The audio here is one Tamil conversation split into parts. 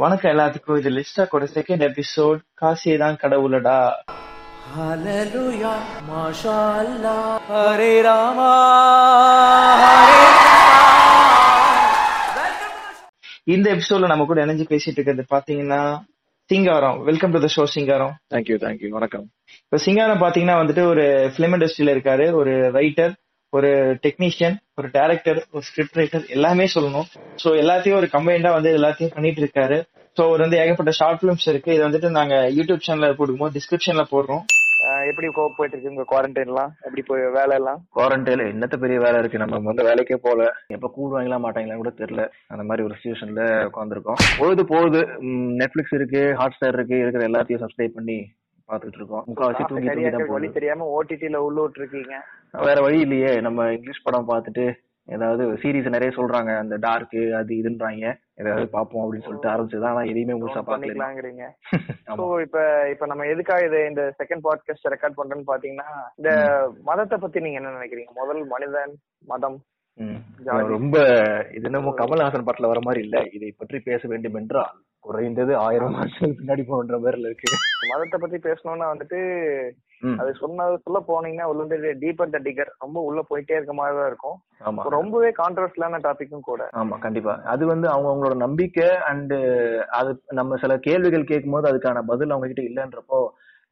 வணக்கம் எல்லாத்துக்கும். இது லிஸ்டாக்கோட செகண்ட் எபிசோட் காசியே தான் கடவுளடா. Hare Rama, Hare இந்த எபிசோட்ல நம்ம கூட இணைஞ்சு பேசிட்டு இருக்கிறது பாத்தீங்கன்னா Singaram. Welcome to the show Singaram. Thank you thank you வணக்கம். இப்ப சிங்காரம் பாத்தீங்கன்னா வந்துட்டு ஒரு பிலிம் இண்டஸ்ட்ரியில இருக்காரு. ஒரு ரைட்டர் ஒரு டெக்னீஷியன் ஒரு டைரக்டர் ஒரு ஸ்கிரிப்ட் ரைட்டர் எல்லாமே சொல்லணும். சோ எல்லாத்தையும் ஒரு கம்பைண்டா வந்து எல்லாத்தையும் பண்ணிட்டு இருக்காரு. சோ ஒரு வந்து ஏகப்பட்ட ஷார்ட் பிலிம்ஸ் இருக்கு. இது வந்துட்டு நாங்க யூடியூப் சேனல்ல போடும்போது டிஸ்கிரிப்ஷன்ல போடுறோம். எப்படி போயிட்டு இருக்கு உங்க குவாரண்டைன்லாம் எப்படி போய் வேலை எல்லாம்? குவாரண்டைன்ல என்னத்த பெரிய வேலை இருக்கு? நம்ம வந்து வேலைக்கே போல எப்ப கூடுவாங்களா மாட்டாங்களா கூட தெரியல. அந்த மாதிரி ஒரு சுச்சுவேஷன்ல உட்காந்துருக்கோம் பொழுது போகுது நெட்ஃபிளிக்ஸ் இருக்கு ஹாட் ஸ்டார் இருக்கு இருக்கிற எல்லாத்தையும் சப்ஸ்கிரைப் பண்ணி பாத்துட்டு இருக்கோம் முக்காவாசி தூங்கி தூங்கி தான் வழி தெரியாம ஓடிடில உள்ள விட்டுருக்கீங்க. வேற வழி இல்லையே. நம்ம இங்கிலீஷ் படம் பார்த்துட்டு ஏதாவது சீரிஸ் நிறைய சொல்றாங்க. அந்த டார்க் அது இதுன்றாங்க. ஏதாவது பார்ப்போம் அப்படின்னு சொல்லிட்டு ஆரம்பிச்சதுதான். ஆனா எதையுமே முழுசா பாக்கல பண்ணிக்கலாங்கிறீங்க. ஆமா. சோ இப்ப இப்ப நம்ம எதுக்காக இது இந்த செகண்ட் பாட்காஸ்ட் ரெக்கார்ட் பண்றோம்னு பாத்தீங்கன்னா இந்த மதத்தை பத்தி நீங்க என்ன நினைக்கிறீங்க? முதல் மனிதன் மதம். ரொம்ப இது என்னமோ கமல்ஹாசன் படத்துல வர மாதிரி இல்ல. இதை பற்றி பேச வேண்டும் என்றால் குறைந்தது ஆயிரம் வருஷத்துக்கு பின்னாடி போன்ற பேர்ல இருக்கு. மதத்தை பத்தி பேசணும்னா வந்துட்டு. அது சொன்னது சொல்ல போனீங்கன்னா உள்ள வந்து டீப்பர் த டிகர் ரொம்ப உள்ள போயிட்டே இருக்க மாதிரி தான் இருக்கும். ஆமா. ரொம்பவே கான்ட்ரவர்சியலான டாபிக்கும் கூட. ஆமா கண்டிப்பா. அது வந்து அவங்க அவங்களோட நம்பிக்கை அண்ட் அது நம்ம சில கேள்விகள் கேட்கும்போது அதுக்கான பதில் அவங்க கிட்ட இல்லன்றப்போ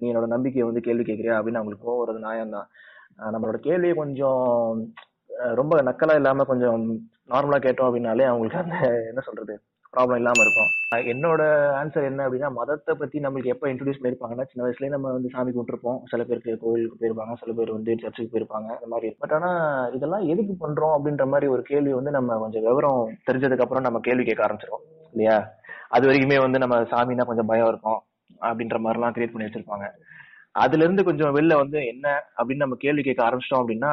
நீ என்னோட நம்பிக்கையை வந்து கேள்வி கேட்கறியா அப்படின்னு அவங்களுக்கு வருது நியாயம் தான் நம்மளோட கேள்வியை கொஞ்சம் ரொம்ப நக்கலா இல்லாம கொஞ்சம் நார்மலா கேட்டோம் அப்படின்னாலே அவங்களுக்கு அந்த என்ன சொல்றது ப்ராப்ளம் இல்லாம இருக்கும். என்னோட ஆன்சர் என்ன அப்படின்னா மதத்தை பத்தி நம்மளுக்கு எப்ப இன்ட்ரடியூஸ் பண்ணிருப்பாங்கன்னா சின்ன வயசுலயே நம்ம வந்து சாமி கும்பிட்டுருப்போம். சில பேருக்கு கோயிலுக்கு போயிருப்பாங்க சில பேர் வந்து சர்ச்சுக்கு போயிருப்பாங்க அந்த மாதிரி பட் ஆனா இதெல்லாம் எதுக்கு பண்றோம் அப்படின்ற மாதிரி ஒரு கேள்வி வந்து நம்ம கொஞ்சம் விவரம் தெரிஞ்சதுக்கு அப்புறம் நம்ம கேள்வி கேட்க ஆரம்பிச்சிருவோம் இல்லையா? அது வரைக்குமே வந்து நம்ம சாமினா கொஞ்சம் பயம் இருக்கும் அப்படின்ற மாதிரி எல்லாம் கிரியேட் பண்ணி வச்சிருப்பாங்க. அதுல இருந்து கொஞ்சம் வெளில வந்து என்ன அப்படின்னு நம்ம கேள்வி கேட்க ஆரம்பிச்சிட்டோம் அப்படின்னா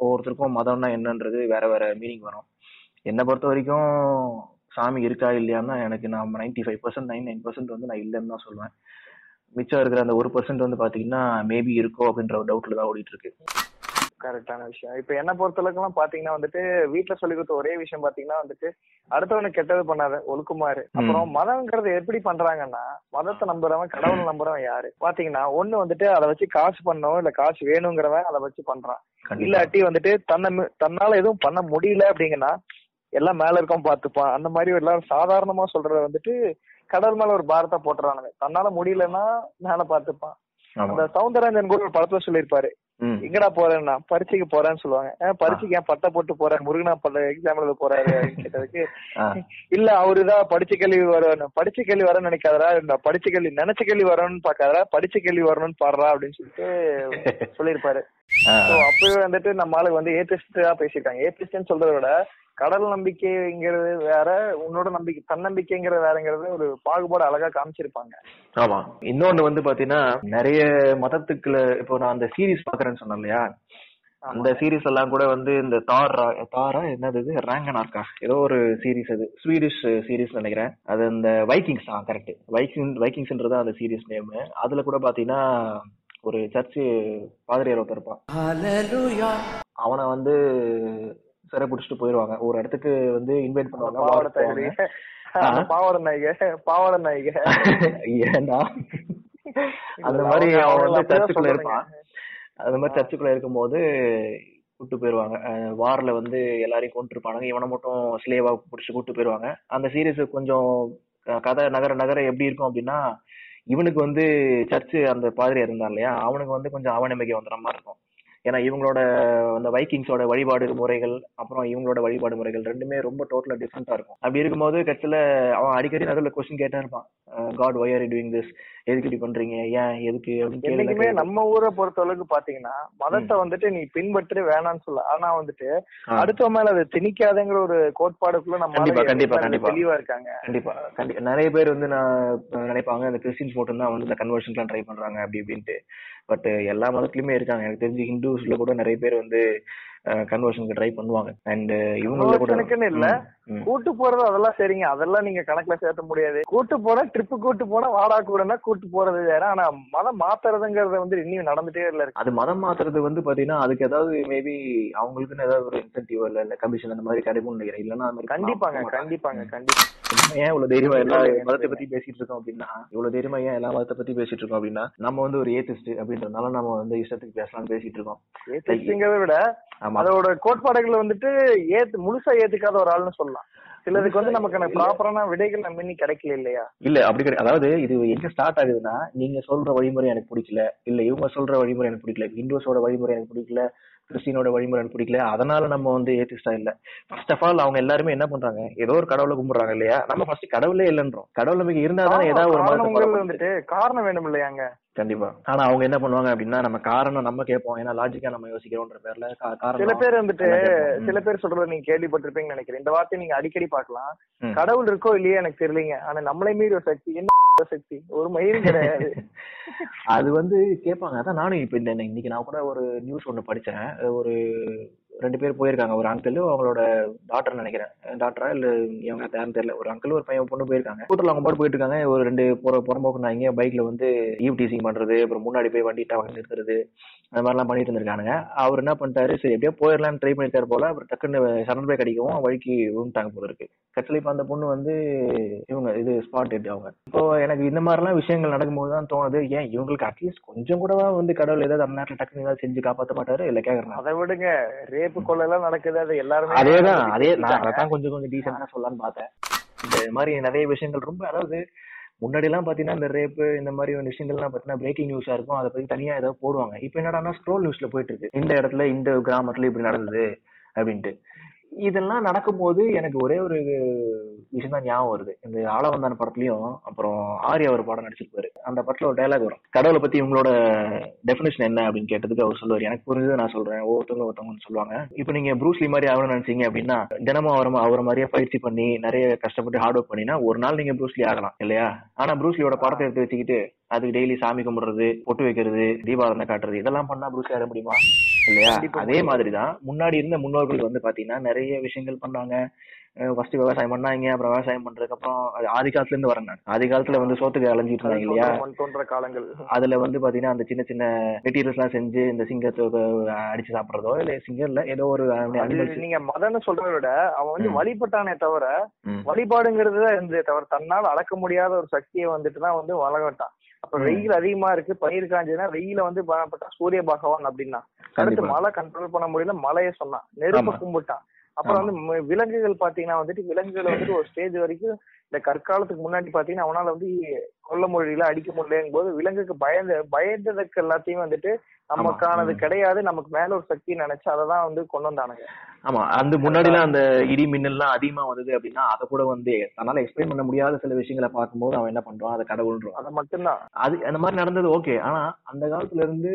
ஒவ்வொருத்தருக்கும் மதம்னா என்னன்றது வேற வேற மீனிங் வரும். என்னை பொறுத்த வரைக்கும் சாமி இருக்கா இல்லையான்னா எனக்கு நான் ninety five percent nine nine percent வந்து நான் இல்லைன்னு தான் சொல்லுவேன் மிச்சம் இருக்கிற அந்த ஒரு பர்சன்ட் வந்து பாத்தீங்கன்னா மேபி இருக்கோ அப்படின்ற ஒரு டவுட்ல தான் ஓடிட்டு இருக்கு கரெக்டான விஷயம். இப்ப என்ன பொறுத்தளவுக்கு எல்லாம் பாத்தீங்கன்னா வந்துட்டு வீட்டுல சொல்லி கொடுத்த ஒரே விஷயம் பாத்தீங்கன்னா வந்துட்டு அடுத்தவனுக்கு கெட்டது பண்ணாத ஒழுக்குமாறு. அப்புறம் மதம்ங்கிறது எப்படி பண்றாங்கன்னா மதத்தை நம்புறவன் கடவுள் நம்புறவன் யாரு? பாத்தீங்கன்னா ஒண்ணு வந்துட்டு அதை வச்சு காசு பண்ணணும் இல்ல காசு வேணுங்கிறவன் அதை வச்சு பண்றான். இல்லாட்டி வந்துட்டு தன்னை தன்னால எதுவும் பண்ண முடியல அப்படிங்கன்னா எல்லாம் மேல இருக்கோம் பாத்துப்பான் அந்த மாதிரி எல்லாரும் சாதாரணமா சொல்றத வந்துட்டு கடவுள் மேல ஒரு பாரத்தை போட்டுறானுங்க. தன்னால முடியலன்னா மேல பாத்துப்பான் அந்த சவுந்தரராஜன் கூட ஒரு படத்துல சொல்லியிருப்பாரு. எங்கடா போறேன்னா பரீட்சைக்கு போறேன்னு சொல்லுவாங்க. "ஏன் பரீட்சைக்கு ஏன் பட்டை போட்டு போறேன்? முருகனா பல்ல எக்ஸாம் எழுத போறாரு அப்படின்னு கேட்டதுக்கு. இல்ல அவருதான் படிச்ச கேள்வி வரணும் படிச்ச கேள்வி வரணும்னு நினைக்காதடா. இந்த படிச்ச கேள்வி நினைச்ச கேள்வி வரணும்னு பாக்காதடா படிச்ச கேள்வி வரணும்னு பாடுறா அப்படின்னு சொல்லிட்டு சொல்லியிருப்பாரு. அப்பவே வந்துட்டு நம்ம ஆளுங்க வந்து ஏத்திஸ்டா பேசியிருக்காங்க. ஏத்திஸ்ட்னு சொல்றத விட கடவுள் நம்பிக்கைங்கிறது வேற உன்னோட நம்பிக்கை தன்னம்பிக்கைங்கிறது வேறங்கிறது ஒரு பாகுபாடு அழகா காமிச்சிருப்பாங்க. ஆமா. இன்னொன்னு வந்து பாத்தீங்கன்னா நிறைய மதத்துக்குள்ள இப்போ நான் அந்த சீரிஸ் பாக்குறேன்னு சொன்னேன் இல்லையா? அந்த சீரிஸ் எல்லாம் கூட வந்து இந்த தார் தாரா என்னது இது? ரேங்கனார்க்கா ஏதோ ஒரு சீரிஸ் அது. ஸ்வீடிஷ் சீரிஸ் நினைக்கிறேன். அது அந்த வைக்கிங்ஸ் ஆ கரெக்ட் வைக்கிங் வைக்கிங்ஸ்ன்றது அந்த சீரிஸ் நேம் அதுல கூட பாத்தீங்கன்னா ஒரு சர்ச்சு பாதிரியார் ஒருத்தர் இருப்பான். Hallelujah. அவனை வந்து சிறை பிடிச்சிட்டு போயிருவாங்க. ஒரு இடத்துக்கு வந்து இன்வைட் பண்ணுவாங்க பாவாடை பாவாடை நாய்க பாவாடை நாய்க. ஏன்டா அந்த மாதிரி அவன் வந்து சர்ச்சுக்குள்ள. இருப்பான். அந்த மாதிரி சர்ச்சுக்குள்ள இருக்கும்போது கூட்டு போயிருவாங்க. வார்ல வந்து எல்லாரையும் கொண்டு இருப்பானுங்க. இவனை மட்டும் ஸ்லேவா பிடிச்சி கூட்டு போயிருவாங்க. அந்த சீரியஸ் கொஞ்சம் கதை நகர நகர எப்படி இருக்கும் அப்படின்னா இவனுக்கு வந்து சர்ச்சு அந்த பாதிரியா இருந்தான் இல்லையா? அவனுக்கு வந்து கொஞ்சம் அவநம்பிக்கை வந்துடுற மாதிரி இருக்கும். ஏன்னா இவங்களோட அந்த வைக்கிங்ஸோட வழிபாடு முறைகள் அப்புறம் இவங்களோட வழிபாடு முறைகள் ரெண்டுமே ரொம்ப டோட்டலா டிஃப்ரெண்டா இருக்கும். அப்படி இருக்கும்போது கட்சியில அவன் அடிக்கடி நடுவில் கொஸ்டின் கேட்டே இருப்பான். God why are doing this எதுக்கு இப்படி பண்றீங்க? ஏன்? எதுக்கு? என்னைக்குமே. நம்ம ஊரை பொறுத்த அளவுக்கு பாத்தீங்கன்னா மதத்தை வந்துட்டு நீ பின்பற்று வேணாம்னு சொல்ல ஆனா வந்துட்டு. அடுத்த மேல அதை திணிக்காதங்கிற ஒரு கோட்பாடுக்குள்ள நம்ம கண்டிப்பா, கண்டிப்பா, கண்டிப்பா. தெளிவா இருக்காங்க. கண்டிப்பா. கண்டிப்பா நிறைய பேர் வந்து நான் நினைப்பாங்க இந்த கிறிஸ்டின்ஸ் மட்டும் தான் வந்து இந்த கன்வர்ஷன்லாம் ட்ரை பண்றாங்க அப்படி இப்படின்ட்டு. பட் எல்லா மதத்துலயுமே இருக்காங்க. எனக்கு தெரிஞ்சு ஹிந்துஸ்ல கூட நிறைய பேர் வந்து கன்வர்ஷனுக்கு ட்ரை பண்ணுவாங்க. அண்ட் இவங்கள கூட Conversion-க்குன்னு இல்ல. கூட்டு போறது அதெல்லாம் சரிங்க. அதெல்லாம் நீங்க கணக்குல சேர்த்த முடியாது. கூட்டு போனா ட்ரிப்பு கூட்டு போனா வாடா கூடனா கூட்டு போறது வேற. ஆனா மதம் மாத்துறதுங்கிறது வந்து இன்னும் நடந்துட்டே இல்ல அது மதம் மாத்துறது வந்து பாத்தீங்கன்னா அதுக்கு ஏதாவது மேபி அவங்களுக்குன்னு ஏதாவது ஒரு இன்சென்டிவ் இல்ல இல்ல கமிஷன் அந்த மாதிரி கிடைக்கும்னு நினைக்கிறேன். இல்லன்னா கண்டிப்பாங்க. கண்டிப்பாங்க கண்டிப்பா. ஏன் இவ்வளவு தைரியமா எல்லா மதத்தை. பத்தி பேசிட்டு இருக்கோம் அப்படின்னா இவ்வளவு தைரியமா ஏன் எல்லா மதத்தை பத்தி பேசிட்டு இருக்கோம் அப்படின்னா நம்ம வந்து ஒரு ஏத்திஸ்ட் அப்படின்றதுனால நம்ம வந்து இஷ்டத்துக்கு பேசலாம்னு பேசிட்டு இருக்கோம். ஏத்திஸ்ட்ங்கிறத விட அதோட கோட்பாடுகள் வந்துட்டு ஏத்து முழுசா ஏத்துக்காத ஒரு ஆள்னு சொல்லலாம். சிலதுக்கு வந்து நமக்கு ப்ராப்பரான விடைகள் நம்ம இன்னும் கிடைக்கல இல்லையா? இல்ல அப்படி கிடையாது அதாவது இது எங்க ஸ்டார்ட் ஆகுதுன்னா நீங்க சொல்ற வழிமுறை எனக்கு பிடிக்கல இல்ல இவங்க சொல்ற வழிமுறை எனக்கு பிடிக்கல ஹிந்துஸோட வழிமுறை எனக்கு பிடிக்கல கிறிஸ்டினோட வழிமுறை எனக்கு பிடிக்கல அதனால நம்ம வந்து ஏத்திஸ்டா இல்ல. ஃபர்ஸ்ட் ஆஃப் ஆல் அவங்க எல்லாருமே என்ன பண்றாங்க? ஏதோ ஒரு கடவுளை கும்பிடுறாங்க இல்லையா? நம்ம ஃபர்ஸ்ட் கடவுளே இல்லன்றோம். கடவுள் நம்பிக்கை இருந்தா தானே ஏதாவது ஒரு வந்துட்டு காரணம் வேணும் இல்லையாங்க கண்டிப்பா. ஆனா அவங்க என்ன பண்ணுவாங்க அப்படின்னா நம்ம காரணம் நம்ம கேட்போம். ஏன்னா லாஜிக்கா நம்ம யோசிக்கிறோம்ன்ற பேர்ல சில பேர் வந்துட்டு. சில பேர் சொல்றத நீங்க கேள்விப்பட்டிருப்பீங்கன்னு நினைக்கிறேன். இந்த வார்த்தையை நீங்க அடிக்கடி பார்க்கலாம். ம். கடவுள் இருக்கோ இல்லையோ எனக்கு தெரியலங்க. ஆனா நம்மளை மீறி ஒரு சக்தி என்ன சக்தி? ஒரு மயிரும் கிடையாது. அது வந்து கேட்பாங்க. அதான் நானும் இப்ப இந்த இன்னைக்கு நான் கூட ஒரு நியூஸ் ஒண்ணு படிச்சேன். ஒரு ரெண்டு பேர் போயிருக்காங்க. ஒரு அங்கிள் அவங்களோட டாக்டர் நினைக்கிறேன். டாக்டரா இல்ல இவங்க யாரும் தெரியல. ஒரு அங்கிள் ஒரு பையன் பொண்ணு போயிருக்காங்க. கூட்டத்தில் அவங்க பாட்டு போயிட்டு இருக்காங்க ஒரு ரெண்டு புற புறம்போக்குனாங்க பைக்ல வந்து ஈவ் டீசிங் பண்றது. அப்புறம் முன்னாடி போய் வண்டி டவர் நிறுத்துறது. அந்த மாதிரிலாம் பண்ணிட்டு இருந்திருக்கானுங்க. அவர் என்ன பண்ணிட்டாரு? சரி எப்படியோ போயிடலாம்னு ட்ரை பண்ணிட்டாரு போல. அப்புறம் டக்குன்னு சடன் பிரேக் அடிக்கவும் வழிக்கு விழுந்துட்டாங்க போல இருக்கு. கட்சியில் இப்போ அந்த பொண்ணு வந்து இவங்க இது ஸ்பாட் டெட் அவங்க. இப்போ எனக்கு இந்த மாதிரிலாம் விஷயங்கள் நடக்கும்போது தான் தோணுது. ஏன் இவங்களுக்கு அட்லீஸ்ட் கொஞ்சம் கூடவா வந்து கடவுள் ஏதாவது அந்த நேரத்தில் டக்குன்னு ஏதாவது செஞ்சு காப்பாற்ற மாட்டாரு? இல்லை கேக்குறேன் அதை விடுங்க. ரேப்பு கொலை எல்லாம் நடக்குது அது எல்லாருமே அதேதான் அதே நான். அதான் கொஞ்சம் கொஞ்சம் டீசெண்டா சொல்லலாம்னு பார்த்தேன். இந்த மாதிரி நிறைய விஷயங்கள் ரொம்ப அதாவது முன்னாடி எல்லாம் பாத்தீங்கன்னா இந்த ரேப்பு இந்த மாதிரி ஒரு விஷயங்கள்லாம் பாத்தீங்கன்னா பிரேக்கிங் நியூஸா இருக்கும். அதை பத்தி தனியா ஏதாவது போடுவாங்க. இப்போ என்னடான்னா ஸ்க்ரோல் நியூஸ்ல போயிட்டு இருக்கு. இந்த இடத்துல இந்த கிராமத்துல இப்படி நடந்தது அப்படின்ட்டு. இதெல்லாம் நடக்கும்போது எனக்கு ஒரே ஒரு விஷயம் தான் ஞாபகம் வருது. இந்த ஆளவந்தான் படத்துலயும் அப்புறம் ஆர்யா ஒரு படம் நடிச்சிருப்பாரு. அந்த படத்துல ஒரு டைலாக் வரும். கடவுளை பத்தி உங்களோட டெஃபினேஷன் என்ன அப்படின்னு கேட்டதுக்கு அவர் சொல்லுவார். எனக்கு புரிஞ்சது நான் சொல்றேன். ஒவ்வொருத்தவங்க ஒருத்தவங்கன்னு சொல்லுவாங்க. இப்போ நீங்க ப்ரூஸ்லி மாதிரி ஆகணும்னு நினைச்சீங்க அப்படின்னா தினமும் அவரை அவரை மாதிரியே பயிற்சி பண்ணி நிறைய கஷ்டப்பட்டு ஹார்ட் ஒர்க் பண்ணினா ஒரு நாள் நீங்க ப்ரூஸ்லி ஆகலாம் இல்லையா? ஆனா ப்ரூஸ்லியோட படத்தை எடுத்து வச்சுக்கிட்டு அதுக்கு டெய்லி சாமி கும்பிடுறது பொட்டு வைக்கிறது தீபாவளி காட்டுறது இதெல்லாம் பண்ணா ப்ரூஸ்லி ஆக முடியுமா? இல்லையா? அதே மாதிரிதான் முன்னாடி இருந்த முன்னோர்கள் வந்து பாத்தீங்கன்னா நிறைய விஷயங்கள் பண்ணாங்க. ஃபர்ஸ்ட் விவசாயம் பண்ணாங்க அப்புறம் விவசாயம் பண்றதுக்கு அப்புறம் அது ஆதி காலத்துல இருந்து வரேன் நான் ஆதி காலத்துல வந்து சோத்துக்கு அலைஞ்சிட்டு இருந்தாங்க இல்லையா? தோன்ற காலங்கள். அதுல வந்து பாத்தீங்கன்னா அந்த சின்ன சின்ன மெட்டீரியல்ஸ் எல்லாம் செஞ்சு இந்த சிங்கத்தை அடிச்சு சாப்பிடுறதோ இல்ல சிங்கம் இல்ல ஏதோ ஒரு நீங்க மதம்னு சொல்றதை விட அவன் வந்து. வழிபட்டானே தவிர வழிபாடுங்கிறது தான் இருந்ததே தவிர தன்னால் அளக்க முடியாத ஒரு சக்தியை வந்துட்டு தான் வந்து வளகட்டான் அப்ப. வெயில் அதிகமா இருக்கு பயிர் காஞ்சதுன்னா வெயில வந்து பலப்பட்டா சூரிய பகவான் அப்படின்னா அடுத்து மழை கண்ட்ரோல் பண்ண முடியல மழைய சொன்னான் நெருப்ப. கும்பிட்டான் அப்புறம். வந்து விலங்குகள் பாத்தீங்கன்னா வந்துட்டு விலங்குகள் வந்துட்டு ஒரு ஸ்டேஜ் வரைக்கும் இந்த கற்காலத்துக்கு முன்னாடி பாத்தீங்கன்னா அவனால வந்து கொல்ல முடியல அடிக்க முடியலங்கும் போது விலங்குக்கு பயந்து பயந்ததுக்கு எல்லாத்தையும் வந்துட்டு நமக்கானது. கிடையாது. நமக்கு மேல ஒரு சக்தி நினைச்சு அதை தான் வந்து கொண்டு வந்தானுங்க. ஆமா. அந்த முன்னாடி எல்லாம் அந்த இடி மின்னல்லாம் அதிகமா வந்தது அப்படின்னா அத கூட வந்து தன்னால எக்ஸ்பிளைன் பண்ண முடியாத சில விஷயங்களை பார்க்கும்போது அவன் என்ன பண்றான்? அதை கடவுள்ன்றான். அதை மட்டும்தான். அது அந்த மாதிரி நடந்தது ஓகே ஆனா அந்த காலத்துல இருந்து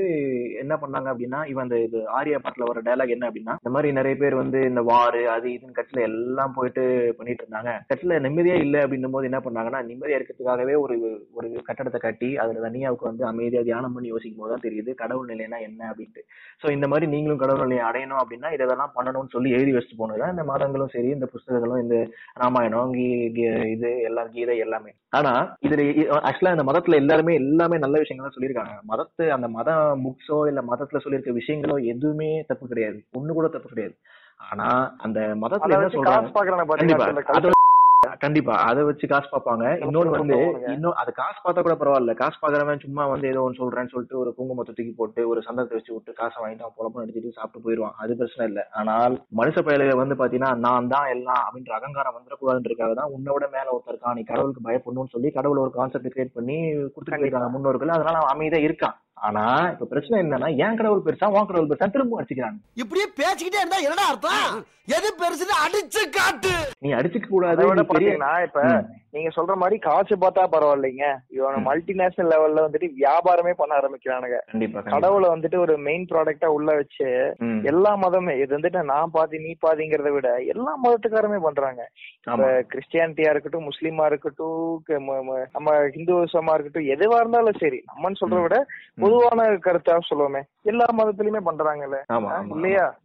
என்ன பண்ணாங்க அப்படின்னா இவன் அந்த இது ஆரியா பாட்டுல வர டயலாக் என்ன அப்படின்னா இந்த மாதிரி நிறைய பேர் வந்து இந்த வாரு அது இதுன்னு கட்சியில எல்லாம் போயிட்டு பண்ணிட்டு இருந்தாங்க. கட்சியில நிம்மதியா இல்ல. அப்படின்னும் போது என்ன பண்ணாங்கன்னா நிம்மதியா இருக்கிறதுக்காகவே ஒரு ஒரு கட்டடத்தை கட்டி அதுல தனியாவுக்கு வந்து அமைதியா தியானம் பண்ணி யோசிக்கும் போது தான் தெரியுது கடவுள் நிலைனா என்ன அப்படின்ட்டு. சோ இந்த மாதிரி நீங்களும் கடவுள் நிலையை அடையணும் அப்படின்னா இதெல்லாம் பண்ணணும்னு சொல்லி எழுதி வச்சுட்டு போனதுதான் இந்த மதங்களும் சரி இந்த புஸ்தகங்களும் இந்த ராமாயணம் இது எல்லாம் கீதை எல்லாமே. ஆனா இதுல ஆக்சுவலா இந்த மதத்துல எல்லாருமே எல்லாமே நல்ல விஷயங்கள் தான் சொல்லியிருக்காங்க. மதத்து அந்த மத புக்ஸோ இல்ல மதத்துல சொல்லியிருக்க விஷயங்களோ எதுவுமே தப்பு கிடையாது. ஒண்ணு கூட தப்பு கிடையாது. ஆனா அந்த மதத்துல என்ன சொல்றாங்க? கண்டிப்பா. அது வச்சு காசு பார்ப்பாங்க. இன்னொன்னு வந்து இன்னும் அது காசு பார்த்தா கூட பரவாயில்ல. காசு பாக்குறவன் சும்மா வந்து ஏதோ ஒன்று சொல்றேன்னு சொல்லிட்டு ஒரு குங்குமத்தை தூக்கி போட்டு ஒரு சந்தனத்தை வச்சு விட்டு காசை வாங்கிட்டு அவன் பொழப்பு அடிச்சுட்டு சாப்பிட்டு போயிடுவான். அது பிரச்சனை இல்ல. ஆனால் மனுஷ பயலுக வந்து பாத்தீங்கன்னா நான் தான் எல்லாம் அப்படின்ற அகங்காரம் வந்துடக்கூடாதுன்றதுக்காக தான் உன்னை விட மேல ஒருத்தர் இருக்கான். நீ கடவுளுக்கு பயப்படணும்னு சொல்லி கடவுள் ஒரு கான்செப்ட் கிரியேட் பண்ணி கொடுத்துட்டு போயிருக்காங்க முன்னோர்கள். அதனால அவன் அமைதியா இருக்கான். ஆனா இப்ப பிரச்சனை என்னன்னா ஏன் கடவுள் பெருசா உன் கடவுள் பெருசா திரும்ப அடிச்சுக்கிறாங்க. இப்படியே பேசிக்கிட்டே இருந்தா என்னடா அர்த்தம்? எது பெருசுன்னு அடிச்சு காட்டு. நீ அடிச்சுக்க கூடாது பாத்தீங்கன்னா இப்ப. நீங்க சொல்ற மாதிரி காசு பார்த்தா பரவாயில்லைங்க. இவன். மல்டிநேஷனல் லெவல்ல வந்துட்டு வியாபாரமே பண்ண ஆரம்பிக்கிறானுங்க. கடவுளை வந்துட்டு ஒரு மெயின் ப்ராடக்டா உள்ள வச்சு. எல்லா மதமே இது வந்துட்டு நான் பாதி நீ பாதிங்கிறத விட எல்லா மதத்துக்காரமே பண்றாங்க. கிறிஸ்டியானிட்டியா இருக்கட்டும் முஸ்லீமா இருக்கட்டும் நம்ம ஹிந்துசமா இருக்கட்டும் எதுவா இருந்தாலும் சரி நம்மன்னு சொல்றத விட பொதுவான கருத்தா சொல்லுவோமே. எல்லா மதத்திலயுமே பண்றாங்கல்ல? இல்லையா?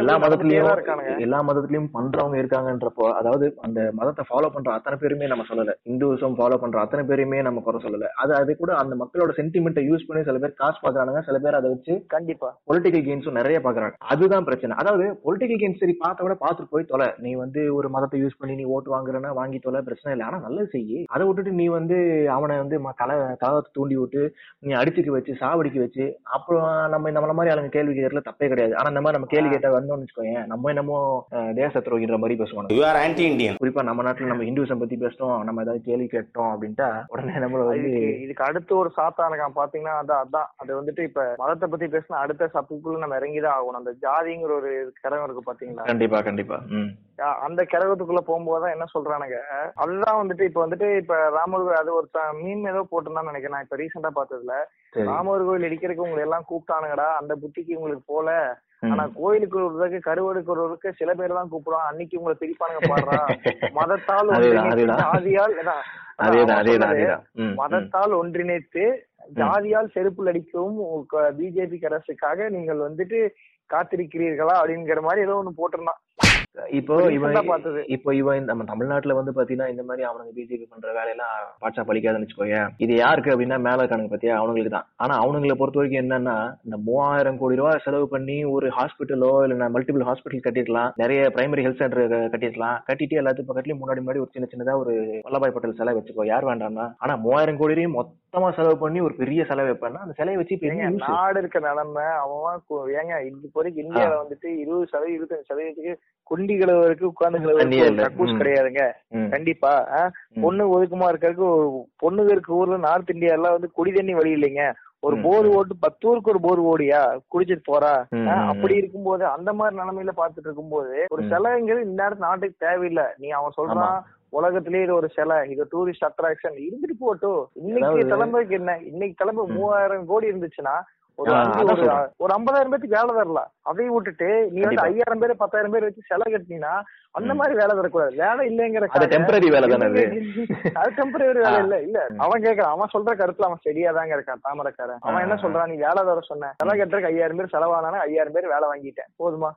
எல்லா மதத்திலயும் எல்லா மதத்திலயும் பண்றவங்க இருக்காங்கன்றப்போ அதாவது அந்த மதத்தை ஃபாலோ பண்ற அத்தனை பேருமே நம்ம சொல்லல. இந்துவிசம் ஃபாலோ பண்ற அத்தனை பேருமே நம்ம குறை சொல்லல. அது அது கூட அந்த மக்களோட சென்டிமெண்ட்டை யூஸ் பண்ணி சில பேர் காசு பாக்குறானுங்க சில பேர் அதை வச்சு கண்டிப்பா. பொலிட்டிக்கல் கெயின்ஸும் நிறைய பாக்குறாங்க. அதுதான் பிரச்சனை. அதாவது பொலிட்டிக்கல் கெயின்ஸ் சரி பார்த்த விட பார்த்துட்டு போய் தொலை. நீ வந்து ஒரு மதத்தை யூஸ் பண்ணி நீ ஓட்டு வாங்குறன்னா வாங்கி தொலை பிரச்சனை இல்லை. ஆனா நல்லது செய்யி அதை விட்டுட்டு நீ வந்து அவனை வந்து கல கலவரத்தை தூண்டி விட்டு நீ அடிச்சுக்க வச்சு சாவடிக்க வச்சு அப்புறம் நம்ம நம்மள மாதிரி ஆளுங்க கேள்வி கேட்கறதுல தப்பே கிடையாது. ஆனா இந்த மாதிரி நம்ம கேள்வி கேட்டா வந்தோம்னு வச்சுக்கோங்க நம்ம என்னமோ தேச துரோகின்ற மாதிரி பேசுவாங்க யூ ஆர் ஆன்டி இந்தியன் குறிப்பா நம்ம நாட்டுல நம்ம இந்துவிசம் பத்தி பேசிட்டோம் நம்ம ஏதாவது கேள்வி கேட்டோம் அப்படின்ட்டா உடனே நம்மள வந்து இதுக்கு அடுத்து ஒரு சாத்தானுக்கான் பாத்தீங்கன்னா அதான் அதான். அது வந்துட்டு இப்ப மதத்தை பத்தி பேசினா அடுத்த சப்புக்குள்ள நம்ம இறங்கிதான் ஆகணும். அந்த ஜாதிங்கிற ஒரு கிரகம் இருக்கு பாத்தீங்களா கண்டிப்பா கண்டிப்பா. அந்த கிரகத்துக்குள்ள போகும்போதுதான் என்ன சொல்றானுங்க? அதுதான் வந்துட்டு இப்ப வந்துட்டு இப்ப ராமர் கோயில் அது ஒரு மீன் ஏதோ போட்டிருந்தான்னு நினைக்கிறேன். நான் இப்ப ரீசெண்டா பார்த்ததுல. ராமர் கோயில் இடிக்கிறதுக்கு உங்களை எல்லாம் கூப்பிட்டானுங்கடா. அந்த புத்திக்கு உங்களுக்கு போல. ஆனா கோயிலுக்கு வருவதற்கு கருவடுக்கு வருவதற்கு சில பேர் தான் கூப்பிடுவான் அன்னைக்கு உங்களை பிரிப்பானுங்க பாடுறா. மதத்தால். ஜாதியால். மதத்தால் ஒன்றிணைத்து ஜாதியால் செருப்புல் அடிக்கவும் பிஜேபி அரசுக்காக நீங்கள் வந்துட்டு காத்திருக்கிறீர்களா? அப்படிங்கிற மாதிரி ஏதோ ஒண்ணு போட்டிருந்தான். இப்போ இவன். இப்போ இவன் நம்ம தமிழ்நாட்டுல வந்து பாத்தீங்கன்னா இந்த மாதிரி அவனுங்க பிஜேபி பண்ற வேலையெல்லாம் பாட்சா பழிக்காதுன்னு வச்சுக்கோயேன் இது யாருக்கு அப்படின்னா மேல இருக்கானுங்க பாத்தியா? அவனுங்களுக்கு தான். ஆனா அவனுங்களை பொறுத்த வரைக்கும் என்னன்னா இந்த மூவாயிரம் கோடி ரூபாய் செலவு பண்ணி ஒரு ஹாஸ்பிட்டலோ இல்ல மல்டிபிள் ஹாஸ்பிட்டல் கட்டிருக்கலாம் நிறைய பிரைமரி ஹெல்த் சென்டர் கட்டிருக்கலாம் கட்டிட்டு எல்லாத்துக்கும் பக்கத்துலயும் முன்னாடி முன்னாடி ஒரு சின்ன சின்னதா ஒரு வல்லபாய் பட்டேல் சிலை வச்சுக்கோ. யார் வேண்டாம்னா. ஆனா மூவாயிரம் கோடியும் மொத்தமா செலவு பண்ணி ஒரு பெரிய சிலை வைப்பான்னா அந்த சிலையை வச்சு இப்ப use? நாடு இருக்க நிலைமை அவன் ஏங்க இது வரைக்கும் இந்தியால வந்துட்டு இருபது சதவீதம் இருபத்தஞ்சு சதவீதத்துக்கு குண்டி கிழவருக்கு உட்கார்ந்து கிழவருக்கு. கிடையாதுங்க. கண்டிப்பா. பொண்ணு ஒதுக்குமா இருக்கிறதுக்கு ஒரு பொண்ணுங்க இருக்க ஊர்ல நார்த் இந்தியா எல்லாம் வந்து குடி தண்ணி வழி இல்லைங்க. ஒரு போர். ஓட்டு பத்து ஊருக்கு ஒரு போர் ஓடியா? குடிச்சிட்டு போறா? அப்படி இருக்கும்போது அந்த மாதிரி நிலைமையில பாத்துட்டு இருக்கும்போது ஒரு ம். சிலைங்கிறது இந்நேரத்து நாட்டுக்கு தேவையில்லை. நீ அவன் சொல்றான் உலகத்திலேயே இது ஒரு சிலை இது டூரிஸ்ட் அட்ராக்ஷன் இருந்துட்டு போட்டும் இன்னைக்கு தலைமுறைக்கு என்ன? இன்னைக்கு தலைமுறை. மூவாயிரம் கோடி இருந்துச்சுன்னா ஒரு ஒரு ஐம்பதாயிரம் பேருக்கு வேலை தரலாம் அதையும் விட்டுட்டு நீ வந்து. ஐயாயிரம் பேர் பத்தாயிரம் பேர் வச்சு செலவு கட்டினா அந்த. மாதிரி வேலை தரக்கூடாது. வேலை இல்லைங்கிற அது டெம்பரரி வேலை தானே அது? டெம்பரரி வேலை. இல்ல. இல்ல அவன் கேக்குறான். அவன் சொல்ற கருத்துல அவன் சரியா தாங்க இருக்கான் தாமரக்காரன் அவன் என்ன. சொல்றான்? நீ வேலை தர சொன்ன. செலவு கட்டுறதுக்கு ஐயாயிரம் பேர் செலவானா ஐயாயிரம் பேர் வேலை வாங்கிட்டேன். போதுமா?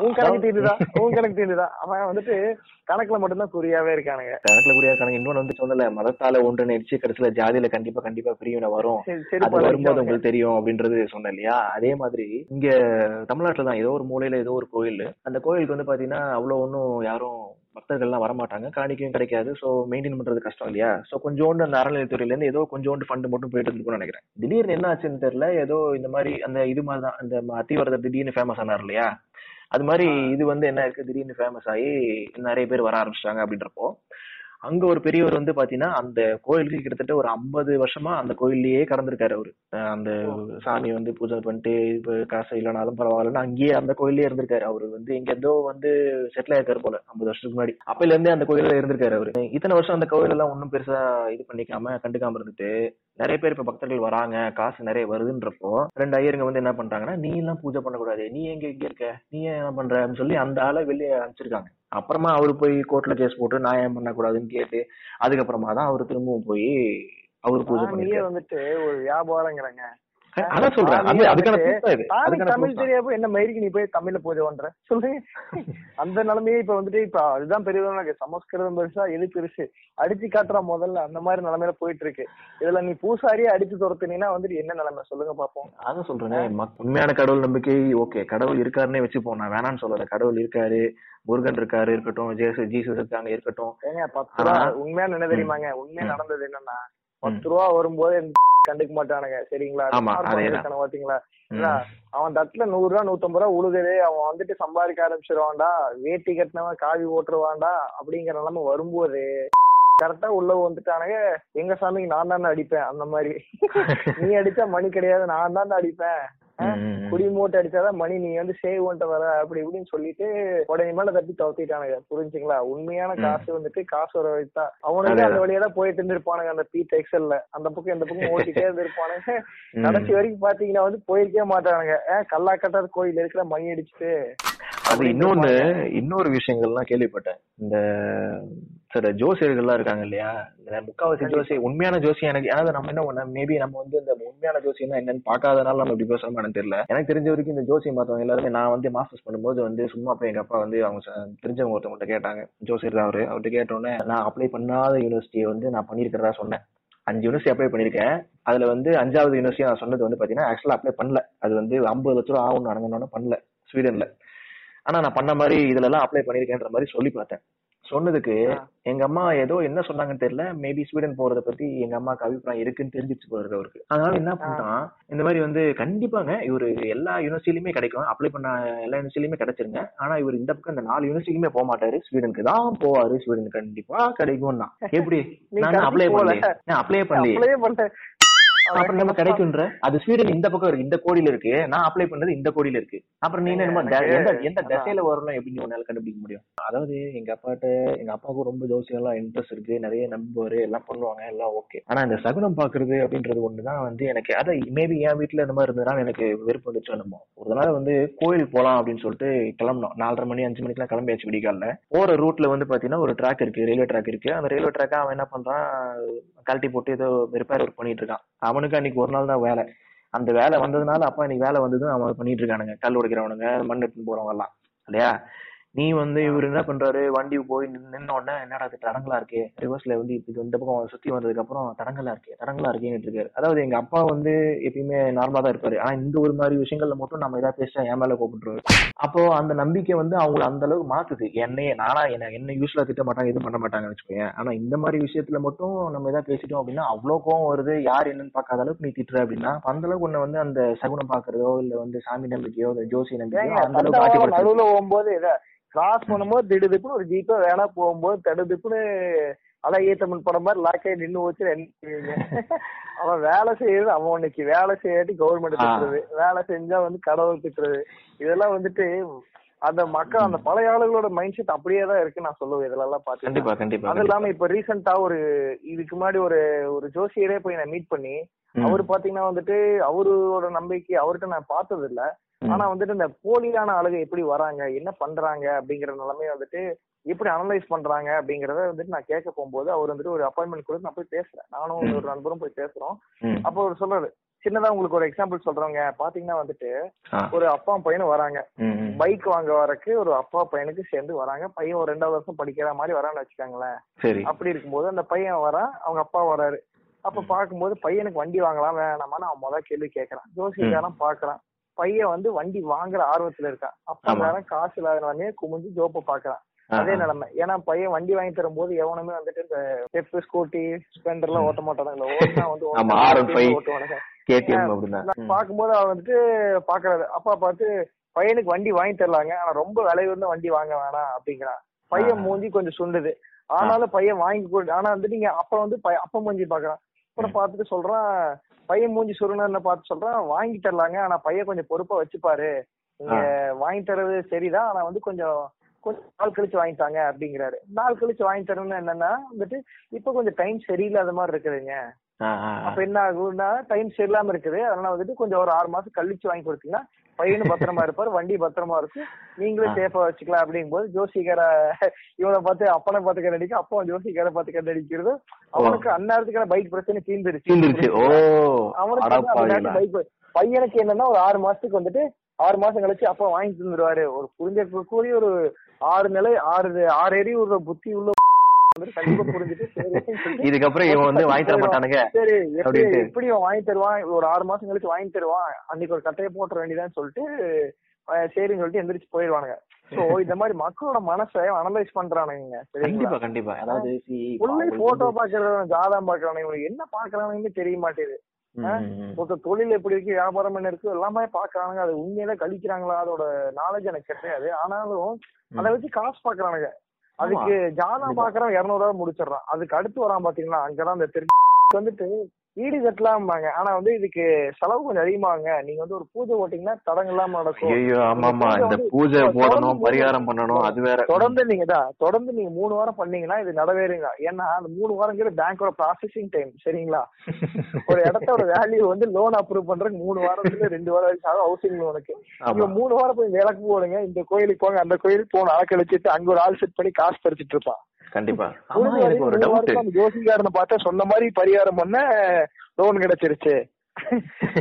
உன் கணக்கு அதாவது- தீர்ந்துதா? உன் கணக்கு தீர்ந்துதா? அவன் வந்துட்டு கணக்குல மட்டும்தான் குறியாவே இருக்கானுங்க. கணக்குல புரியாது கணக்கு. இன்னொன்னு வந்து சொன்னல மதத்தால ஒன்றிணைச்சு கடைசியில ஜாதியில கண்டிப்பா கண்டிப்பா பிரிவினை வரும். வரும்போது உங்களுக்கு தெரியும் அப்படின்றது சொன்னேன் இல்லையா? அதே மாதிரி இங்க தமிழ்நாட்டுல தான் ஏதோ ஒரு மூலையில ஏதோ ஒரு கோயில். அந்த கோயிலுக்கு வந்து பாத்தீங்கன்னா அவ்வளவு ஒன்றும் யாரும் பக்தர்கள்லாம் வரமாட்டாங்க. காணிக்கையும் கிடைக்காது. சோ மெயின்டைன் பண்றது கஷ்டம் இல்லையா? சோ கொஞ்சோண்டு அந்த அறநிலையத்துறையில இருந்து ஏதோ கொஞ்சோண்டு ஃபண்ட் மட்டும் போயிட்டு இருந்துருக்கும்னு நினைக்கிறேன். திடீர்னு என்ன ஆச்சுன்னு தெரியல. ஏதோ இந்த மாதிரி அந்த இது மாதிரி தான் அந்த அத்திவரதர் திடீர்னு ஃபேமஸ் ஆனார் இல்லையா? அது மாதிரி இது வந்து என்ன இருக்கு? திடீர்னு ஃபேமஸ் ஆகி நிறைய பேர் வர ஆரம்பிச்சிட்டாங்க அப்படின்றப்போ அங்க ஒரு பெரியவர் வந்து பாத்தீங்கன்னா அந்த கோயிலுக்கு கிட்டத்தட்ட ஒரு ஐம்பது வருஷமா அந்த கோயில்லயே கடந்திருக்காரு அவரு. அந்த சாமி வந்து பூஜை பண்ணிட்டு இப்ப காசு இல்லைனாலும் பரவாயில்லன்னு அங்கேயே அந்த கோயில்லயே இருந்திருக்காரு. அவரு வந்து எங்க ஏதோ வந்து செட்டில் ஆயிருக்காரு போல ஐம்பது வருஷத்துக்கு முன்னாடி. அப்பையில இருந்தே அந்த கோயில்ல இருந்திருக்காரு அவரு. இத்தனை வருஷம் அந்த கோயில் எல்லாம் ஒன்றும் பெருசா இது பண்ணிக்காம கண்டுக்காம இருந்துட்டு நிறைய பேர் இப்ப பக்தர்கள் வராங்க காசு நிறைய வருதுன்றப்போ ரெண்டு ஐயருங்க வந்து என்ன பண்றாங்கன்னா நீ எல்லாம் பூஜை பண்ணக்கூடாது. நீ எங்க இங்க இருக்க? நீ என்ன பண்ற? அப்படின்னு சொல்லி அந்த ஆளை வெளியே அனுப்பிச்சிருக்காங்க. அப்புறமா அவரு போய் கோர்ட்ல கேஸ் போட்டு நான் ஏன் பண்ணக்கூடாதுன்னு கேட்டு அதுக்கப்புறமா தான் அவரு திரும்பவும் போய் அவரு பூஜை பண்ணிருக்காரு வந்துட்டு ஒரு வியாபாரங்கிறங்க. அதான் சொல்றேன். தமிழ். தெரியாம என்ன மயிருக்கு நீ போய் தமிழ்ல பண்ற சொல்லுங்க அந்த நிலைமையே இப்ப வந்துட்டு இப்ப அதுதான் பெரிய சமஸ்கிருதம் பெருசா எது பெருசு? அடிச்சு காட்டுறா முதல்ல. அந்த மாதிரி நிலைமையில போயிட்டு இருக்கு இதுல நீ பூசாரியே அடிச்சு துரத்துனீங்கன்னா வந்துட்டு என்ன நிலைமை? சொல்லுங்க பாப்போம். அதான் சொல்றேனே. உண்மையான கடவுள் நம்பிக்கை ஓகே. கடவுள் இருக்காருன்னே வச்சுப்போம் நான் வேணாம்னு சொல்லல. கடவுள் இருக்காரு. முருகன் இருக்காரு இருக்கட்டும். ஜேசு ஜீசஸ் இருக்காங்க இருக்கட்டும். ஏங்க பத்து ரூபா. ஆனா- உண்மையா என்ன தெரியுமாங்க? உண்மையா. நடந்தது என்னன்னா. பத்து ரூபா வரும்போது கண்டுக்க மாட்டானுங்க. சரிங்களா? பாத்தீங்களா? அவன் தட்டுல நூறு ரூபா நூத்தம்பது ரூபா உழுகுது. அவன் வந்துட்டு சம்பாதிக்க ஆரம்பிச்சிருவான்டா. வேட்டி கட்டினவன் காவி ஓட்டுருவான்டா. அப்படிங்கிற நிலைமை வரும்போது கரெக்டா உள்ள வந்துட்டானுங்க. எங்க சாமிக்கு நான் தானே அடிப்பேன் அந்த மாதிரி. நீ அடிச்சா மணி கிடையாது நான் தான் அடிப்பேன். குடி மூட்டை அடிச்சாதான் மணி நீ வந்து சேவ் பண்ணிட்டு வர அப்படி இப்படின்னு சொல்லிட்டு உடனே மேல தட்டி தவத்திட்டானுங்க. புரிஞ்சுங்களா? உண்மையான. காசு வந்துட்டு காசு வர வைத்தா அவனுக்கு. அந்த வழியா தான் போயிட்டு இருந்திருப்பானுங்க அந்த பீட் எக்ஸல்ல அந்த பக்கம் இந்த பக்கம் ஓட்டிட்டே இருந்திருப்பானுங்க. கடைசி வரைக்கும் பாத்தீங்கன்னா வந்து போயிருக்கவே மாட்டானுங்க. ஏன் கல்லாக்கட்டார் கோயில் இருக்கிற மணி அடிச்சுட்டு அது இன்னொன்னு இன்னொரு விஷயங்கள்லாம் கேள்விப்பட்டேன். இந்த சில ஜோசியர்கள்லாம் இருக்காங்க இல்லையா? முக்காவாசி ஜோசி உண்மையான ஜோசியம் எனக்கு அதாவது நம்ம என்ன பண்ண மேபி நம்ம வந்து இந்த உண்மையான ஜோசியம்னா என்னன்னு பார்க்காதனால நம்ம இப்படி பேசுறோம் எனக்கு தெரியல. எனக்கு தெரிஞ்ச வரைக்கும் இந்த ஜோசியம் பார்த்தவங்க எல்லாருமே நான் வந்து மாஸ்டர்ஸ் பண்ணும்போது வந்து சும்மா போய் எங்க அப்பா வந்து அவங்க தெரிஞ்சவங்க ஒருத்தவங்கள்ட்ட கேட்டாங்க. ஜோசியர் தான் அவரு. அவர்கிட்ட கேட்டோன்னே நான் அப்ளை பண்ணாத யூனிவர்சிட்டியை வந்து நான் பண்ணியிருக்கிறதா சொன்னேன். அஞ்சு யூனிவர்சிட்டி அப்ளை பண்ணியிருக்கேன். அதுல வந்து அஞ்சாவது யூனிவர்சிட்டி நான் சொன்னது வந்து பாத்தீங்கன்னா ஆக்சுவலா அப்ளை பண்ணல. அது வந்து ஐம்பது லட்ச ரூபா ஆகும்னு அடங்கணும்னு பண்ணல. ஸ்வீடன்ல. ஆனா நான் பண்ண மாதிரி இதுல எல்லாம் அப்ளை பண்ணிருக்கேன்ற மாதிரி சொல்லி பார்த்தேன். சொன்னதுக்கு எங்க அம்மா ஏதோ என்ன சொன்னாங்கன்னு தெரியல. மேபி ஸ்வீடன் போறத பத்தி எங்க அம்மாக்கு அபிப்பிராயம் இருக்குன்னு தெரிஞ்சிச்சு இருக்கு அவருக்கு. அதனால என்ன பண்ணிட்டான் இந்த மாதிரி வந்து கண்டிப்பாங்க இவரு எல்லா யூனிவர்சிட்டிலுமே கிடைக்கும். அப்ளை பண்ண எல்லா யூனிவர்சிட்டிலுமே கிடைச்சிருங்க. ஆனா இவர் இந்த பக்கம் இந்த நாலு யூனிவர்சிட்டிக்குமே போக மாட்டாரு. ஸ்வீடனுக்கு தான் போவாரு. ஸ்வீடன் கண்டிப்பா கிடைக்கும்னா. எப்படி? நான் அப்ளை. பண்ணல அப்ளை பண்ணலையே? அப்ளை பண்ண அப்புறம் நம்ம கிடைக்குன்ற அது ஸ்வீடன் இந்த பக்கம் இருக்கு இந்த கோடியில இருக்கு. நான் அப்ளை பண்ணது இந்த கோடியில இருக்கு. அப்புறம் நீ என்ன எந்த எந்த. திசையில வரணும் எப்படி உன்னால கண்டுபிடிக்க முடியும். அதாவது எங்க அப்பாட்ட எங்க அப்பாவுக்கும் ரொம்ப ஜோசியம் எல்லாம் இன்ட்ரெஸ்ட் இருக்கு. நிறைய நம்புவாரு எல்லாம் பண்ணுவாங்க எல்லாம் ஓகே ஆனா இந்த சகுனம் பாக்குறது அப்படின்றது ஒண்ணுதான் வந்து எனக்கு அதை மேபி என் வீட்டுல இந்த மாதிரி இருந்ததுனால எனக்கு வெறுப்பு வந்துச்சு என்னமோ. ஒரு நாள் வந்து கோயில் போலாம் அப்படின்னு சொல்லிட்டு கிளம்பணும் நாலரை மணி அஞ்சு மணிக்கெல்லாம் கிளம்பியாச்சு விடிகாலில். போற ரூட்ல வந்து பாத்தீங்கன்னா ஒரு ட்ராக் இருக்கு ரயில்வே ட்ராக் இருக்கு. அந்த ரயில்வே ட்ராக்கை அவன் என்ன பண்றான் கழட்டி போட்டு ஏதோ ரிப்பேர் ஒர்க் பண்ணிட்டு இருக்கான். அவனுக்கு அன்னைக்கு ஒரு நாள் தான் வேலை. அந்த வேலை வந்ததுனால அப்பா இன்னைக்கு வேலை வந்ததும் அவன் பண்ணிட்டு இருக்கானுங்க. கல் உடைக்கிறவனுங்க மண் எடுத்துன்னு போறவங்க எல்லாம் இல்லையா? நீ வந்து இவர் என்ன பண்றாரு? வண்டி போய் நின்ன உடனே என்னடா இது தடங்களா இருக்கே? ரிவர்ஸ்ல வந்து இப்படி இந்த பக்கம் சுத்தி வந்ததுக்கு அப்புறம் தடங்களா இருக்கே? தடங்களா இருக்கேன்னு இருக்காரு. அதாவது எங்க அப்பா வந்து எப்பயுமே நார்மலா தான் இருப்பாரு. ஆனா இந்த ஒரு மாதிரி விஷயங்கள்ல மட்டும் நம்ம ஏதாவது பேசிட்டா என் மேல கூப்பிட்டுருவாரு அப்போ அந்த நம்பிக்கை வந்து அவங்கள அந்த அளவுக்கு மாத்துது. என்னையே நானா என்ன என்ன யூஸ்வலா திட்ட மாட்டாங்க எதுவும் பண்ண மாட்டாங்கன்னு வச்சுக்கோங்க ஆனா இந்த மாதிரி விஷயத்துல மட்டும் நம்ம ஏதாவது பேசிட்டோம் அப்படின்னா அவ்வளவு கோவம் வருது. யார் என்னன்னு பார்க்காத அளவுக்கு நீ திட்டுற அப்படின்னா அப்ப அந்த அளவுக்கு உன்னை வந்து அந்த சகுனம் பாக்குறதோ இல்ல வந்து சாமி நம்பிக்கையோ ஜோசி நம்பிக்கையோ அந்த அளவுக்கு நடுவுல போகும்போது இத கிராஸ் பண்ணும்போது திடுதிப்புன்னு ஒரு ஜீப்போ வேணா போகும்போது தடுதிப்புன்னு அழகிய தமிழ் படம் மாதிரி லாக்காய் நின்னு வச்சு அவன் வேலை செய்யறது அவன் இன்னைக்கு வேலை செய்யாட்டி கவர்மெண்ட். திட்டுறது வேலை செஞ்சா வந்து கடவுள் திட்டுறது இதெல்லாம் வந்துட்டு அந்த மக்கள் அந்த பழைய ஆளுகளோட மைண்ட் செட் அப்படியே தான் இருக்கு நான் சொல்லுவேன் இதுல எல்லாம் பாத்தீங்கன்னா கண்டிப்பா கண்டிப்பா அது இல்லாம இப்ப ரீசெண்டா ஒரு இதுக்கு முன்னாடி ஒரு ஒரு ஜோசியரே போய் நான் மீட் பண்ணி. அவரு பாத்தீங்கன்னா வந்துட்டு அவரோட நம்பிக்கை அவர்கிட்ட நான் பார்த்தது இல்ல. ஆனா வந்துட்டு இந்த போலியான ஆளுங்க எப்படி வராங்க என்ன பண்றாங்க அப்படிங்கிற நிலைமைய வந்துட்டு எப்படி அனலைஸ் பண்றாங்க அப்படிங்கறத வந்துட்டு நான் கேட்க போகும்போது அவர் வந்துட்டு ஒரு அப்பாயின்மெண்ட் கொடுத்து நான் போய் பேசுறேன். நானும் ஒரு நண்பரும் போய் பேசுறோம். அப்போ அவர் சொல்றாரு சின்னதா உங்களுக்கு ஒரு எக்ஸாம்பிள் சொல்றவங்க பாத்தீங்கன்னா வந்துட்டு. ஒரு அப்பா பையனும் வராங்க. பைக் வாங்க வரக்கு ஒரு அப்பா பையனுக்கு சேர்ந்து வராங்க. பையன் ஒரு ரெண்டாவது வருஷம் படிக்கிற மாதிரி வரான்னு வச்சுக்கோங்களேன். அப்படி இருக்கும்போது அந்த பையன் வரான் அவங்க அப்பா வராரு. அப்ப பாக்கும்போது பையனுக்கு வண்டி வாங்கலாம் வேணாமான்னு அவன் முதல் கேள்வி கேக்குறான். ஜோசியக்காரன் பாக்குறான் பையன் வந்து வண்டி வாங்குற ஆர்வத்துல இருக்கான். அப்பா காசு இல்லாதவனே குமிஞ்சு ஜோப்ப பாக்குறான் அதே. நிலைமை. ஏன்னா பையன் வண்டி வாங்கி தரும்போது எவனுமே வந்துட்டு இந்த ஸ்டெப் ஸ்கூட்டி ஸ்பெண்டர் எல்லாம் ஓட்ட மாட்டானுங்களா ஓட்டினா வந்து ஓட்டுவானுங்க, R5. ஓட்டுவானுங்க கேடிஎம் அப்படின்னா. நான் பார்க்கும்போது அவர் வந்துட்டு பாக்குறாரு அப்பா பார்த்து பையனுக்கு வண்டி வாங்கி தரலாங்க. ஆனா ரொம்ப விலை உயர்ந்த வண்டி வாங்க வேணாம் அப்படிங்கிறான். பையன். மூஞ்சி கொஞ்சம் சுண்டுது. ஆனாலும் பையன் வாங்கி கொடு ஆனா வந்து நீங்க அப்ப வந்து அப்பா மூஞ்சி பாக்குறான் அப்புறம் பார்த்துட்டு சொல்றான் பையன் மூஞ்சி சுருணுன்னு பார்த்து சொல்றான். வாங்கி தரலாங்க. ஆனா பையன் கொஞ்சம் பொறுப்பா வச்சுப்பாரு. நீங்க வாங்கி தர்றது சரிதான். ஆனா வந்து கொஞ்சம் கொஞ்சம் நாள் கழிச்சு வாங்கிட்டாங்க அப்படிங்கிறாரு. நாள் கழிச்சு வாங்கி தரணும்னா என்னன்னா வந்துட்டு இப்ப கொஞ்சம் டைம் சரியில்லாத மாதிரி இருக்குதுங்க. அப்ப என்ன ஆகும்னா டைம் சரியில்லாம இருக்குது. அதனால வந்துட்டு கொஞ்சம் ஒரு ஆறு மாசம் கழிச்சு வாங்கி கொடுத்தீங்கன்னா பையனும் பத்திரமா இருப்பாரு வண்டி பத்திரமா இருக்கும். நீங்களும். சேஃபா வச்சுக்கலாம் அப்படிங்கும்போது ஜோசிகார இவனை பார்த்து அப்பனை பார்த்து கண்டடிக்க அப்பா ஜோசிகார பார்த்து கண்டடிக்கிறது அவனுக்கு அந்நேரத்துக்கான பைக் பிரச்சனை தீர்ந்துருச்சு. அவனுக்கு bike பையனுக்கு என்னன்னா ஒரு ஆறு மாசத்துக்கு வந்துட்டு ஆறு மாசம் கழிச்சு அப்பா வாங்கி தந்துருவாரு ஒரு புரிஞ்ச கூடிய ஒரு ஆறு நிலை ஆறு ஆறு எரி ஒரு புத்தி உள்ள இதுக்கப்புறம் இவன் வந்து வாங்கி தர மாட்டானுங்க சரி எப்படி அவன் வாங்கி தருவான்? ஒரு ஆறு மாசம் கழிச்சு வாங்கி தருவான். அன்னைக்கு ஒரு கட்டையை போட்டுற வேண்டியதான்னு சொல்லிட்டு சரின்னு சொல்லிட்டு எந்திரிச்சு போயிடுவானுங்க. சோ இந்த மாதிரி மக்களோட மனசை அனலைஸ் பண்றானுங்க கண்டிப்பா கண்டிப்பா. அதாவது உள்ளே போட்டோ பாக்குறவன் ஜாதகம் பாக்குறானுங்க இவனுக்கு என்ன பாக்குறானுங்கன்னு தெரிய மாட்டேது ம், ம், ம். ஒருத்த தொழில் எப்படி இருக்கு வியாபாரம் என்ன இருக்கு எல்லாமே பாக்குறானுங்க அது உண்மையில கழிக்கிறாங்களா அதோட நாலேஜ் எனக்கு கிடையாது. ஆனாலும் அதை வச்சு காசு பாக்குறானுங்க அதுக்கு ஜாதகம். பாக்குறவன் இருநூறு ரூபாய் முடிச்சிடுறான். அதுக்கு அடுத்து வரான் பாத்தீங்களா? அங்கதான் அந்த தெரு வந்துட்டு வீடு கட்டலாம்பாங்க. ஆனா வந்து இதுக்கு செலவு கொஞ்சம் அதிகமாகுங்க. நீங்க வந்து ஒரு பூஜை ஓட்டிங்கன்னா தடங்கள் இல்லாம நடக்கும். ஐயோ ஆமா ஆமா இந்த பூஜை போடணும் பரிகாரம் பண்ணணும் அது வேற. தொடர்ந்து நீங்க தான் தொடர்ந்து நீங்க மூணு வாரம் பண்ணீங்கன்னா இது நடவேறுங்க. ஏன்னா அந்த மூணு வாரங்கிறது பேங்கோட ப்ராசஸிங் டைம் சரிங்களா? ஒரு இடத்தோட வேல்யூ வந்து லோன் அப்ரூவ் பண்றதுக்கு மூணு வாரத்துல ரெண்டு வாரம் வரைக்கும் ஆகும் ஹவுசிங் லோனுக்கு இவன் மூணு வாரம் போய் விளக்கு போடுங்க. இந்த கோயிலுக்கு போங்க அந்த கோயிலுக்கு போகணும். அலக்கழிச்சிட்டு அங்க ஒரு ஆள் செட் பண்ணி காசு பறிச்சிட்டு இருப்பான். கண்டிப்பா. எனக்கு ஒரு டவுட் ஜோசிகாரனை பார்த்தா சொன்ன மாதிரி பரிகாரம் பண்ண லோன் கிடைச்சிருச்சு.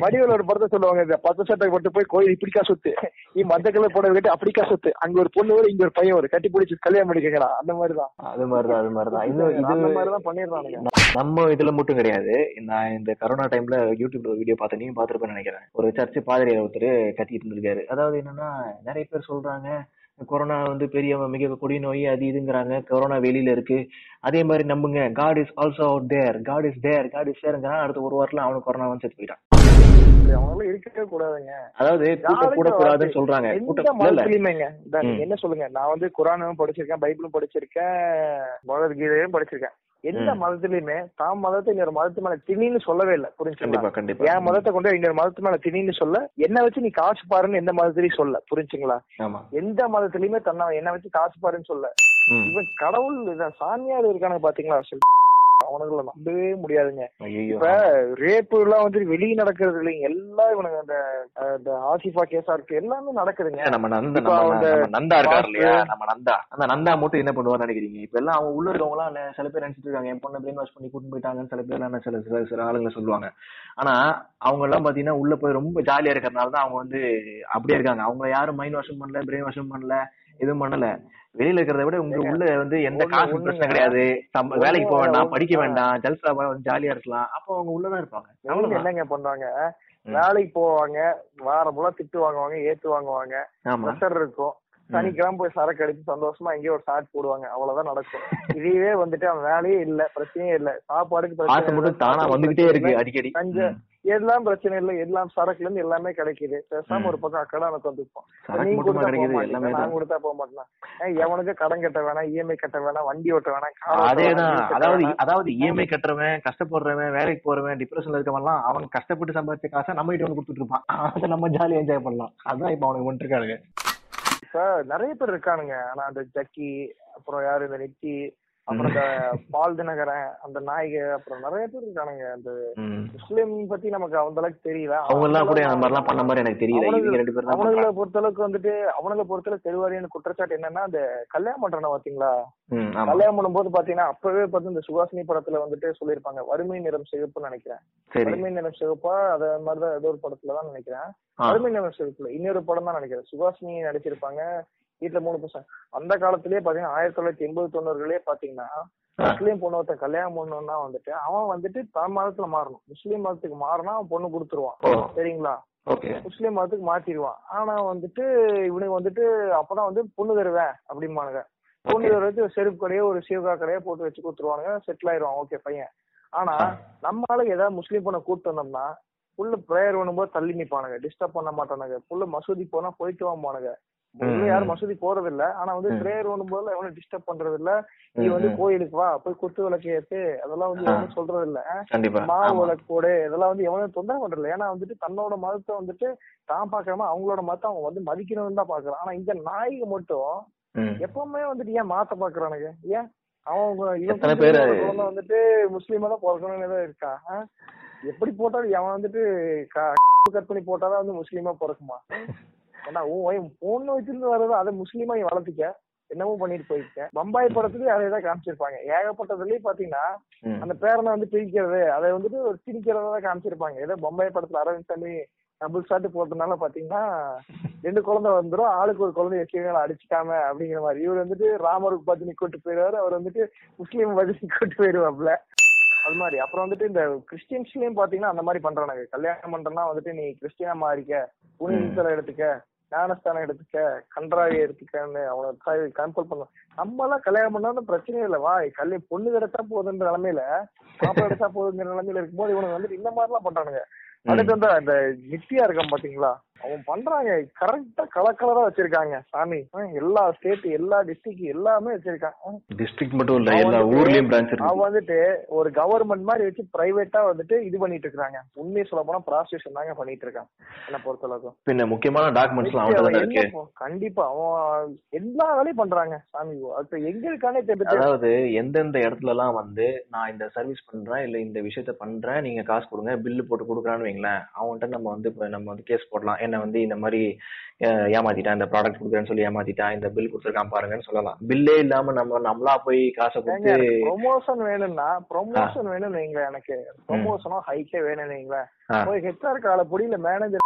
வடிவேல் ஒரு படத்தை சொல்லுவாங்க இந்த பத்து சட்டை போட்டு போய் கோயில் இப்படிக்கா சொத்து. நீ மஞ்ச கலர் போட கட்டி அப்படிக்கா சொத்து. அங்க ஒரு பொண்ணு வரும் இங்க ஒரு பையன் வரும். கட்டி பிடிச்சி கல்யாணம் பண்ணிக்கடா அந்த மாதிரிதான். அது மாதிரிதான் அது மாதிரிதான். இது அந்த மாதிரிதான் பண்ணிடுறானுங்க நம்ம இதுல மட்டும் கிடையாது. நான் இந்த கரோனா டைம்ல யூடியூப்ல வீடியோ பார்த்தேன். நீங்க பாத்துருப்பேன்னு நினைக்கிறேன். ஒரு சர்ச் பாதிரியார் ஒருத்தர் கத்திட்டு இருந்திருக்காரு. அதாவது என்னன்னா நிறைய பேர் சொல்றாங்க கொரோனா வந்து பெரிய மிக கொடிய நோய் அது இதுங்கிறாங்க கொரோனா வெளியில இருக்கு. அதே மாதிரி நம்புங்க. God is also out there God is there God is தேர்ங்கிறான் அடுத்த ஒரு வாரத்துல அவனுக்கு கொரோனா வந்து செத்து போயிட்டான். அவங்களும் இருக்கவே கூடாதுங்க. அதாவது கூட்டம் கூட கூடாதுன்னு சொல்றாங்க. என்ன சொல்லுங்க? நான் வந்து குரானும் படிச்சிருக்கேன் பைபிளும் படிச்சிருக்கேன் பகவத்கீதையும் படிச்சிருக்கேன். எந்த. மதத்துலயுமே தாம் மதத்தை இன்னொரு மதத்து மேல திணின்னு சொல்லவே இல்லை புரிஞ்சுங்களா என் மதத்தை கொண்டு இன்னொரு மதத்து மேல திணின்னு சொல்ல என்ன வச்சு நீ காசு பாருன்னு எந்த மதத்திலயும் சொல்ல புரிஞ்சுங்களா எந்த மதத்திலயுமே தன்னை என்ன வச்சு காசு பாருன்னு சொல்ல. இவன் கடவுள் சாமியார் இருக்கானுங்க பாத்தீங்களா அவனுங்களை நம்பவே முடியாதுங்க. இப்ப ரேப்பு எல்லாம் வந்து வெளியே நடக்கிறது இல்லைங்க. எல்லாம் இவனுங்க அந்த இந்த ஆசிஃபா கேஸா இருக்கு எல்லாமே நடக்குதுங்க. நம்ம நந்த நந்தா இருக்காரு இல்லையா? நம்ம நந்தா. அந்த நந்தா மட்டும் என்ன பண்ணுவான்னு நினைக்கிறீங்க? இப்ப எல்லாம் அவங்க உள்ள இருக்கவங்க எல்லாம் சில பேர் நினைச்சிட்டு இருக்காங்க. என் பொண்ணை பிரெயின் வாஷ் பண்ணி கூட்டிட்டு போயிட்டாங்கன்னு சில பேர் சில சில சில ஆளுங்க சொல்லுவாங்க. ஆனா அவங்க எல்லாம் பாத்தீங்கன்னா உள்ள போய் ரொம்ப ஜாலியா இருக்கறனால தான் அவங்க வந்து அப்படியே இருக்காங்க. அவங்க யாரும் மைண்ட் வாஷும் பண்ணல பிரெயின் வாஷும் பண்ணல. எதுவும் பண்ணல. வெளியில இருக்கிறத விட உங்க உள்ள வந்து எந்த காசு. பிரச்சனை கிடையாது. வேலைக்கு போக வேண்டாம் படிக்க. வேண்டாம் ஜல்சா ஜாலியா இருக்கலாம். அப்போ அவங்க உள்ளதான் இருப்பாங்க. என்னங்க பண்றாங்க ம். வேலைக்கு போவாங்க வாரம் பூரா திட்டு வாங்குவாங்க ஏத்து வாங்குவாங்க. ப்ரெஷர் இருக்கும். சனிக்கிழமை போய் சரக்கு அடிச்சு சந்தோஷமா எங்கேயோ ஒரு ஷாட் போடுவாங்க. அவ்வளவுதான் நடக்கும். இதுவே வந்துட்டு அவன் வேலையே இல்ல பிரச்சனையே இல்ல. சாப்பாடுக்கு பிரச்சனை தானா வந்துகிட்டே இருக்கு அடிக்கடி. எல்லாம் பிரச்சனை இல்ல எல்லாம் சரக்குல இருந்து எல்லாமே கிடைக்குது. பேசாம. ஒரு பக்கம் எனக்கு வந்துப்போம் மட்டுமா கொடுத்தா போக நான் கொடுத்தா போக மாட்டேன் எவனுக்கு கடன் கட்ட வேணாம் இஎம்ஐ கட்ட வேணாம் வண்டி ஓட்ட வேணாம் அதேதான் அதாவது அதாவது இஎம்ஐ கட்டுறவன் கஷ்டப்படுறவன் வேலைக்கு போறவன் டிப்ரெஷன்ல இருக்கவன்லாம் அவன் கஷ்டப்பட்டு சம்பாதிச்ச காசை நம்ம கிட்ட வந்து கொடுத்துட்டு இருப்பான். அதை நம்ம ஜாலியா என்ஜாய் பண்ணலாம். அதான் இப்ப அவனுக்கு வந்துட்டு இருக்கானுங்க. இப்ப நிறைய பேர் இருக்கானுங்க. ஆனா அந்த ஜக்கி அப்புறம் யாரு இந்த நித்தி அப்புறம் இந்த பால் தினகரன் அந்த நாய்க அப்புறம் நிறைய பேர் இருக்கானுங்க. அந்த. முஸ்லிம் பத்தி நமக்கு அந்த அளவுக்கு தெரியல. அவங்க எல்லாம் கூட அந்த மாதிரிலாம் பண்ண மாதிரி எனக்கு தெரியல. அவனுங்களை பண்றாங்க பொறுத்தளவுக்கு வந்துட்டு அவனுங்களை பொறுத்தளவு தெருவாரியான குற்றச்சாட்டு என்னன்னா அந்த கல்யாணம் பண்றான பாத்தீங்களா கல்யாணம் பண்ணும்போது பாத்தீங்கன்னா அப்பவே பார்த்து இந்த சுகாசினி படத்துல வந்துட்டு சொல்லியிருப்பாங்க. வறுமை நிறம் சிவப்புன்னு நினைக்கிறேன். வறுமை நிறம் சிவப்பா அத மாதிரிதான் ஏதோ ஒரு படத்துல தான் நினைக்கிறேன் வறுமை நிறம் சிவப்புல இன்னொரு படம் தான் நினைக்கிறேன். சுகாசினி நடிச்சிருப்பாங்க. வீட்டுல மூணு பசங்க. அந்த காலத்திலேயே பாத்தீங்கன்னா ஆயிரத்தி தொள்ளாயிரத்தி எண்பது தொண்ணூறுகளே பாத்தீங்கன்னா. முஸ்லீம் பொண்ணு ஒருத்தன் கல்யாணம் பண்ணணும்னா வந்துட்டு அவன் வந்துட்டு தன் மதத்துல மாறணும். முஸ்லீம் மதத்துக்கு மாறினா அவன் பொண்ணு கொடுத்துருவான். சரிங்களா? முஸ்லீம் மதத்துக்கு மாத்திடுவான். ஆனா வந்துட்டு இவனுக்கு வந்துட்டு அப்பதான் வந்து பொண்ணு தருவேன் அப்படிம்பானுங்க. பொண்ணு தருவது செருப்பு கடையோ ஒரு சீவகா கடையோ போட்டு வச்சு கொடுத்துருவானுங்க. செட்டில் ஆயிடுவான். ஓகே பையன். ஆனா ஆ. நம்ம ஆளுங்க ஏதாவது முஸ்லீம் பொண்ணை கூப்பிட்டு வந்தோம்னா புள்ள ப்ரேயர் பண்ணும்போது தள்ளி நிப்பானுங்க. டிஸ்டர்ப் பண்ண மாட்டானுங்க. புள்ள மசூதி போனா போயிட்டு வாம்பானுங்க. உள்ள ம், யாரும். மசூதி போறது இல்ல ஆனா வந்து. ப்ரேயர் பண்ணும்போது எவனும் டிஸ்டர்ப் பண்றது இல்ல நீ வந்து. கோயிலுக்கு வா போய் குத்து விளக்கு ஏத்து அதெல்லாம் வந்து. எவனும் சொல்றது இல்ல மாவு விளக்கு போடு இதெல்லாம் வந்து எவனும் தொந்தரவு பண்றது இல்ல ஏன்னா வந்துட்டு தன்னோட மதத்தை வந்துட்டு தான் பாக்காம அவங்களோட மதத்தை அவன் வந்து மதிக்கணும்னு தான் பாக்குறான் ஆனா இந்த நாய்க்கு மட்டும். எப்பவுமே வந்துட்டு ஏன் மாத்த பாக்குறானுங்க ஏன் அவன் இவன் குழந்தை வந்துட்டு முஸ்லீமா தான் பிறக்கணும்னு தான் இருக்கா? எப்படி போட்டாலும் அவன் வந்துட்டு கட் பண்ணி போட்டாதான் வந்து முஸ்லீமா பிறக்குமா ஏன்னா உன் பொண்ணு வச்சிருந்து வர்றது அதை முஸ்லீமா நீ வளர்த்திக்க. என்னமோ பண்ணிட்டு போயிருக்க பம்பாய் படத்துலயும் அதே தான் காமிச்சிருப்பாங்க. ஏகப்பட்டதுலயும் பாத்தீங்கன்னா. அந்த பேரனை வந்து பிரிக்கிறது அதை வந்துட்டு ஒரு திணிக்கிறதா காமிச்சிருப்பாங்க. ஏதோ பம்பாய் படத்துல அரவிந்த் சாமி டபுள் ஷாட் போட்டதுனால பாத்தீங்கன்னா ரெண்டு குழந்தை வந்துரும். ஆளுக்கு ஒரு குழந்தை வச்சுக்கோங்க அடிச்சுக்காம அப்படிங்கிற மாதிரி. இவர் வந்துட்டு ராமருக்கு பத்தினி கூட்டு போயிடுவாரு. அவர் வந்துட்டு முஸ்லீம் பத்தினி கூட்டு போயிடுவாப்ல அது மாதிரி. அப்புறம் வந்துட்டு இந்த கிறிஸ்டியன்ஸ்லயும் பாத்தீங்கன்னா அந்த மாதிரி பண்றானுங்க. கல்யாணம் பண்றேன்னா வந்துட்டு நீ கிறிஸ்டியனா மாறிக்க புனிதத்தலை எடுத்துக்க ஞானஸ்தானம் எடுத்துக்க கன்றாவை எடுத்துக்கன்னு அவனை கண்ட்ரோல் பண்ணும் நம்ம எல்லாம் கல்யாணம் பண்ணாலும் பிரச்சனையே இல்ல. வா கல்வி பொண்ணு கிடைச்சா போதுன்ற நிலைமையில பாப்பா எடுத்தா போதுங்கிற நிலைமையில இருக்கும்போது இவனுக்கு வந்துட்டு இந்த மாதிரி எல்லாம் பண்றானுங்க. அடுத்து வந்து அந்த நித்தியா இருக்கான் பாத்தீங்களா? அவன் பண்றாங்க. கரெக்டா கலர் கலரா வச்சிருக்காங்க. சாமி எல்லா ஸ்டேட் எல்லா டிஸ்ட்ரிக்ட் எல்லாமே வச்சிருக்கான். ஹம். டிஸ்ட்ரிக்ட் மட்டும் இல்ல எல்லா ஊர்லயும் பிரான்ச் அவன் வந்துட்டு ஒரு கவர்மெண்ட் மாதிரி வச்சு பிரைவேட்டா வந்துட்டு இது பண்ணிட்டு இருக்காங்க. உண்மையை சொல்ல போனா ப்ராஸ்டியூஷன் தாங்க பண்ணிட்டு இருக்கான். என்ன பொறுத்தளவுக்கு பின்ன முக்கியமான டாக்குமெண்ட்ஸ் கண்டிப்பா. அவன் எல்லா வேலையும் பண்றாங்க. சாமி அது எங்க இருக்கானே தெரிஞ்சு அதாவது எந்தெந்த இடத்துல எல்லாம் வந்து நான் இந்த சர்வீஸ் பண்றேன் இல்ல இந்த விஷயத்த பண்றேன் நீங்க காசு கொடுங்க பில்லு போட்டு கொடுக்குறான்னு வைங்களேன் அவன்கிட்ட நம்ம வந்து நம்ம வந்து கேஸ் போடலாம். என்ன வந்து இந்த மாதிரி ஏமாத்திட்டான் இந்த ப்ராடக்ட் கொடுக்குறேன்னு சொல்லி ஏமாத்திட்டான் இந்த பில் கொடுத்துருக்கான் பாருங்கன்னு சொல்லலாம். பில்லே இல்லாம நம்ம நம்மளா போய் காசை கொடுத்து ப்ரொமோஷன் வேணும்னா ப்ரொமோஷன் வேணும்னு வைங்களேன் எனக்கு. ப்ரொமோஷனோ ஹைக்கே வேணும்னு வைங்களேன். போய் ஹெச்ஆர் கால புடியில மேனேஜர்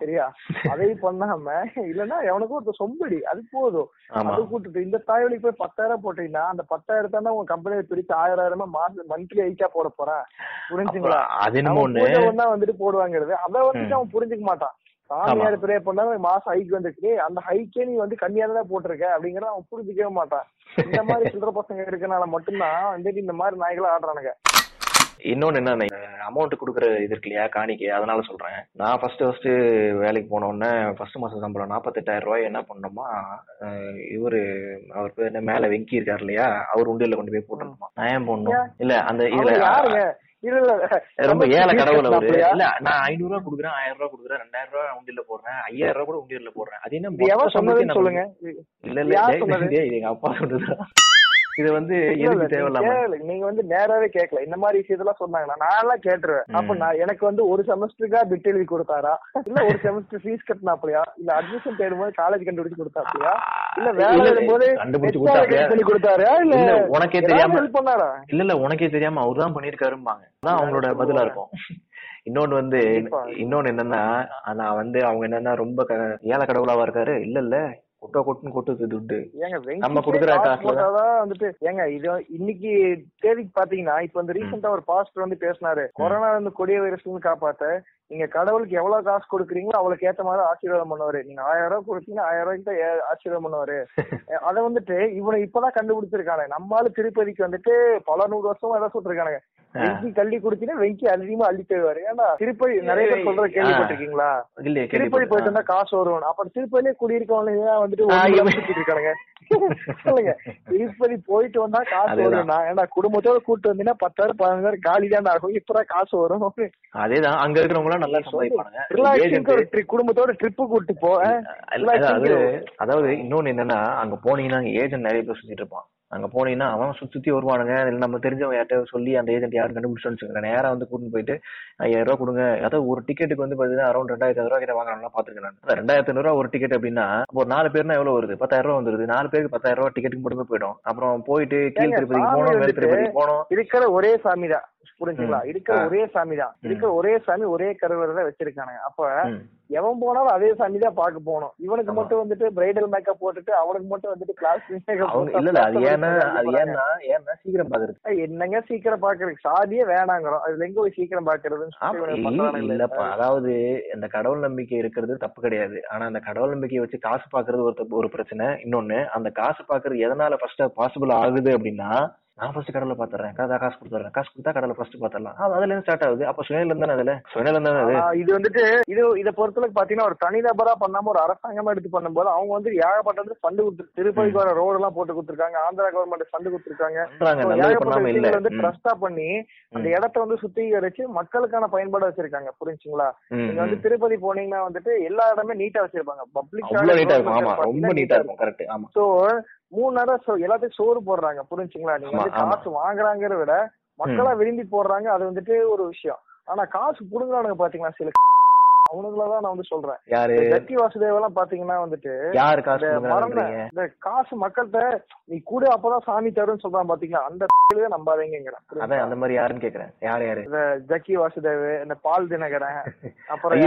சரியா? அதை பண்ணாம இல்லன்னா எவனுக்கும் ஒரு சொம்படி அது போதும். அது கூட்டுட்டு இந்த தாயொலிக்கு போய் பத்தாயிரம் போட்டீங்கன்னா அந்த பத்தாயிரத்தை தான் உங்க கம்பெனியை பிரிச்சு ஆயிரம் ஆயிரமா மாசம் மந்த்லி ஐக்கா போட போறேன். புரிஞ்சுங்களா? அது வந்துட்டு போடுவாங்கிறது. அதை வந்துட்டு அவன் புரிஞ்சுக்க மாட்டான். சாமியார் பிரே பண்ணா மாசம் ஹைக் வந்துருக்கு. அந்த ஹைக்கே நீ வந்து கம்மியா தான் போட்டிருக்க அப்படிங்கறத அவன் புரிஞ்சுக்கவே மாட்டான். இந்த மாதிரி சில்லற பசங்க இருக்கனால மட்டும்தான் வந்துட்டு இந்த மாதிரி நாய்களை ஆடுறானுங்க. இன்னொன்னு என்ன அமௌண்ட் கொடுக்குற இது இருக்கு இல்லையா காணிக்கை அதனால சொல்றேன். நான் ஃபர்ஸ்ட் ஃபர்ஸ்ட் வேலைக்கு போன உடனே ஃபர்ஸ்ட் மாசம் சம்பளம் நாற்பத்தெட்டாயிரம் ரூபாய் என்ன பண்ணோமா இவரு அவர் பேர் என்ன மேல வெங்கி இருக்காரு இல்லையா அவர் உண்டியல்ல கொண்டு போய் போட்டுருமா நான் ஏன் போடணும்? இல்ல அந்த இதுல இல்ல இல்ல. ரொம்ப ஏழை கடவுள் அவரு. அப்படியா? இல்ல நான் ஐநூறு ரூபா கொடுக்குறேன் ஆயிரம் ரூபாய் கொடுக்குறேன் ரெண்டாயிரம் ரூபாய் உண்டியல்ல போடுறேன் ஐயாயிரம் ரூபாய் கூட உண்டியல்ல போடுறேன். அது என்ன சொன்னதுன்னு சொல்லுங்க? இல்ல இல்ல இது எங்க அப்பா சொன்னது இது வந்து எதுக்கு நீங்க தேவையில்லாம. நீங்க வந்து நேராவே கேட்கல. இந்த மாதிரி விஷயத்தெல்லாம் சொன்னாங்கன்னா நான் எல்லாம் கேட்டுருவேன் அப்ப நான் எனக்கு வந்து ஒரு செமஸ்டருக்கா பிட் எழுதி கொடுத்தாரா? இல்ல ஒரு செமஸ்டர் ஃபீஸ் கட்டினாப்லையா? இல்ல அட்மிஷன் தேடும்போது காலேஜ் கண்டுபிடிச்சு கொடுத்தாப்லையா? இல்ல வேலை எழுதும்போது கண்டுபிடிச்சு கொடுத்தாரா? இல்ல உனக்கே தெரியாம ஹெல்ப் பண்ணாரா? இல்ல இல்ல உனக்கே தெரியாம அவர்தான் பண்ணிருக்காரும்பாங்க. அதான் அவங்களோட பதிலா இருக்கும். இன்னொன்னு வந்து. இன்னொன்னு என்னன்னா நான் வந்து அவங்க என்னன்னா ரொம்ப ஏழை கடவுளாவா இருக்காரு? இல்ல இல்ல. கொட்டோ கொட்டுன்னு கொட்டுது துட்டு. ஏங்க நம்ம கொடுக்குற காசு காசுல வந்துட்டு ஏங்க இது இன்னைக்கு தேதிக்கு பாத்தீங்கன்னா இப்ப இந்த ரீசெண்டா ஒரு பாஸ்டர் வந்து பேசினாரு. கொரோனா வந்து கொடிய வைரஸ்ல இருந்து காப்பாத்த நீங்க கடவுளுக்கு எவ்வளவு காசு கொடுக்குறீங்களோ அவளுக்கு ஏத்த மாதிரி ஆசீர்வாதம் பண்ணுவாரு. நீங்க ஆயிரம் ரூபாய் கொடுத்தீங்கன்னா ஆயிரம் ரூபாய்க்கு ஆசீர்வாதம் பண்ணுவாரு. அத வந்துட்டு இவனை இப்பதான் கண்டுபிடிச்சிருக்கானே நம்மால திருப்பதிக்கு வந்துட்டு பல நூறு வருஷமா ஏதாவது சொல்லிருக்கானுங்க வெங்கி கள்ளி குடிச்சுன்னா வெங்கி அதிகமா அள்ளி தருவாரு ஏன்னா திருப்பதி நிறைய பேர் சொல்ற கேள்விப்பட்டிருக்கீங்களா? திருப்பதி போயிட்டு வந்தா காசு வரும் அப்ப திருப்பதியிலே குடியிருக்கவங்க வந்துட்டு போயிட்டு வந்தா காசு. வரும்னா ஏன்னா குடும்பத்தோட கூட்டு வந்தீங்கன்னா பத்தாயிரம் பதினஞ்சாயிரம் காலி தான் ஆகும் இப்பதான் காசு வரும். அதேதான். அங்க இருக்கிறவங்க நல்லா tri- குடும்பத்தோட ட்ரிப்பு கூட்டு போ அதாவது இன்னொன்னு என்னன்னா அங்க போனீங்கன்னா ஏஜென்ட் நிறைய பேர் சுத்திட்டு இருப்பான். அங்க போனீங்கன்னா அவன் சுத்தி சுத்தி வருவானுங்க. இல்ல நம்ம தெரிஞ்சவங்க யார்ட்ட சொல்லி அந்த ஏஜென்ட் யாரும் கண்டுபிடிச்சு வச்சுக்கோங்க நேரா வந்து கூட்டிட்டு போயிட்டு ஐயாயிரம் ரூபாய் கொடுங்க. அதாவது ஒரு டிக்கெட்டுக்கு வந்து பாத்தீங்கன்னா அரௌண்ட் ரெண்டாயிரத்தி ரூபாய் கிட்ட வாங்குறாங்க பாத்துருக்கேன் நான். ரெண்டாயிரத்தி ஐநூறு ரூபாய் ஒரு டிக்கெட் அப்படின்னா அப்போ ஒரு நாலு பேர்னா எவ்வளவு வருது? பத்தாயிரம் ரூபாய் வந்துருது. நாலு பேருக்கு பத்தாயிரம் ரூபாய் டிக்கெட்டுக்கு மட்டுமே போயிடும். அப்புறம் போயிட்டு கீழ் சாமி போனோம் மேல் போனோம் இருக்கிற ஒரே சாமி தான் புரிஞ்சுங்களா. இருக்கிற. ஒரே சாமி தான். இருக்கிற ஒரே சாமி ஒரே கருவறை தான் வச்சிருக்கானுங்க. அப்ப. எவன் போனாலும் அதே சாமி தான் பாக்க போகணும். இவனுக்கு. மட்டும் வந்துட்டு பிரைடல் மேக்கப் போட்டுட்டு அவனுக்கு மட்டும் வந்துட்டு கிளாஸ் அவங்க இல்ல இல்ல அது ஏன்னா அது ஏன்னா ஏன்னா சீக்கிரம் பாக்குறது. என்னங்க சீக்கிரம் பாக்குறது? சாதியே வேணாங்கிறோம். அதுல எங்க போய் சீக்கிரம் பாக்குறதுன்னு. இல்லப்பா அதாவது இந்த கடவுள் நம்பிக்கை இருக்கிறது தப்பு கிடையாது. ஆனா அந்த கடவுள் நம்பிக்கையை வச்சு காசு பாக்குறது ஒரு ஒரு பிரச்சனை. இன்னொன்னு அந்த காசு பாக்குறது எதனால ஃபர்ஸ்ட் பாசிபிள் ஆகுது அப்படின்னா நான் ஃபர்ஸ்ட் கடவுளை பாத்துறேன் கதா காசு கொடுத்துறேன் காசு கொடுத்தா கடவுளை ஃபர்ஸ்ட் பாத்துறலாம் அது அதுல இருந்து ஸ்டார்ட் ஆகுது. அப்ப சுயநலம் தானே அதுல? சுயநலம் தானே அது? ஆனா, இது வந்துட்டு இது இத பொறுத்தளவுக்கு பாத்தீங்கன்னா ஒரு தனிநபரா பண்ணாம ஒரு அரசாங்கமா எடுத்து பண்ணும்போது அவங்க வந்து ஏகப்பட்டது ஃபண்டு கொடுத்து திருப்பதிக்கு வர ரோடு எல்லாம் போட்டு கொடுத்துருக்காங்க. ஆந்திரா கவர்மெண்ட் ஃபண்டு கொடுத்துருக்காங்க. வந்து ட்ரஸ்டா பண்ணி அந்த இடத்த வந்து சுத்திகரிச்சு மக்களுக்கான பயன்பாடு வச்சிருக்காங்க. புரிஞ்சுங்களா? நீங்க வந்து. திருப்பதி போனீங்கன்னா வந்துட்டு எல்லா இடமே நீட்டா வச்சிருப்பாங்க. பப்ளிக் ரொம்ப நீட்டா இருக்கும். கரெக்ட் ஆமா. சோ மூணு நேரம் so எல்லாத்துக்கும் சோறு போடுறாங்க. புரிஞ்சுங்களா? நீங்க. காசு வாங்குறாங்கிறத விட மக்களா விரும்பி போடுறாங்க அது வந்துட்டு ஒரு விஷயம். ஆனா காசு புடுங்குறானுங்க பாத்தீங்களா சில அவனுங்களதான் நான் வந்து சொல்றேன். ஜக்கி வாசுதேவ் எல்லாம் பாத்தீங்கன்னா வந்துட்டு இந்த காசு மக்கள்கிட்ட நீ கூட அப்பதான் சாமி தரும்னு சொல்றான் பாத்தீங்களா? அந்த நம்பாதீங்கிறேன் அதான் அந்த மாதிரி யாருன்னு கேக்குறேன். யார் யாரு? இந்த ஜக்கி வாசுதேவ் இந்த பால் தினகரன் அப்புறம்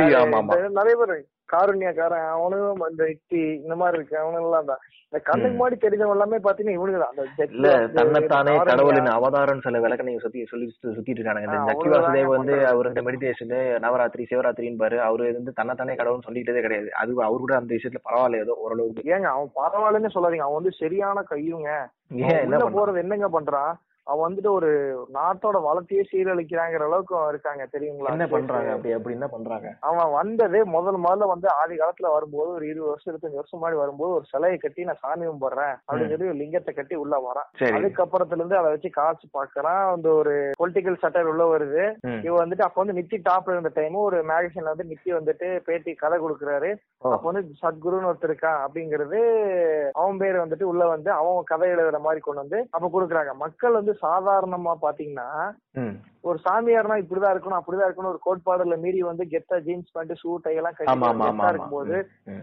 நிறைய பேர் காருண்யக்காரன் அவனும் இந்த இட்டி இந்த மாதிரி இருக்கு அவனுங்க எல்லாம் தான். இந்த கண்ணுக்கு ம். முன்னாடி தெரிஞ்சவங்க எல்லாமே பாத்தீங்கன்னா இவனுக்கு தான். அந்த இல்ல தன்னைத்தானே. கடவுளின் அவதாரம் சில விளக்க நீங்க சுத்தி சொல்லி சுத்திட்டு இருக்கானுங்க இந்த அவ்வளவுதாங்க வாசுதேவ் வந்து. அவர் இந்த மெடிடேஷன் நவராத்திரி சிவராத்திரின்னு பாரு அவரு வந்து தன்னைத்தானே கடவுள்னு சொல்லிட்டதே கிடையாது. அது அவரு கூட அந்த விஷயத்துல பரவாயில்ல ஏதோ ஓரளவுக்கு. ஏங்க அவன் பரவாயில்லன்னு சொல்லாதீங்க. அவன் வந்து சரியான கையுங்க. ஏன் போறது என்னங்க பண்றான்? அவன் வந்துட்டு ஒரு நாட்டோட வளர்ச்சியே சீரழிக்கிறாங்கிற அளவுக்கு இருக்காங்க. தெரியுங்களா? என்ன பண்றாங்க அப்படி? அப்படி என்ன பண்றாங்க? அவன் வந்ததே முதல் முதல்ல வந்து ஆதி காலத்துல வரும்போது ஒரு இருபது வருஷம் இருபத்தஞ்சு வருஷம் முன்னாடி வரும்போது ஒரு சிலையை கட்டி நான் சாமி கும்பிடுறேன் அப்படின்னு சொல்லி ஒரு லிங்கத்தை கட்டி உள்ள வரான். அதுக்கப்புறத்துல இருந்து அதை வச்சு காசு பாக்குறான் அந்த ஒரு பொலிட்டிக்கல் சட்டர் உள்ள வருது. இவன் வந்துட்டு அப்ப வந்து நித்தி டாப்ல இருந்த டைம் ஒரு மேகசின்ல வந்து நித்தி வந்துட்டு பேட்டி கதை கொடுக்குறாரு. அப்ப வந்து சத்குருன்னு ஒருத்தர் இருக்கான் அப்படிங்கிறது அவன் பேர் வந்துட்டு உள்ள வந்து அவன் கதை எழுதுற மாதிரி கொண்டு வந்து அப்ப கொடுக்குறாங்க. மக்கள் வந்து சாதாரணமா பாத்தீங்கன்னா ஒரு சாமியார்னா இப்படிதான் இருக்கணும் அப்படிதான் இருக்கணும். ஒரு கோட்பாடுல மீறி வந்து கெத்தா ஜீன்ஸ் பேண்ட் ஷூ டை எல்லாம் கட்டி இருக்கும்போது.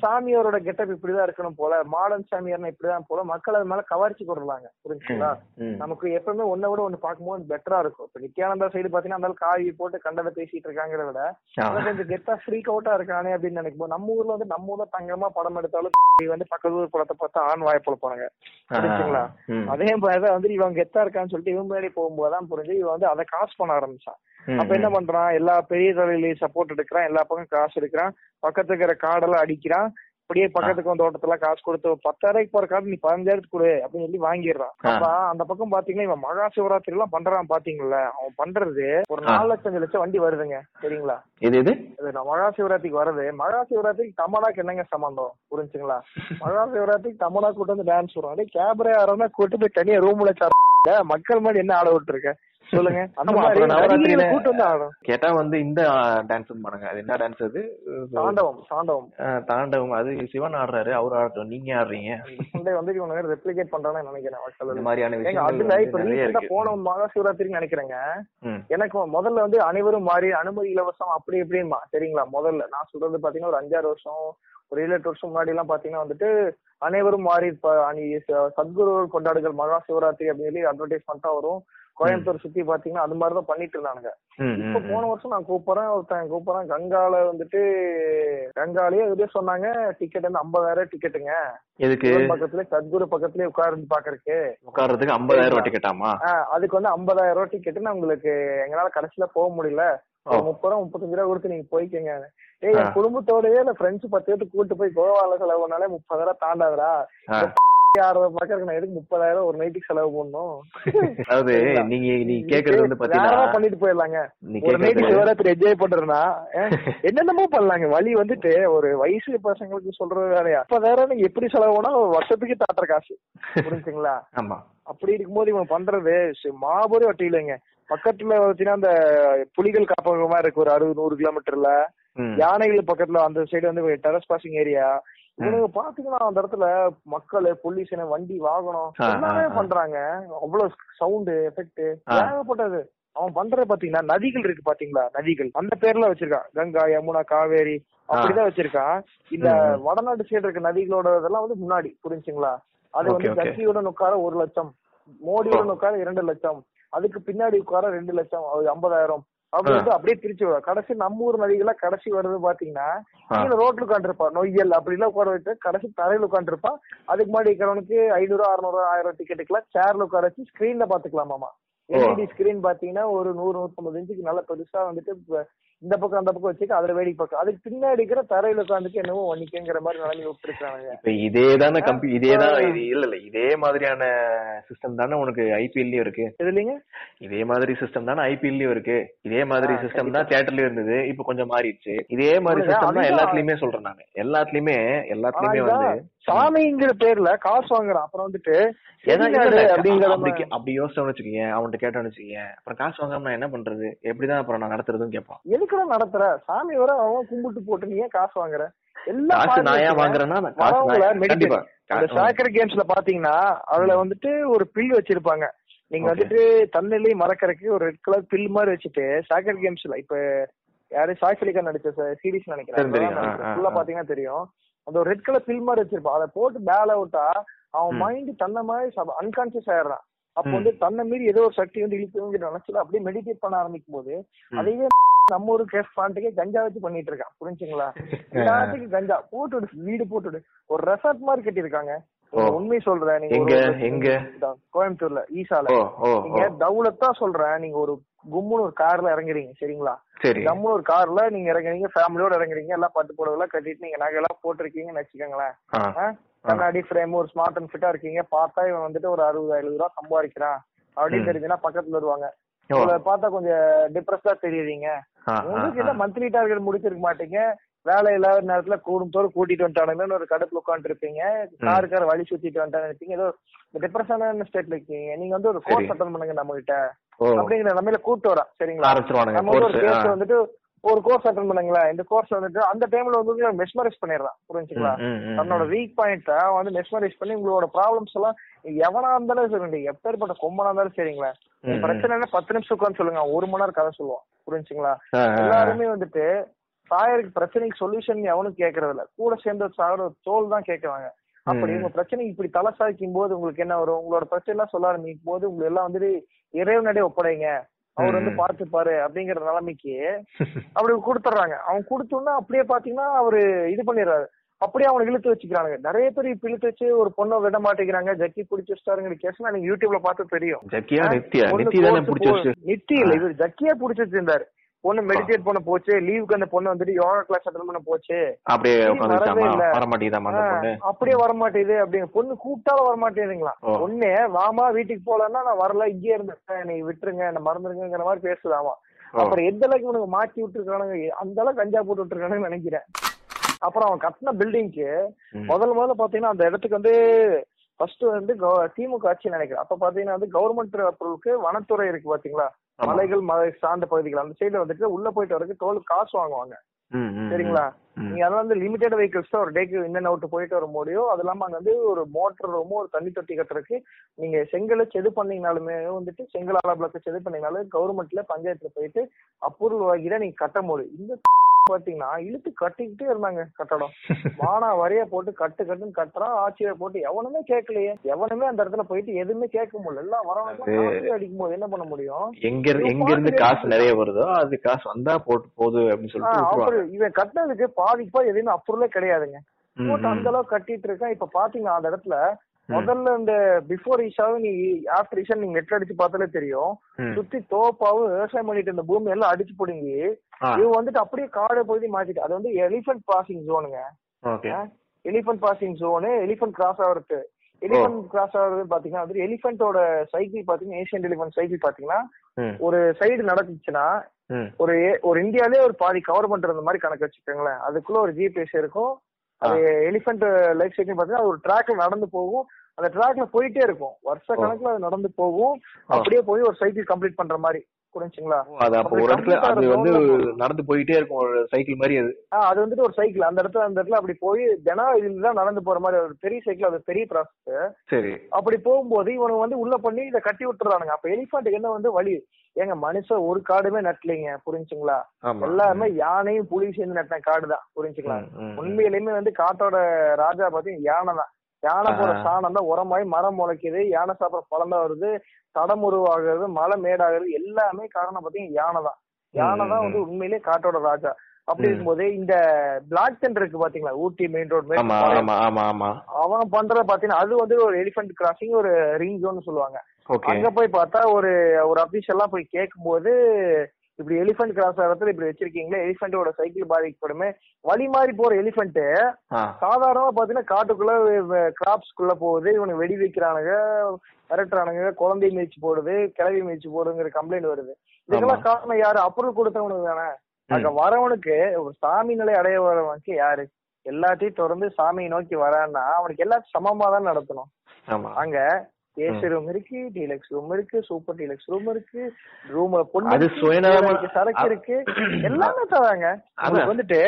சாமியாரோட கெட்டப் இப்படிதான் இருக்கணும் போல. மாடர்ன் சாமியார்னா இப்படிதான் போல. மக்கள் அது மேல கவர்ச்சி கொடுறாங்க புரிஞ்சுங்களா. நமக்கு எப்பவுமே ஒன்ன விட ஒண்ணு பார்க்கும்போது பெட்டரா இருக்கும். இப்ப நித்யானந்தா சைடு பாத்தீங்கன்னா அந்த காவி போட்டு கண்டதை பேசிட்டு இருக்காங்கிறத விட கொஞ்சம் கெத்தா ஃப்ரீக் அவுட்டா இருக்கானே அப்படின்னு நினைக்கும் நம்ம ஊர்ல வந்து நம்ம ஊர்ல தங்கமா படம் எடுத்தாலும் வந்து பக்கத்து ஊர் படத்தை பார்த்தா ஆண் வாய்ப்புல போனாங்க புரிஞ்சுங்களா. அதே மாதிரி வந்து இவன் கெத்தா இருக்கான்னு சொல்லிட்டு இவன் முன்னாடி போகும்போதுதான் புரிஞ்சு இவன் வந்து அதை காசு பண்ண ஆரம்பிச்சான் அப்ப என்ன பண்றான் எல்லா பெரிய தொழிலையும் சப்போர்ட் எடுக்கிறான் எல்லா பக்கம் காசு எடுக்கிறான் பக்கத்துல இருக்கிற காடெல்லாம் அடிக்கிறான் அப்படியே பக்கத்துக்கு வந்த தோட்டத்துல காசு கொடுத்து பத்தாயிரம் போற காடு நீ பதினஞ்சாயிரத்துக்கு கொடு அப்படின்னு சொல்லி வாங்கிடுறான். அப்ப அந்த பக்கம் பாத்தீங்கன்னா இவன் மகா சிவராத்திரி எல்லாம் பண்றான் பாத்தீங்களா அவன் பண்றது ஒரு நாலு லட்சம் அஞ்சு லட்சம் வண்டி வருதுங்க சரிங்களா? இது இது மகா சிவராத்திரிக்கு வருது மகா சிவராத்திரிக்கு தமனாக்கு என்னங்க சம்பந்தம்? புரிஞ்சுங்களா? மகா சிவராத்திரிக்கு தமனா கூட்டு வந்து டான்ஸ் வரும் அதே கேபரே ஆறோம்னா கூட்டு போய் தனியா ரூம்ல மக்கள் மாதிரி என்ன ஆட விட்டுருக்க சொல்லுங்க. கூட்டு வந்து இந்த டான்ஸ் பண்ணுங்க அது என்ன டான்ஸ் அது? தாண்டவம் தாண்டவம் தாண்டவம் அது சிவன் ஆடுறாரு அவர் ஆடுறோம் நீங்க ஆடுறீங்க. வந்து இவங்க ரெப்ளிகேட் பண்றான்னு நினைக்கிறேன் இந்த மாதிரியான அதுல இப்ப போன மகா சிவராத்திரிக்கு நினைக்கிறேங்க. எனக்கு முதல்ல வந்து அனைவரும் மாறி அனுமதி இலவசம் அப்படி இப்படிமா சரிங்களா? முதல்ல நான் சொல்றது பாத்தீங்கன்னா ஒரு அஞ்சாறு வருஷம் ஒரு ஏழு எட்டு வருஷம் முன்னாடி எல்லாம் பாத்தீங்கன்னா வந்துட்டு அனைவரும் மாறி சத்குரு கொண்டாடுகள் மகா சிவராத்திரி அப்படின்னு சொல்லி அட்வர்டைஸ்மெண்டா வரும். கோயம்புத்தூர் சுத்தி பாத்தீங்கன்னா அது மாதிரிதான் பண்ணிட்டு இருந்தானுங்க. இப்ப போன வருஷம் நான் கூப்பிடுறேன் ஒருத்தன் கூப்பிடுறேன். கங்கால வந்துட்டு கங்காலயே எதுவும் சொன்னாங்க. டிக்கெட் வந்து ஐம்பதாயிரம் டிக்கெட்டுங்க எதுக்கு? பக்கத்துல சத்குரு பக்கத்துலயே உட்கார்ந்து பாக்குறதுக்கு. உட்கார்றதுக்கு ஐம்பதாயிரம் ரூபாய் டிக்கெட்டாமா அதுக்கு வந்து ஐம்பதாயிரம் ரூபாய் டிக்கெட் உங்களுக்கு எங்களால கடைசியில போக முடியல. முப்பது ரூபா முப்பத்தஞ்சு ரூபா கொடுத்து நீங்க போய்க்கங்க. ஏய் என். குடும்பத்தோடயே இல்ல ஃப்ரெண்ட்ஸ் பத்து பேருக்கு கூட்டு போய் கோவால செலவு பண்ணாலே முப்பதாயிரம் தாண்டாதுடா. ஆறத பாக்கறதுக்கு நான் எதுக்கு முப்பதாயிரம் ஒரு நைட்டுக்கு செலவு பண்ணணும் அதாவது நீங்க நீ கேக்குறது வந்து வேற பாத்தீங்கன்னா பண்ணிட்டு போயிடலாங்க. ஒரு நைட்டு கேக்குறது சிவராத்திரி என்ஜாய் பண்றேன்னா என்னென்னமோ பண்ணலாங்க. வழி வந்துட்டு ஒரு வயசு பசங்களுக்கு சொல்றது வேலையா? முப்பதாயிரம் நீங்க எப்படி செலவு ஒரு வருஷத்துக்கு தாட்டுற காசு. புரிஞ்சுங்களா? ஆமா. அப்படி இருக்கும்போது இவன் பண்றது மாபெரும் வட்டி இல்லைங்க. பக்கத்துல பாத்தீங்கன்னா அந்த புலிகள் காப்பகம் இருக்கு ஒரு அறுபது நூறு கிலோமீட்டர்ல. யானைகள் பக்கத்துல அந்த சைடு வந்து டெரஸ் பாசிங் ஏரியா இவனுங்க பாத்தீங்கன்னா அந்த இடத்துல மக்கள் போலீஸ் வண்டி வாகனம் எல்லாமே. பண்றாங்க. அவ்வளவு சவுண்ட் எஃபெக்ட். ஏகப்பட்டது. அவன் பண்றது பாத்தீங்கன்னா நதிகள் இருக்கு பாத்தீங்களா? நதிகள். அந்த பேர்ல வச்சிருக்கான் கங்கா யமுனா காவேரி அப்படிதான் வச்சிருக்கான் இந்த. வடநாட்டு சைடு இருக்க நதிகளோட இதெல்லாம் வந்து முன்னாடி புரிஞ்சுங்களா? அது வந்து. கட்சியுடன் உட்கார ஒரு லட்சம். மோடியுடன் உட்கார இரண்டு லட்சம். அதுக்கு பின்னாடி உட்கார ரெண்டு லட்சம். ஐம்பதாயிரம். அப்படி. வந்து அப்படியே பிரிச்சு வரும். கடைசி நம்ம ஊர் நதிகளா கடைசி வருது பாத்தீங்கன்னா. கீழே ரோட்ல உட்காந்துருப்பா நொய்யல் அப்படிலாம் உட்கார வச்சு கடைசி தரையில உட்காந்துருப்பா அதுக்கு முன்னாடி இருக்கிறவனுக்கு ஐநூறு அறுநூறு ஆயிரம் டிக்கெட்டுக்குலாம் சேர்ல உட்கார வச்சு ஸ்கிரீன்ல பாத்துக்கலாமாமா. எல்இடி ஸ்கிரீன் பாத்தீங்கன்னா ஒரு நூறு நூத்தம்பது இன்ச்சுக்கு நல்ல பெருசா வந்துட்டு இந்த பக்கம் அந்த பக்கம் வச்சுட்டு அதுல வேடிக்கை பார்க்க. அதுக்கு பின்னாடி இருக்கிற தரையில உட்காந்துட்டு என்னவோ வன்னிக்கங்கிற மாதிரி நிலைமை விட்டுருக்காங்க இப்ப இதே தானே கம்பி இதே தான் ஆ. இது இல்ல இல்ல. இதே மாதிரியான சிஸ்டம் தானே உனக்கு ஐபிஎல்லயும் இருக்கு. இது இல்லைங்க? இதே மாதிரி சிஸ்டம் தானே ஐபிஎல்லயும் இருக்கு. இதே மாதிரி சிஸ்டம் தான் தியேட்டர்லயும் இருந்தது. இப்ப கொஞ்சம் மாறிடுச்சு. இதே மாதிரி? சிஸ்டம் தான். எல்லாத்துலயுமே சொல்றேன் நானு. எல்லாத்துலயுமே எல்லாத்துலயுமே வந்து சாமிங்கிற பேர்ல காசு வாங்குறான். அப்புறம் வந்துட்டு அப்படி யோசிச்சோம்னு வச்சுக்கீங்க அவன்கிட்ட கேட்டோம்னு வச்சுக்கீங்க அப்புறம் காசு வாங்காம நான் என்ன பண்றது? எப்படிதான் அப்புறம் நான் நடத்துறதுன்னு கேட்பான். எதுக்குடா நடத்துற? சாமி வர அவன் கும்பிட்டு போட்டு நீ ஏன் காசு வாங்குற? எல்லாம் நான் ஏன். வாங்குறேன்னா சாக்கர் கேம்ஸ்ல பாத்தீங்கன்னா அதுல வந்துட்டு ஒரு பில் வச்சிருப்பாங்க. நீங்க. வந்துட்டு தண்ணிலே மறக்கறதுக்கு ஒரு ரெட் கலர் பில் மாதிரி வச்சுட்டு சாக்கர் கேம்ஸ்ல இப்ப யாரு சாய்ஃபலிகா நடிச்ச சீரிஸ் நினைக்கிறேன். ஃபுல்லா. பாத்தீங்கன்னா தெரியும். அந்த ஒரு ரெட் கலர் பில் மாதிரி வச்சிருப்பான் அதை போட்டு பேல விட்டா அவன். மைண்ட் தன்னை மாதிரி அன்கான்சியஸ் ஆயிடுறான் அப்ப. வந்து தன்னை மீறி ஏதோ ஒரு சக்தி வந்து இழுத்து நினைச்சு அப்படியே மெடிடேட் பண்ண ஆரம்பிக்கும் போது. அதையே நம்ம ஒரு கேஸ் பாண்ட்டுக்கே கஞ்சா வச்சு பண்ணிட்டு இருக்கான் புரிஞ்சுங்களா எல்லாத்துக்கும் கஞ்சா போட்டுடு வீடு போட்டுடு ஒரு ரெசார்ட் மாதிரி கட்டியிருக்காங்க. உண்மை சொல்றேன். நீங்க எங்க? கோயம்புத்தூர்ல ஈசால. நீங்க ஓ. தவுலத்தா சொல்றேன். நீங்க ஒரு கும்முன்னு ஒரு கார்ல இறங்குறீங்க சரிங்களா? சரி. கம்முன்னு ஒரு கார்ல நீங்க இறங்குறீங்க ஃபேமிலியோட இறங்குறீங்க எல்லாம் பட்டு புடவை கட்டிட்டு நீங்க நகை எல்லாம் போட்டிருக்கீங்கன்னு வச்சுக்கோங்களேன்? கண்ணாடி ஃப்ரேம் ஒரு ஸ்மார்ட் அண்ட் ஃபிட்டா இருக்கீங்க. பார்த்தா இவன் வந்துட்டு ஒரு அறுபது எழுபது ரூபா சம்பாதிக்கிறான். அப்படின்னு. தெரிஞ்சுன்னா பக்கத்துல வருவாங்க. உங்களை பார்த்தா கொஞ்சம் டிப்ரெஸ்டா தெரியுறீங்க. உங்களுக்கு. என்ன மந்த்லி டார்கெட் முடிச்சிருக்க மாட்டீங்க? வேலை இல்லாத நேரத்துல கூடும்போது கூட்டிட்டு வந்துட்டானுங்கன்னு ஒரு கடுப்புல உட்காந்து இருப்பீங்க காருக்கார வழி சுத்திட்டு வந்துட்டான்னு நினைப்பீங்க. ஏதோ டிப்ரெஷனான ஸ்டேட்ல இருக்கீங்க? நீங்க வந்து ஒரு கோர்ஸ். அட்டன் பண்ணுங்க நம்ம கிட்ட அப்படிங்கிற நம்மள கூட்டு வரா சரிங்களா? நம்ம ஒரு. கேஸ். வந்துட்டு ஒரு கோர்ஸ் அட்டன் பண்ணுங்களேன். இந்த கோர்ஸ் வந்துட்டு அந்த டைம்ல வந்து மெஸ்மரைஸ் பண்ணிடுறான் புரிஞ்சுங்களா? தன்னோட. வீக் பாயிண்ட வந்து மெஸ்மரைஸ் பண்ணி உங்களோட ப்ராப்ளம்ஸ் எல்லாம் எவனா இருந்தாலும் சரி எப்பேற்பட்ட கொம்பனா இருந்தாலும் சரிங்களா. பிரச்சனைன்னா பத்து நிமிஷம் உட்காந்து சொல்லுங்க. ஒரு மணி நேரம் கதை சொல்லுவான். புரிஞ்சுங்களா. எல்லாருமே வந்துட்டு சாயருக்கு பிரச்சனைக்கு சொல்யூஷன் எவனும் கேக்குறது இல்ல கூட சேர்ந்து சாகர தோல் தான் கேக்குறாங்க. அப்படி. உங்க பிரச்சனைக்கு இப்படி தலை சாய்க்கும் போது உங்களுக்கு என்ன வரும்? உங்களோட பிரச்சனை எல்லாம் சொல்ல ஆரம்பிக்கும் போது உங்களுக்கு எல்லாம் வந்துட்டு இறைவனடே ஒப்படைங்க. அவர் வந்து ம். பார்த்துப்பாரு அப்படிங்கிற நிலைமைக்கு அப்படி கொடுத்துட்றாங்க. அவன் கொடுத்தோன்னா அப்படியே பாத்தீங்கன்னா அவரு இது பண்ணிடுறாரு. அப்படியே அவனை இழுத்து வச்சுக்கிறாங்க நிறைய பேர் இப்ப இழுத்து வச்சு ஒரு பொண்ணை விட மாட்டேங்கிறாங்க. ஜக்கி பிடிச்சி வச்சிட்டாருங்கிற கேஸ் நீங்க யூடியூப்ல பார்த்து தெரியும். நித்தி இல்ல இவர் ஜக்கியா புடிச்சு வச்சிருந்தாரு. பொண்ணு மெடிடேட் பண்ண போச்சு லீவுக்கு அந்த பொண்ணு வந்துட்டு யோகா கிளாஸ் அட்டன் பண்ண போச்சு. அப்படியே அப்படியே வர மாட்டேங்குது அப்படிங்க பொண்ணு? கூப்பிட்டாலும் வர மாட்டேங்குதுங்களா ஓ. பொண்ணு வாமா வீட்டுக்கு போலன்னா நான் வரல இங்கே இருந்தேன் நீ விட்டுருங்க என்ன மறந்துருங்கிற மாதிரி பேசுதாமா. அப்புறம் எந்த அளவுக்கு இவனுக்கு மாத்தி விட்டுருக்கானுங்க? அந்த அளவுக்கு கஞ்சா போட்டு விட்டுருக்கானுன்னு நினைக்கிறேன். அப்புறம் அவன் கட்டின பில்டிங்க்கு ம். முதல்ல முதல்ல பாத்தீங்கன்னா அந்த இடத்துக்கு வந்து ஃபர்ஸ்ட் வந்து திமுக ஆட்சி நினைக்கிறேன். அப்ப பாத்தீங்கன்னா வந்து கவர்மெண்ட் அப்ரூவலுக்கு வனத்துறை இருக்கு பாத்தீங்களா. மலைகள் மலை சார்ந்த பகுதிகள். அந்த சைடுல வந்துட்டு உள்ள போயிட்டு வரதுக்கு டோல் காசு வாங்குவாங்க. சரிங்களா. நீங்க அதெல்லாம் வந்து லிமிடெட் வெஹிக்கிள்ஸ் தான் ஒரு டேக்கு இன் அண்ட் அவுட் போயிட்டு வர முடியும் அது இல்லாம அங்க வந்து ஒரு மோட்டர் ரூமோ ஒரு தண்ணி தொட்டி கட்டுறதுக்கு நீங்க செங்கலை செது பண்ணீங்கனாலுமே வந்துட்டு செங்கல் அளவுக்கு செது பண்ணீங்கனாலும் கவர்மெண்ட்ல பஞ்சாயத்துல போயிட்டு அப்ரூவல் வாங்கி தான் நீங்க கட்ட முடியும். இந்த பாத்தீங்கன்னா இழுத்து கட்டிக்கிட்டே இருந்தாங்க கட்டடம். மானா வரைய போட்டு கட்டு கட்டுன்னு கட்டுறான் ஆட்சியை போட்டு எவனுமே கேட்கலையே. எவனுமே அந்த இடத்துல போயிட்டு எதுவுமே கேட்க முடியல. எல்லாம் வரவங்க அடிக்கும் போது என்ன பண்ண முடியும்? எங்க எங்க இருந்து காசு நிறைய வருதோ அது காசு வந்தா போட்டு போகுது அப்படின்னு சொல்லிட்டு இவன் கட்டினதுக்கு பாதிப்பா எதுவுமே அப்ரூவலே கிடையாதுங்க. போட்டு. அந்த அளவுக்கு கட்டிட்டு இருக்கான். இப்ப பாத்தீங்கன்னா அந்த இடத்துல முதல்ல இந்த பிஃபோர் ஈஷாவும் நீ ஆஃப்டர் ஈஷா நீங்க நெட் அடிச்சு பார்த்தாலே தெரியும். சுத்தி தோப்பாவும் விவசாயம் பண்ணிட்டு இருந்த பூமி எல்லாம் அடிச்சு பிடுங்கி இவன் வந்துட்டு அப்படியே காடு பகுதி மாத்திட்டு அது வந்து elephant passing ஜோனுங்க okay. Elephant passing zone elephant cross ஆகிறது. எலிஃபென்ட் கிராஸ் ஆகிறது பாத்தீங்கன்னா வந்து எலிஃபென்ட்டோட சைக்கிள் பாத்தீங்கன்னா ஏசியன் எலிஃபென்ட் சைக்கிள் பாத்தீங்கன்னா ஒரு சைடு நடந்துச்சுன்னா. ஒரு ஒரு இந்தியாலே ஒரு பாதி கவர் பண்றது மாதிரி கணக்கு வச்சுக்கோங்களேன். அதுக்குள்ள ஒரு ஜிபிஎஸ் இருக்கும். அது எலிஃபென்ட் லைஃப் சைக்கிள் பாத்தீங்கன்னா ஒரு ட்ராக்ல நடந்து போகும். அந்த ட்ராக்ல போயிட்டே இருக்கும். வருஷ கணக்குல அது நடந்து போகும். அப்படியே போய் ஒரு சைக்கிள் கம்ப்ளீட் பண்ற மாதிரி. புரிஞ்சுங்களா? ஓ, அது அப்போ ஒரு இடத்துல அது வந்து நடந்து போயிட்டே இருக்கும் ஒரு சைக்கிள் மாதிரி அது. வந்துட்டு ஒரு சைக்கிள் அந்த இடத்துல அந்த இடத்துல அப்படி போய் தினம் இதுல தான் நடந்து போற மாதிரி ஒரு பெரிய சைக்கிள் அது பெரிய ப்ராசஸ் சரி. அப்படி போகும்போது இவனுக்கு வந்து உள்ள பண்ணி இதை கட்டி விட்டுறானுங்க. அப்ப எலிஃபென்ட்டுக்கு என்ன வந்து வழி? ஏங்க மனுஷன் ஒரு காடுமே நட்டலைங்க புரிஞ்சுங்களா? எல்லாருமே யானையும் புலியும் சேர்ந்து நட்டின காடு தான் புரிஞ்சுங்களா. உண்மையிலுமே வந்து காட்டோட ராஜா பாத்தீங்கன்னா யானை தான். யானை போற. சாணம் தான் உரமாயி மரம் முளைக்குது யானை சாப்பிட பழம் தான் வருது தடமுருவாகிறது மலை மேடாகிறது எல்லாமே காரணம் பாத்தீங்கன்னா யானை தான். யானை தான் வந்து உண்மையிலேயே காட்டோட ராஜா. அப்படி. இருக்கும்போது இந்த பிளாக் தண்டர் இருக்கு பாத்தீங்களா ஊட்டி மெயின் ரோட் அவன் பண்றத பாத்தீங்கன்னா அது வந்து ஒரு எலிஃபென்ட் கிராசிங் ஒரு ரிங் ஜோன் சொல்லுவாங்க. அங்க போய் பார்த்தா ஒரு ஒரு அபிஷியலா போய் கேட்கும்போது இப்படி எலிஃபென்ட் கிராஸ் ஆகிறதுல இப்படி வச்சிருக்கீங்களே எலிஃபென்ட்டோட சைக்கிள் பாதிக்கப்படுமே. வழி மாறி போற எலிஃபென்ட் சாதாரணமா பாத்தீங்கன்னா காட்டுக்குள்ள கிராப்ஸ்குள்ள போகுது. இவனுக்கு வெடி வைக்கிறானுங்க மிரட்டுறானுங்க குழந்தை மீச்சு போடுது கிளவி மீச்சு போடுங்கிற கம்ப்ளைண்ட் வருது. இதுக்கெல்லாம் காரணம் யாரு? அப்ரூவல் கொடுத்தவனுக்கு தானே. அங்க வரவனுக்கு ஒரு சாமி நிலை அடைய வரவனுக்கு யாரு? எல்லாத்தையும் தொடர்ந்து சாமியை நோக்கி வரான்னா அவனுக்கு எல்லாத்தையும் சமமா தான் நடத்தணும் அங்க ஏசி ரூம் இருக்கு டீலக்ஸ் ரூம் இருக்கு சூப்பர் டீலக்ஸ் ரூம் இருக்கு ரூம்ல பொண்ணு சரக்கு இருக்கு எல்லாமே தராங்க. உங்களுக்கு வந்துட்டு.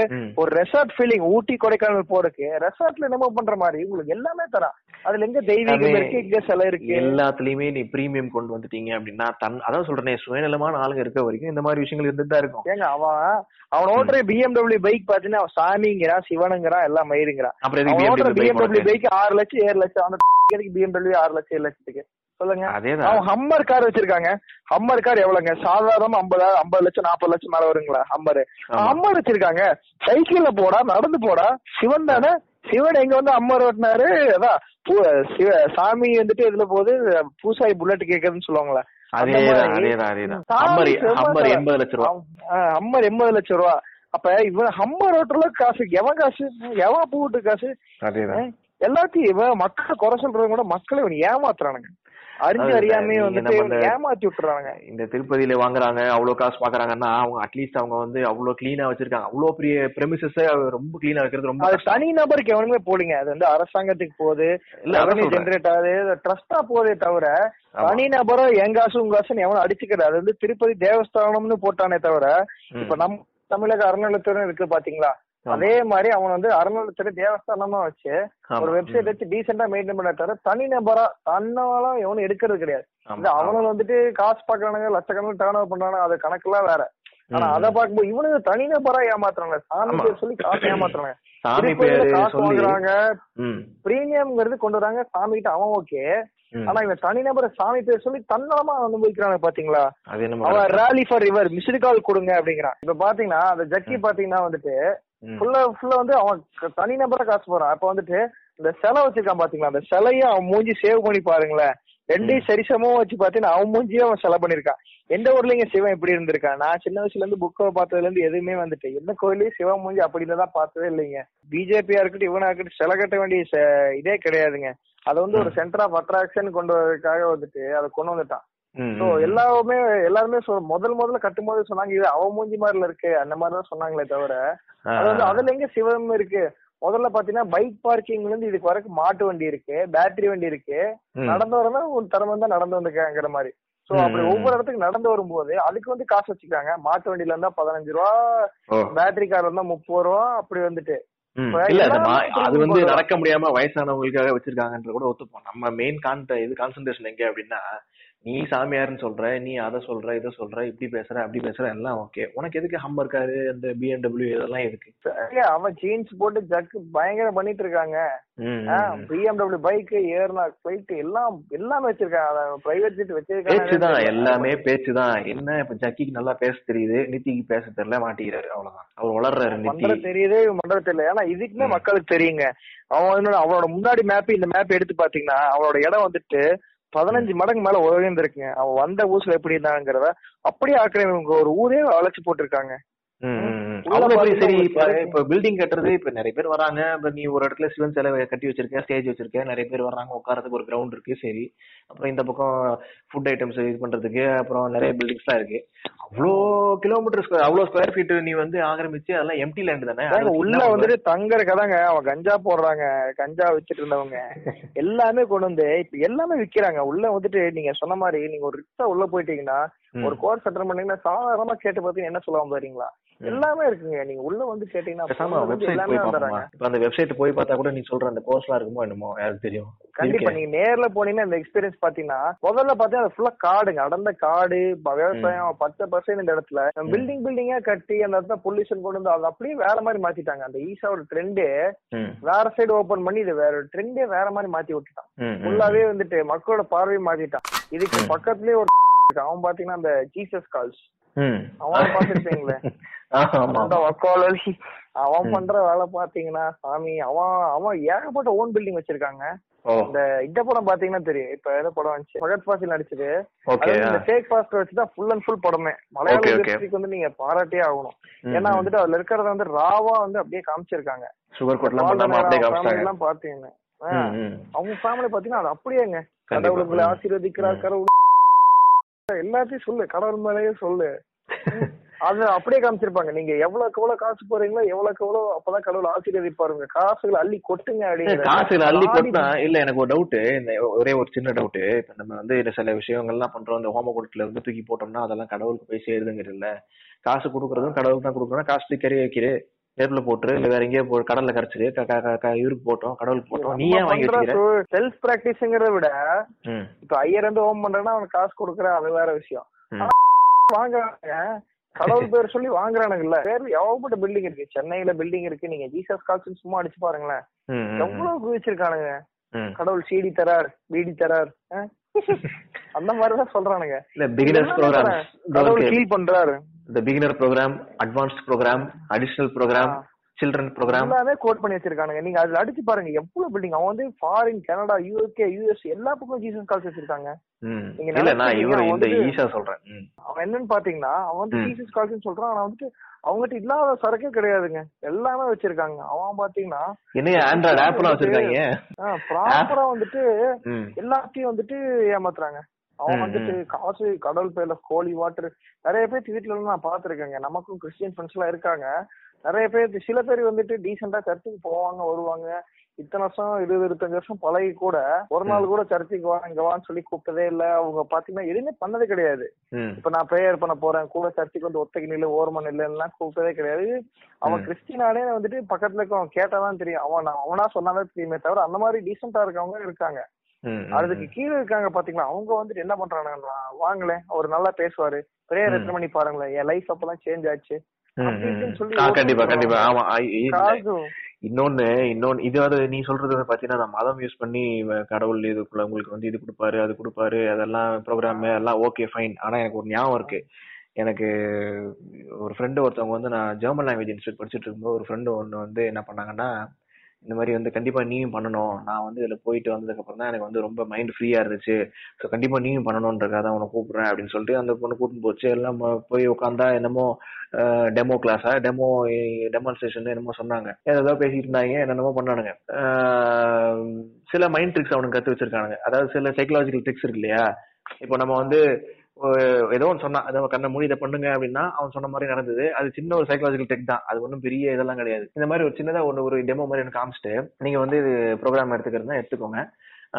ஒரு ரெசார்ட் ஃபீலிங் ஊட்டி கொடைக்கானல் போறதுக்கு ரெசார்ட்ல என்னமோ பண்ற மாதிரி உங்களுக்கு எல்லாமே தரான். அதுல எங்க தெய்வீகம் இருக்கு இங்க சிலை இருக்கு. எல்லாத்துலயுமே நீ பிரீமியம் கொண்டு வந்துட்டீங்க அப்படின்னா தன் அதான் சொல்றேனே சுயநலமான ஆளுங்க இருக்க வரைக்கும் இந்த மாதிரி விஷயங்கள் இருந்துட்டு தான் இருக்கும். ஏங்க அவன் அவன் ஓட்டுற பிஎம்டபிள்யூ பைக் பாத்தீங்கன்னா அவன் சாமிங்கிறான் சிவனுங்கிறான் எல்லாம் மயிருங்கிறான் அப்புறம் பிஎம்டபிள்யூ? பைக் ஆறு லட்சம் ஏழு லட்சம் எதுக்கு பிஎம்டபிள்யூ ஆறு லட்சம் ஏழு லட்சத்துக்கு. சொல்லுங்க. அவன் ஹம்மர் கார் வச்சிருக்காங்க. ஹம்மர் கார் எவ்வளவுங்க? சாதாரண ஐம்பது ஐம்பது லட்சம் நாற்பது லட்சம் மேல வருங்களா ஹம்மர். ஹம்மர் வச்சிருக்காங்க. சைக்கிள்ல போடா நடந்து போடா. சிவன் தானே? சிவன் எங்க வந்து அம்மர் ஓட்டினாரு? அதான் சிவ சாமி வந்துட்டு இதுல போது பூசாரி புல்லட் கேக்குதுன்னு சொல்லுவாங்களே. தர- எண்பது லட்சம் ரூபா. அப்ப இவன் ஹம்மர் ஓட்டுறல காசு எவன் காசு? எவன் பூட்டு காசு? எல்லாத்தையும் இவன் மக்களை குறை சொல்றவங்க கூட மக்களை இவன் ஏமாத்துறானுங்க அறிஞ்சு. அறியாமே இந்த- ஏமாத்தி விட்டுறானுங்க இந்த திருப்பதியில வாங்குறாங்க அவ்வளவு காசு பாக்குறாங்கன்னா அவங்க அட்லீஸ்ட் அவங்க வந்து அவ்வளவு கிளீனா வச்சிருக்காங்க அவ்வளவு பெரிய பிரமிசஸ் ரொம்ப கிளீனா வைக்கிறது ரொம்ப அது. தனி நபருக்கு எவனுமே போடுங்க அது வந்து அரசாங்கத்துக்கு போகுது சொல்றேன். ஜெனரேட் ஆகுது ட்ரஸ்டா போதே தவிர. தனி நபரும் என் காசு உங்க காசுன்னு எவனும் அடிச்சுக்கிறது அது வந்து திருப்பதி தேவஸ்தானம்னு போட்டானே தவிர. இப்ப நம்ம தமிழக அறநிலைத்துறை இருக்கு பாத்தீங்களா அதே மாதிரி அவன் வந்து அறநிலைத்துறை தேவஸ்தானமா வச்சு ஒரு வெப்சைட் வச்சு டீசெண்டா மெயின்டைன் பண்ண தவிர தனிநபரா தன்னாலும் எவனும் எடுக்கிறது கிடையாது. இந்த அவனுங்க வந்துட்டு காசு பாக்குறானுங்க லட்சக்கணக்கில் டேர்ன் ஓவர் பண்றானுங்க அது கணக்கெல்லாம் வேற. ஆனா அத பாக்கும்போது இவனுக்கு தனிநபரா ஏமாத்துறாங்க சாமி. பேர் சொல்லி காசு ஏமாத்துறாங்க சாமி பேரு காசு வாங்குறாங்க. பிரீமியம்ங்கிறது கொண்டு வராங்க. சாமி கிட்ட அவன் ஓகே. ஆனா இவன் தனிநபர் சாமி பேர் சொல்லி தன்னலமா அனுபவிக்கிறாங்க பாத்தீங்களா? அவன் rally for river missed call கொடுங்க அப்படிங்கிறான். இப்ப பாத்தீங்கன்னா அந்த ஜக்கி பாத்தீங்கன்னா வந்துட்டு. ஃபுல்லா ஃபுல்லா வந்து அவன் க- தனிநபரா காசு போறான். அப்ப வந்துட்டு இந்த சிலை வச்சிருக்கான் பாத்தீங்களா? அந்த சிலைய அவன் மூஞ்சி சேவ் பண்ணி பாருங்களேன். ரெண்டையும் சரிசமமா வச்சு பாத்தீங்கன்னா அவன் மூஞ்சியும் அவன் சிலை பண்ணிருக்கான். எந்த ஊர்லயும் இங்க சிவன் இப்படி இருந்திருக்கான் நான் சின்ன வயசுல இருந்து புக்கை பார்த்ததுல இருந்து எதுவுமே வந்துட்டு எந்த கோயிலையும் சிவன் மூஞ்சி அப்படி தான் பார்த்ததே இல்லைங்க. பிஜேபியா இருக்கட்டும் இவனா இருக்கட்டும் சிலை கட்ட வேண்டிய இதே கிடையாதுங்க. அதை வந்து ஒரு சென்டர் ஆஃப் அட்ராக்ஷன் கொண்டு வரதுக்காக வந்துட்டு அதை கொண்டு வந்துட்டான். சோ ம். எல்லாருமே முதல் முதல்ல கட்டும்போது சொன்னாங்க இது அவ மூஞ்சி மாதிரில இருக்கு அந்த மாதிரி தான் சொன்னாங்களே தவிர அது வந்து அதுல எங்க சிவம் இருக்கு? முதல்ல பாத்தீங்கன்னா பைக் பார்க்கிங்ல இருந்து இதுக்கு வரைக்கும் மாட்டு வண்டி இருக்கு பேட்டரி வண்டி இருக்கு. நடந்து வரதா ஒரு தரம் தான் நடந்து வந்துருக்காங்கிற மாதிரி. சோ அப்படி. ஒவ்வொரு இடத்துக்கு நடந்து வரும்போது அதுக்கு வந்து காசு வச்சுக்காங்க மாட்டு வண்டியில இருந்தா பதினஞ்சு ரூபா. பேட்டரி கார் இருந்தா முப்பது ரூபா அப்படி வந்துட்டு. அது வந்து நடக்க முடியாம வயசானவங்களுக்காக வச்சிருக்காங்கன்ற கூட ஒத்துப்போம். நம்ம மெயின் கான்ட இது கான்சென்ட்ரேஷன் எங்க அப்படின்னா நீ சாமியார்னு சொல்ற நீ அதை சொல்ற இதை சொல்ற இப்படி பேசுற அப்படி பேசுற எல்லாம் ஓகே உனக்கு எதுக்கு ஹம்மர் காரு அந்த பிஎன்டபிள்யூ இதெல்லாம் எதுக்கு? அவன் ஜீன்ஸ் போட்டு ஜக்கு பயங்கரம் பண்ணிட்டு இருக்காங்க. பிஎம்டபிள்யூ பைக் ஏர்னா பிளைட் எல்லாம் எல்லாமே வச்சிருக்காங்க. பிரைவேட் ஜெட் வச்சிருக்காங்க. எல்லாமே பேச்சுதான் என்ன இப்ப ஜக்கிக்கு நல்லா பேச தெரியுது நித்திக்கு பேச தெரியல மாட்டிக்கிறாரு அவ்வளவுதான். அவர் வளர்றாரு நித்தி. பண்றது தெரியுதே பண்றது தெரியல. ஏன்னா இதுக்குமே மக்களுக்கு தெரியுங்க. அவன் அவனோட முன்னாடி மேப் இந்த மேப் எடுத்து பாத்தீங்கன்னா அவனோட இடம் வந்துட்டு பதினஞ்சு மடங்கு மேல உயர்ந்திருக்குங்க. அவன் வந்த ஊர்ல எப்படி இருந்தாங்கிறத அப்படியே ஆக்கிரமிங்க ஒரு ஊரே அழைச்சு போட்டிருக்காங்க. சரி இப்ப பில்டிங் கட்டுறது இப்ப நிறைய பேர் வராங்க. இப்ப நீ ஒரு இடத்துல சிவன் சிலை கட்டி வச்சிருக்க ஸ்டேஜ் வச்சிருக்க நிறைய பேர் வர்றாங்க உட்காரத்துக்கு ஒரு கிரவுண்ட் இருக்கு சரி. அப்புறம் இந்த பக்கம் ஃபுட் ஐட்டம்ஸ் இது பண்றதுக்கு அப்புறம் நிறைய பில்டிங்ஸ் எல்லாம் இருக்கு. அவ்வளோ கிலோமீட்டர் ஸ்கொயர் அவ்வளோ ஸ்கொயர் ஃபீட் நீ வந்து ஆக்கிரமிச்சு அதெல்லாம் எம்டி லேண்ட் தானே? உள்ள வந்துட்டு தங்குற கதாங்க அவன் கஞ்சா போடுறாங்க கஞ்சா வச்சுட்டு இருந்தவங்க. எல்லாமே கொண்டு வந்து இப்ப எல்லாமே விக்கிறாங்க. உள்ள வந்துட்டு நீங்க சொன்ன மாதிரி நீங்க ஒரு ரிக்ஷா உள்ள போயிட்டீங்கன்னா. ஒரு கோர்ஸ் செட்டில் பண்ணீங்கன்னா சாதாரணமா கேட்டு பார்த்தீங்கன்னா என்ன சொல்லுவாங்க பாத்தீங்களா? எல்லாமே இருக்குங்க. நீங்க உள்ள வந்து கேட்டீங்கன்னா எல்லாமே வந்துடுறாங்க. இப்ப அந்த வெப்சைட் போய் பார்த்தா கூட நீ சொல்ற அந்த கோர்ஸ்லாம் இருக்குமோ என்னமோ யாருக்கு தெரியும்? கண்டிப்பா. நீங்க நேர்ல போனீங்கன்னா இந்த எக்ஸ்பீரியன்ஸ் பாத்தீங்கன்னா முதல்ல பாத்தீங்கன்னா ஃபுல்லா காடுங்க. அடர்ந்த காடு விவசாயம் பத்து பர்சன்ட் இந்த இடத்துல. பில்டிங் பில்டிங்கா கட்டி அந்த இடத்துல பொல்யூஷன் கொண்டு வந்து அதை அப்படியே வேற மாதிரி மாத்திட்டாங்க. அந்த ஈஸாவோட ட்ரெண்டே வேற சைடு ஓபன் பண்ணி இது வேற ட்ரெண்டே வேற மாதிரி மாத்தி விட்டுட்டான். ஃபுல்லாவே வந்துட்டு மக்களோட பார்வையை மாத்திட்டான். இதுக்கு பக்கத்துலயே ஒரு. அவன் பாத்தீங்கன்னா அந்த ஜீசஸ் கால்ஸ். அவன் பாத்துருப்பீங்களே? வக்காலி அவன் பண்ற வேலை பாத்தீங்கன்னா சாமி அவன் அவன் ஏகப்பட்ட ஓன் பில்டிங் வச்சிருக்காங்க. இந்த இந்த படம் பாத்தீங்கன்னா தெரியும். இப்ப ஏதோ படம் வந்துச்சு. பகத் பாசில் நடிச்சது. இந்த ஃபேக் பாஸ்டர் வச்சுதான் ஃபுல் அண்ட் ஃபுல் படமே. மலையாள. இண்டஸ்ட்ரிக்கு வந்து நீங்க பாராட்டே ஆகணும். ஏன்னா. வந்துட்டு அதுல இருக்கிறத வந்து ராவா வந்து அப்படியே காமிச்சிருக்காங்க. எல்லாம் பாத்தீங்கன்னா. அவங்க ஃபேமிலி பாத்தீங்கன்னா அது அப்படியேங்க. கண்டிப்பா. கடவுள் உங்களை ம். ஆசீர்வதிக்கிறார் ம். கடவுள். எல்லாத்தையும் சொல்லு. கடவுள் மேலேயே சொல்லு. அது அப்படியே காமிச்சிருப்பாங்க. நீங்க எவ்வளவுக்கு எவ்வளவு காசு போறீங்களோ எவ்வளவுக்கு எவ்வளவு அப்பதான் கடவுள் ஆசீர்வதிப்பாருங்க. காசுகளை அள்ளி கொட்டுங்க அப்படிங்கிற காசுல அள்ளி கொட்டினா இல்ல எனக்கு ஒரு டவுட் இந்த ஒரே ஒரு சின்ன டவுட் இப்ப நம்ம வந்து இந்த சில விஷயங்கள்லாம் பண்றோம். இந்த ஹோம குண்டத்துல இருந்து தூக்கி போட்டோம்னா அதெல்லாம் கடவுளுக்கு போய் சேருதுங்கிறதுல காசு கொடுக்கறதும் கடவுளுக்கு தான் கொடுக்கணும். காசு தூக்கி கறி வைக்கிறு நெருப்புல போட்டுரு இல்ல வேற எங்கேயோ போ கடல்ல கரைச்சிரு இவருக்கு போட்டோம் கடவுளுக்கு போட்டோம். நீ ஏன் வாங்கி வச்சுக்கிற? செல்ஃப் பிராக்டிஸ்ங்கிறத விட இப்ப ஐயர் வந்து ஹோம் பண்றேன்னா அவனுக்கு காசு கொடுக்குற அது வேற விஷயம். ம். கடவுள் பேர் சொல்லி வாங்குறானுங்கல்ல. பேர் எவ்வளவுப்பட்ட பில்டிங் இருக்கு? சென்னையில பில்டிங் இருக்கு. நீங்க ஜீசஸ் கால்ஸ் சும்மா அடிச்சு பாருங்களேன். எவ்வளவு குவிச்சிருக்கானுங்க. கடவுள் சீடி தரார் பீடி தரார்? அந்த மாதிரிதான் சொல்றானுங்க. இல்ல பிகினர்ஸ் ப்ரோக்ராம். கடவுள் ஹீல் பண்றாரு. இந்த beginner program advanced program additional program children program எல்லாமே கோட் பண்ணி வச்சிருக்கானுங்க. நீங்க அதுல அடிச்சு பாருங்க எவ்வளவு பில்டிங் அவன் வந்து ஃபாரின் கனடா யூகே யூஎஸ் எல்லா பக்கம் ஜீசஸ் கால்ஸ் வச்சிருக்காங்க. நீங்க இல்ல நான் இவரு இந்த ஈஷா சொல்றேன். அவன் என்னன்னு பாத்தீங்கன்னா அவன் வந்து. ஜீசஸ் கால்ஸ்னு சொல்றான். ஆனா வந்துட்டு அவங்ககிட்ட இல்லாத சரக்கே கிடையாதுங்க. எல்லாமே வச்சிருக்காங்க. அவன் பாத்தீங்கன்னா என்னைய ஆண்ட்ராய்டு ஆப்லாம் வச்சிருக்காங்க? ப்ராப்பரா வந்துட்டு எல்லாத்தையும் வந்துட்டு ஏமாத்துறாங்க. அவன் வந்துட்டு காசு கடவுள் பேர்ல கோழி வாட்டர் நிறைய பேர் வீட்டுல நான் பாத்திருக்கேங்க நமக்கும் கிறிஸ்டியன் ஃப்ரெண்ட்ஸ் எல்லாம் இருக்காங்க. நிறைய பேர் சில பேர் வந்துட்டு டீசெண்டா சர்ச்சுக்கு போவாங்க வருவாங்க. இத்தனை வருஷம் இருபது இருபத்தஞ்சு வருஷம் பழகி கூட ஒரு நாள் கூட சர்ச்சுக்கு வா இங்க வான்னு சொல்லி கூப்பிட்டதே இல்ல. அவங்க பாத்தீங்கன்னா எதுவுமே பண்ணது கிடையாது. இப்ப நான் ப்ரேயர் பண்ண போறேன் கூட சர்ச்சுக்கு வந்து ஒத்தைக்கு நில்லு ஓரமா நில்லுலாம் கூப்பிட்டதே கிடையாது. அவன் ம். கிறிஸ்டினானே வந்துட்டு பக்கத்துல இருக்கவன் கேட்டாதான் தெரியும். அவன் அவனா சொன்னாதான் தெரியுமே தவிர அந்த மாதிரி டீசெண்டா இருக்கவங்க இருக்காங்க. அதுக்கு கீழே இருக்காங்க பாத்தீங்களா அவங்க வந்துட்டு என்ன பண்றாங்கன்னா வாங்களேன் அவர் நல்லா பேசுவாரு. ப்ரேயர். எத்தனை பண்ணி பாருங்களேன் என் லைஃப் அப்பதான் சேஞ்ச் ஆச்சு. கண்டிப்பா கண்டிப்பா. ஆமா இன்னொன்னு இன்னொன்னு இது வந்து நீ சொல்றது பாத்தீங்கன்னா நான் மதம் யூஸ் பண்ணி கடவுள் இதுக்குள்ள உங்களுக்கு வந்து இது கொடுப்பாரு அது கொடுப்பாரு அதெல்லாம் ப்ரோக்ராம் எல்லாம் ஓகே ஃபைன் ஆனா எனக்கு ஒரு ஞாபகம் இருக்கு. எனக்கு ஒரு ஃப்ரெண்டு ஒருத்தவங்க வந்து நான் ஜெர்மன் லாங்குவேஜ் இன்ஸ்டியூட் படிச்சுட்டு இருக்கும்போது ஒரு ஃப்ரெண்டு ஒன்று வந்து என்ன பண்ணாங்கன்னா இந்த மாதிரி வந்து கண்டிப்பா நீயும் பண்ணணும். நான் வந்து இதுல போயிட்டு வந்ததுக்கு அப்புறம் தான் எனக்கு வந்து ரொம்ப மைண்ட் ஃப்ரீயா இருந்துச்சு. ஸோ கண்டிப்பா நீயும் பண்ணணுன்றக்காக தான் உனக்கு கூப்பிடுறேன் அப்படின்னு சொல்லிட்டு அந்த பொண்ணு கூட்டின்னு போச்சு. எல்லாம் போய் உட்காந்தா என்னமோ டெமோ கிளாஸா டெமோ டெமான்ஸ்ட்ரேஷன் என்னமோ சொன்னாங்க. ஏதோ பேசிட்டு இருந்தாங்க என்னென்னமோ பண்ணானுங்க. சில மைண்ட் ட்ரிக்ஸ் அவனுக்கு கத்து வச்சிருக்கானுங்க. அதாவது சில சைக்கலாஜிக்கல் ட்ரிக்ஸ் இருக்கு இல்லையா? இப்போ நம்ம வந்து ஏதோ ஒன்று சொன்னா அதை கண்ணை மூடி இதை பண்ணுங்க அப்படின்னா அவன் சொன்ன மாதிரி நடந்தது. அது சின்ன ஒரு சைக்கலாஜிக்கல் டெக் தான். அது ஒன்றும் பெரிய இதெல்லாம் கிடையாது. இந்த மாதிரி ஒரு சின்னதா ஒன்று ஒரு டெமோ மாதிரி எனக்கு காமிச்சிட்டு நீங்க வந்து இது ப்ரோக்ராம் எடுத்துக்கிறதா எடுத்துக்கோங்க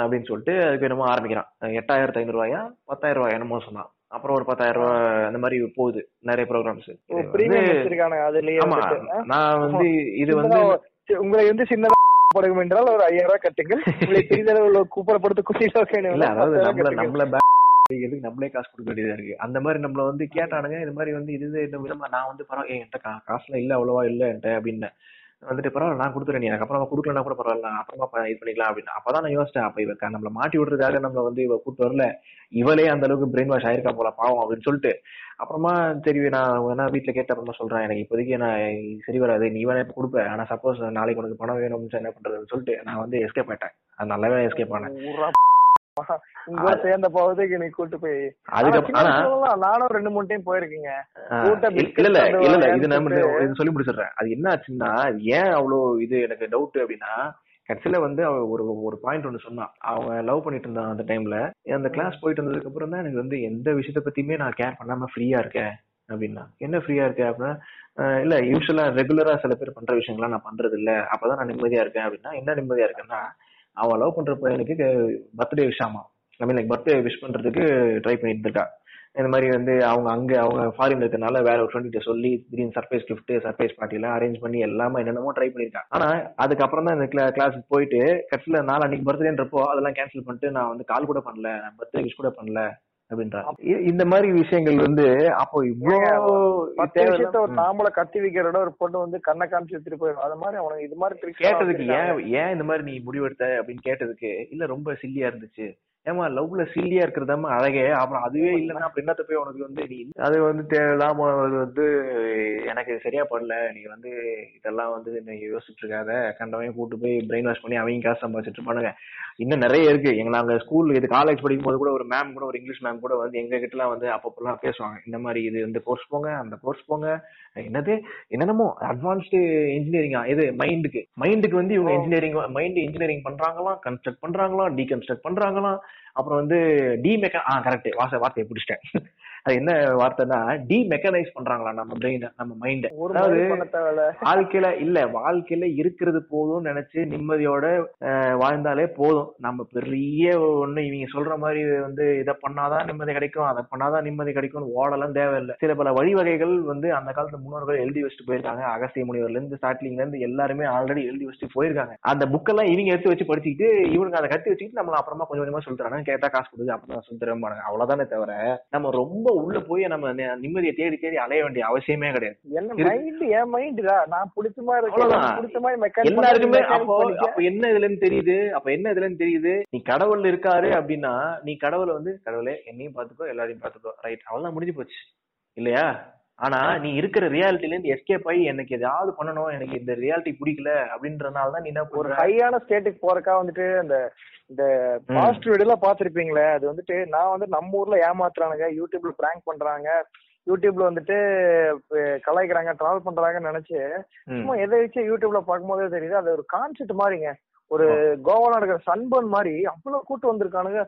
அப்படின்னு சொல்லிட்டு அதுக்கு என்னமோ ஆரம்பிக்கிறான். எட்டாயிரத்து ஐநூறு ரூபாயா பத்தாயிரம் ரூபாய் என்னமோ சொன்னான். அப்புறம் ஒரு பத்தாயிரம் ரூபாய் அந்த மாதிரி போகுது நிறைய ப்ரோக்ராம்ஸ் ஆமா? நான் வந்து இது வந்து உங்களை வந்து சின்னதா படகும் என்றால் ஒரு ஐயாயிரம் ரூபாய் கட்டுங்கள். சிறிதளவு கூப்பிடப்படுத்த இல்ல அதாவது நம்மள நம்மள எதுக்கு நம்மளே காசு கொடுக்க வேண்டியதா இருக்கு? அந்த மாதிரி நம்மள வந்து கேட்டானுங்க இது மாதிரி வந்து இது இந்த விதமா நான் வந்து பரவாயில்ல என்கிட்ட கா- காசுலாம் இல்ல அவ்வளவா இல்ல என்கிட்ட அப்படின்னு. வந்துட்டு பரவாயில்ல நான் கொடுத்துறேன் நீ எனக்கு. அப்புறமா கொடுக்கலனா கூட பரவாயில்ல. அப்புறமா இது பண்ணிக்கலாம் அப்படின்னு. அப்பதான் நான் யோசிச்சேன் அப்ப இவ நம்மள மாட்டி விடுறதுக்காக நம்மள வந்து இவ கூட்டு வரல. இவளே அந்த அளவுக்கு பிரெயின் வாஷ் ஆயிருக்கா போல பாவம் அப்படின்னு சொல்லிட்டு. அப்புறமா சரி நான் வேணா வீட்டுல கேட்ட அப்புறமா சொல்றேன். எனக்கு இப்போதைக்கு நான் சரி வராது. நீ வேணா இப்ப கொடுப்ப. ஆனா சப்போஸ் நாளைக்கு உனக்கு பணம் வேணும்னு என்ன பண்றதுன்னு சொல்லிட்டு நான் வந்து எஸ்கேப் ஆயிட்டேன். அது நல்லாவே எஸ்கேப் ஆனேன். ஊரா உங்க சேர்ந்த போவதுக்கு நீ கூட்டு போய். அதுக்கப்புறம் நானும் ரெண்டு மூணு டைம் போயிருக்கீங்க. இல்ல இல்ல இல்ல இல்ல இது நம்ம சொல்லி முடிச்சிடுறேன். அது என்ன ஆச்சுன்னா ஏன் அவ்வளோ இது எனக்கு டவுட் அப்படின்னா கடைசியில வந்து அவ ஒரு ஒரு பாயிண்ட் ஒன்று சொன்னான் அவன் லவ் பண்ணிட்டு இருந்தான் அந்த டைம்ல அந்த கிளாஸ் போயிட்டு வந்ததுக்கு அப்புறம் தான் எனக்கு வந்து எந்த விஷயத்த பத்தியுமே நான் கேர் பண்ணாம ஃப்ரீயா இருக்கேன் அப்படின்னா. என்ன ஃப்ரீயா இருக்கேன் அப்படின்னா "அஹ் இல்ல யூஸ்வலா ரெகுலரா சில பேர் பண்ற விஷயங்கள்லாம் நான் பண்றது இல்ல அப்பதான் நான் நிம்மதியா இருக்கேன் அப்படின்னா என்ன நிம்மதியா இருக்கேன்னா அவன் லவ் பண்ற பையனுக்கு birthday விஷாமா I mean like birthday wish பண்றதுக்கு ட்ரை பண்ணிட்டு இருக்கா இந்த மாதிரி வந்து அவங்க அங்க அவங்க ஃபாரின்ல இருக்கனால வேற ஒரு ஃப்ரெண்ட் சொல்லி திடீர்னு சர்ப்ரைஸ் கிஃப்ட் சர்ப்ரைஸ் பார்ட்டி எல்லாம் அரேஞ்ச் பண்ணி எல்லாமே என்னென்னமோ ட்ரை பண்ணிருக்கான் ஆனா அதுக்கப்புறம் தான் இந்த கிளாஸுக்கு போயிட்டு கட்சியில நாலு அன்னைக்கு பர்த்டேன்றப்போ அதெல்லாம் கேன்சல் பண்ணிட்டு நான் வந்து கால் கூட பண்ணல நான் பர்த்டே விஷ் கூட பண்ணல. அப்படின்றான் இ- இந்த மாதிரி விஷயங்கள் வந்து அப்போ இவ்வளோ பத்து விஷயத்த ஒரு நாமள கத்தி வைக்கிறோட ஒரு பொண்ணு வந்து கண்ணை காமிச்சு எடுத்துட்டு போயிடும். அது மாதிரி அவனுக்கு இது மாதிரி கேட்டதுக்கு ஏன். ஏன் இந்த மாதிரி நீ முடிவெடுத்த அப்படின்னு கேட்டதுக்கு இல்ல ரொம்ப சில்லியா இருந்துச்சு. ஏமா லவ்ல சில்லியா இருக்கிறதாம அழகே. அப்புறம் அதுவே இல்லைன்னா அப்புறம் என்னத்த போய் உனக்கு வந்து நீ அது வந்து தேவையில்லாம அது வந்து எனக்கு சரியா படல. நீ வந்து இதெல்லாம் வந்து நீ யோசிச்சுட்டு இருக்காத. கண்டவன் கூட்டு போய் பிரெயின் வாஷ் பண்ணி அவங்க காசு சம்பாதிச்சிட்டு இருப்பானுங்க. இன்னும் நிறைய இருக்கு. எங்க நாங்க ஸ்கூல் இது காலேஜ் படிக்கும் போது கூட ஒரு மேம் கூட ஒரு இங்கிலீஷ் மேம் கூட வந்து எங்க கிட்ட எல்லாம் வந்து அப்பப்பெல்லாம் பேசுவாங்க. இந்த மாதிரி இது இந்த கோர்ஸ் போங்க அந்த கோர்ஸ் போங்க. என்னது? என்னென்னமோ அட்வான்ஸ்டு இன்ஜினியரிங்கா இது மைண்டுக்கு மைண்டுக்கு வந்து இவங்க. இன்ஜினியரிங் மைண்ட் இன்ஜினியரிங் பண்றாங்களாம் கன்ஸ்ட்ரக்ட் பண்றாங்களாம் டீகன்ஸ்ட்ரக்ட் பண்றாங்களாம். அப்புறம் வந்து டி மெக்கா ஆ கரெக்ட் வாச வார்த்தையை பிடிச்சிட்டேன். அது என்ன வார்த்தைன்னா டி மெக்கனைஸ் பண்றாங்களா நம்ம பிரெயின் நம்ம மைண்ட் அதாவது வாழ்க்கையில இல்ல வாழ்க்கையில இருக்கிறது போதும்னு நினைச்சு நிம்மதியோட வாழ்ந்தாலே போதும். நம்ம பெரிய ஒண்ணு இவங்க சொல்ற மாதிரி வந்து இதை பண்ணாதான் நிம்மதி கிடைக்கும் அதை பண்ணாதான் நிம்மதி கிடைக்கும்னு ஓடலாம் தேவையில்லை. சில பல வழிவகைகள் வந்து அந்த காலத்து முன்னோர்கள் எழுதி வச்சுட்டு போயிருக்காங்க. அகஸ்திய முனிவர்ல இருந்து ஸ்டார்டிங்ல இருந்து எல்லாருமே ஆல்ரெடி எழுதி வச்சுட்டு போயிருக்காங்க. அந்த புக்கெல்லாம் இவங்க எடுத்து வச்சு படிச்சுக்கிட்டு இவனுங்க அதை கட்டி வச்சுக்கிட்டு நம்மள அப்புறமா கொஞ்சம் கொஞ்சமா சொல்லி தராங்க கேட்டா காசு கொடுத்து அப்புறம் சொல்லி தரமாட்டாங்க அவ்வளவுதானே தவிர நம்ம ரொம்ப உள்ள போய் நம்ம நிம்மதியை தேடி தேடி அலைய வேண்டிய அவசியமே கிடையாது. என் மைண்டுடா நான் பிடிச்ச மாதிரி பிடிச்ச மாதிரி எல்லாருக்குமே அப்போ அப்ப என்ன இதுல இருந்து தெரியுது? அப்ப என்ன இதுல இருந்து தெரியுது? நீ கடவுள் இருக்காரு அப்படின்னா நீ கடவுளை வந்து கடவுளே என்னையும் பாத்துக்கோ எல்லாரையும் பாத்துக்கோ ரைட் அவ்வளவுதான் முடிஞ்சு போச்சு. இல்லையா? ஆனா நீ இருக்கிற ரியாலிட்டில இருந்து எஸ்கேப் ஆகி எனக்கு ஏதாவது பண்ணணும் எனக்கு இந்த ரியாலிட்டி பிடிக்கல அப்படின்றனால தான் நீ என்ன பண்ற ஹையான ஸ்டேட்டுக்கு போறக்கா வந்துட்டு அந்த இந்த. பாசிட்டிவ் வீடியோலாம் பாத்திருப்பீங்களே அது வந்துட்டு நான் வந்து நம்ம ஊர்ல ஏமாத்துறானுங்க யூடியூப்ல பிராங்க் பண்றாங்க யூடியூப்ல வந்துட்டு கலாய்க்கிறாங்க ட்ராவல் பண்றாங்கன்னு நினைச்சு. சும்மா எதை வச்சு யூடியூப்ல பார்க்கும்போதே தெரியுது அது ஒரு கான்செப்ட் மாதிரிங்க ஒரு கோவால நடக்கிற சன்பர்ன் மாதிரி அவ்வளவு கூட்டு வந்திருக்கானுங்க